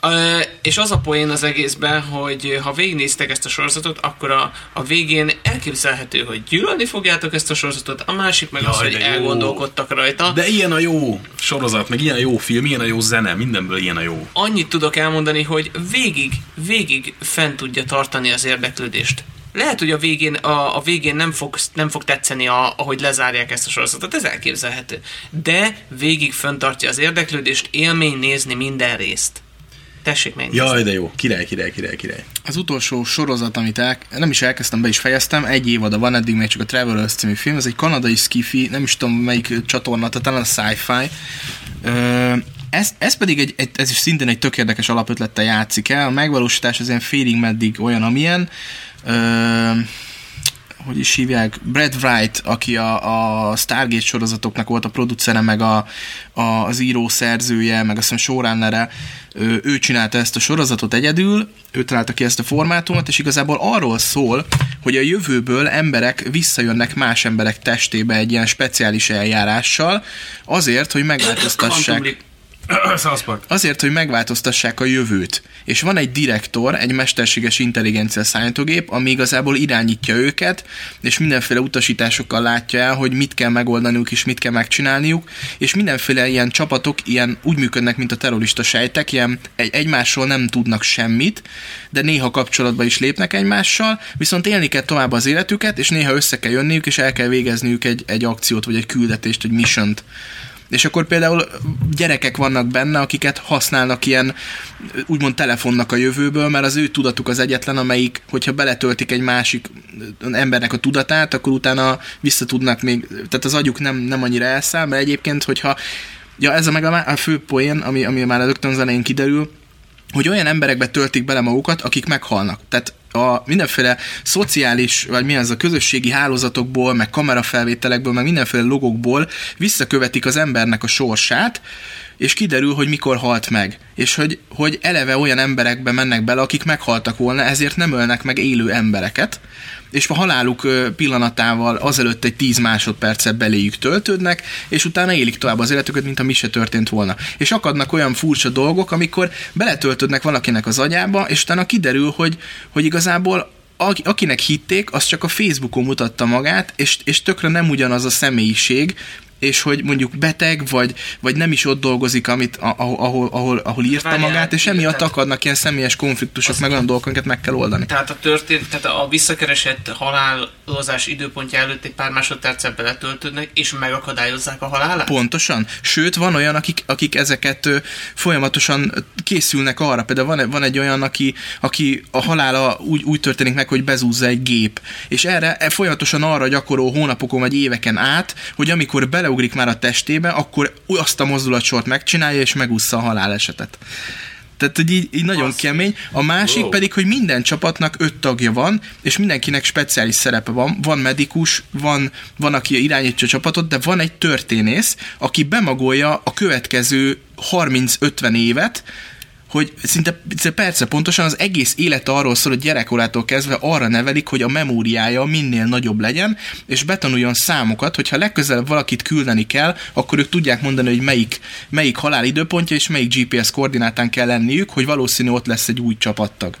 Ö, és az a poén az egészben, hogy ha végignéztek ezt a sorozatot, akkor a, a végén elképzelhető, hogy gyűlölni fogjátok ezt a sorozatot, a másik meg Jaj, az, hogy jó. elgondolkodtak rajta. De ilyen a jó sorozat, meg ilyen a jó film, ilyen a jó zene, mindenből ilyen a jó. Annyit tudok elmondani, hogy végig, végig fent tudja tartani az érdeklődést. Lehet, hogy a végén, a, a végén nem, fog, nem fog tetszeni, a, ahogy lezárják ezt a sorozatot, ez elképzelhető. De végig fenntartja az érdeklődést, élmény nézni minden részt. Tessék megnézni. Jaj, de jó. Király, király, király, király. Az utolsó sorozat, amit el, nem is elkezdtem, be is fejeztem, egy évada van, eddig még csak a Travelers című film, ez egy kanadai skifi, nem is tudom melyik csatorna, tehát talán a sci-fi. Ö, ez, ez pedig egy, egy, ez is szintén egy tök érdekes alapötlettel játszik el, a megvalósítás az ilyen félig meddig olyan, amilyen. Hogy is hívják, Brad Wright, aki a, a Stargate sorozatoknak volt a producere, meg a, a, az író szerzője, meg azt hiszem showrunnere, ő, ő csinálta ezt a sorozatot egyedül, ő találta ki ezt a formátumot, és igazából arról szól, hogy a jövőből emberek visszajönnek más emberek testébe egy ilyen speciális eljárással, azért, hogy megváltoztassák... Azért, hogy megváltoztassák a jövőt. És van egy direktor, egy mesterséges intelligencia számítógép, ami igazából irányítja őket, és mindenféle utasításokkal látja el, hogy mit kell megoldaniuk és mit kell megcsinálniuk, és mindenféle ilyen csapatok ilyen úgy működnek, mint a terrorista sejtek, ilyen egy, egymásról nem tudnak semmit, de néha kapcsolatba is lépnek egymással, viszont élni kell tovább az életüket, és néha össze kell jönniük, és el kell végezniük egy, egy akciót, vagy egy küldetést, egy missiont. És akkor például gyerekek vannak benne, akiket használnak ilyen úgymond telefonnak a jövőből, mert az ő tudatuk az egyetlen, amelyik, hogyha beletöltik egy másik embernek a tudatát, akkor utána vissza tudnak még, tehát az agyuk nem, nem annyira elszáll, mert egyébként, hogyha Ja, ez a meg a, a fő poén, ami, ami már rögtön az elején kiderül, hogy olyan emberekbe töltik bele magukat, akik meghalnak. Tehát a mindenféle szociális, vagy mi az a közösségi hálózatokból, meg kamerafelvételekből, meg mindenféle logokból visszakövetik az embernek a sorsát, és kiderül, hogy mikor halt meg. És hogy, hogy eleve olyan emberekbe mennek bele, akik meghaltak volna, ezért nem ölnek meg élő embereket, és a haláluk pillanatával azelőtt egy 10 másodpercet beléjük töltődnek, és utána élik tovább az életüket, mint a mi se történt volna. És akadnak olyan furcsa dolgok, amikor beletöltődnek valakinek az agyába, és utána kiderül, hogy, hogy igazából aki- akinek hitték, az csak a Facebookon mutatta magát, és, és tökre nem ugyanaz a személyiség, és hogy mondjuk beteg, vagy, vagy nem is ott dolgozik, amit, ahol, ahol, ahol, ahol írta Várjál, magát, és emiatt akadnak ilyen személyes konfliktusok, meg olyan dolgok, amiket meg kell oldani. Tehát a történt, tehát a visszakeresett halálozás időpontja előtt egy pár másodpercet beletöltődnek, és megakadályozzák a halálát? Pontosan. Sőt, van olyan, akik, akik ezeket folyamatosan készülnek arra. Például van, van egy olyan, aki, aki a halála úgy, úgy történik meg, hogy bezúzza egy gép. És erre e, folyamatosan arra gyakorol hónapokon vagy éveken át, hogy amikor beleugrik már a testébe, akkor azt a mozdulatsort megcsinálja, és megúszza a halálesetet. Tehát, hogy így, így nagyon Az- kemény. A másik Wow. pedig, hogy minden csapatnak öt tagja van, és mindenkinek speciális szerepe van. Van medikus, van, van aki irányítja a csapatot, de van egy történész, aki bemagolja a következő 30-50 évet, hogy szinte, szinte perce pontosan az egész élet arról szól, hogy gyerekkorától kezdve arra nevelik, hogy a memóriája minél nagyobb legyen, és betanuljon számokat, hogyha legközelebb valakit küldeni kell, akkor ők tudják mondani, hogy melyik, melyik halálidőpontja és melyik GPS koordinátán kell lenniük, hogy valószínű ott lesz egy új csapattag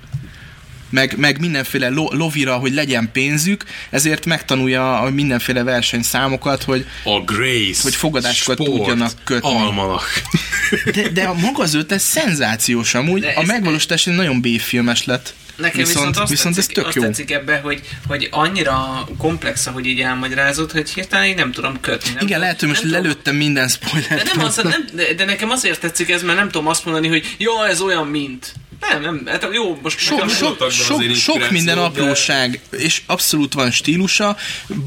meg, meg mindenféle lo, lovira, hogy legyen pénzük, ezért megtanulja a mindenféle versenyszámokat, hogy A Grace. Hogy fogadásokat sport, tudjanak kötni. Almanak. de, de a maga az ötlet szenzációs amúgy, De a ez- megvalósítás egy nagyon B-filmes lett. Nekem viszont, viszont, azt, viszont ez tetszik, tök azt jó. tetszik ebbe, hogy, hogy annyira komplex, ahogy így elmagyarázod, hogy hirtelen így nem tudom kötni. Nem Igen, tudom- lehet, hogy most lelőttem minden De, spoilert. nem az, nem, de, de nekem azért tetszik ez, mert nem tudom azt mondani, hogy jó, ez olyan, mint. Nem, nem, hát jó, most Sok, sok, sok, sok minden de- apróság, és abszolút van stílusa,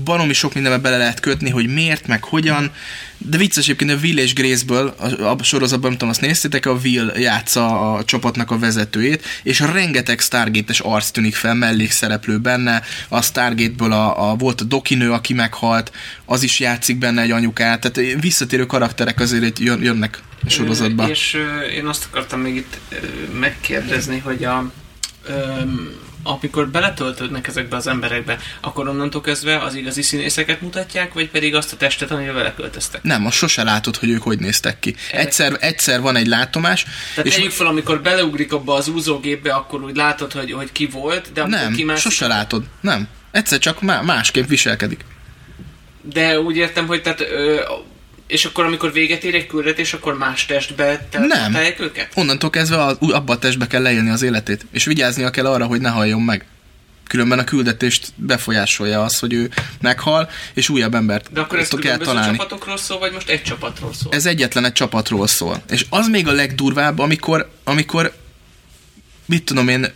baromi sok mindenbe bele lehet kötni, hogy miért, meg hogyan, de vicces egyébként a Will és Grace-ből, a, a sorozatban, nem tudom, azt néztétek, a Will játsza a csapatnak a vezetőjét, és rengeteg Stargate-es arc tűnik fel, mellékszereplő benne, a Stargate-ből a, a, volt a Dokinő, aki meghalt, az is játszik benne egy anyukát, tehát visszatérő karakterek azért jön, jönnek a sorozatba. Ö, És én azt akartam még itt megkérdezni, hogy a, amikor beletöltődnek ezekbe az emberekbe, akkor onnantól kezdve az igazi színészeket mutatják, vagy pedig azt a testet, amivel beleköltöztek? Nem, azt sose látod, hogy ők hogy néztek ki. Egyszer, egyszer van egy látomás, Tehát és tegyük fel, amikor beleugrik abba az úzógépbe, akkor úgy látod, hogy, hogy ki volt, de amikor nem, kimászik, sose látod. Nem. Egyszer csak má- másképp viselkedik. De úgy értem, hogy tehát, ö, és akkor amikor véget ér egy küldetés, akkor más testbe Nem. őket? Onnantól kezdve ú- abba a testbe kell leélni az életét, és vigyáznia kell arra, hogy ne halljon meg. Különben a küldetést befolyásolja az, hogy ő meghal, és újabb embert De akkor ez kell találni. csapatokról szól, vagy most egy csapatról szól? Ez egyetlen egy csapatról szól. És az még a legdurvább, amikor, amikor mit tudom én,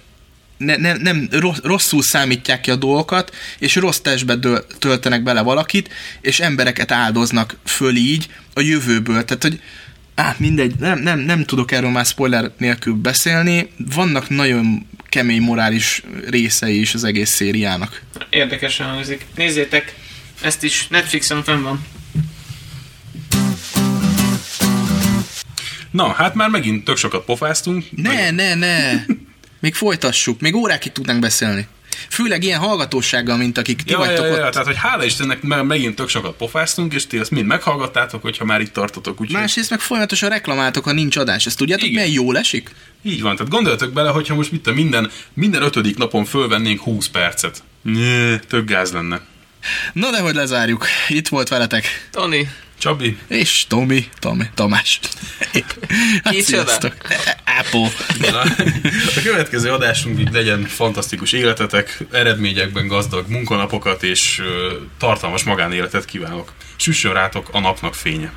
ne, ne, nem rossz, rosszul számítják ki a dolgokat, és rossz testbe döl, töltenek bele valakit, és embereket áldoznak föl így a jövőből. Tehát, hogy á, mindegy, nem, nem, nem tudok erről már spoiler nélkül beszélni. Vannak nagyon kemény morális részei is az egész szériának. Érdekesen hangzik. Nézzétek, ezt is Netflixen fenn van. Na, hát már megint tök sokat pofáztunk. Ne, ne, ne! Még folytassuk, még órákig tudnánk beszélni. Főleg ilyen hallgatósággal, mint akik ti Ja, vagytok ja, ja, ott. tehát, hogy hála Istennek mert megint tök sokat pofáztunk, és ti ezt mind meghallgattátok, hogyha már itt tartotok. Úgyhogy Másrészt meg folyamatosan reklamáltok, ha nincs adás. Ezt tudjátok, Igen. milyen jól esik? így van, tehát gondoljatok bele, hogyha most mit a minden, minden ötödik napon fölvennénk 20 percet. Nyé, tök gáz lenne. Na de hogy lezárjuk. Itt volt veletek. Tony, Csabi, És Tomi, Tomi, Tamás. Hát, sziasztok. Apple. Na, a következő adásunk így legyen fantasztikus életetek, eredményekben gazdag munkanapokat és tartalmas magánéletet kívánok. Süssön rátok a napnak fénye.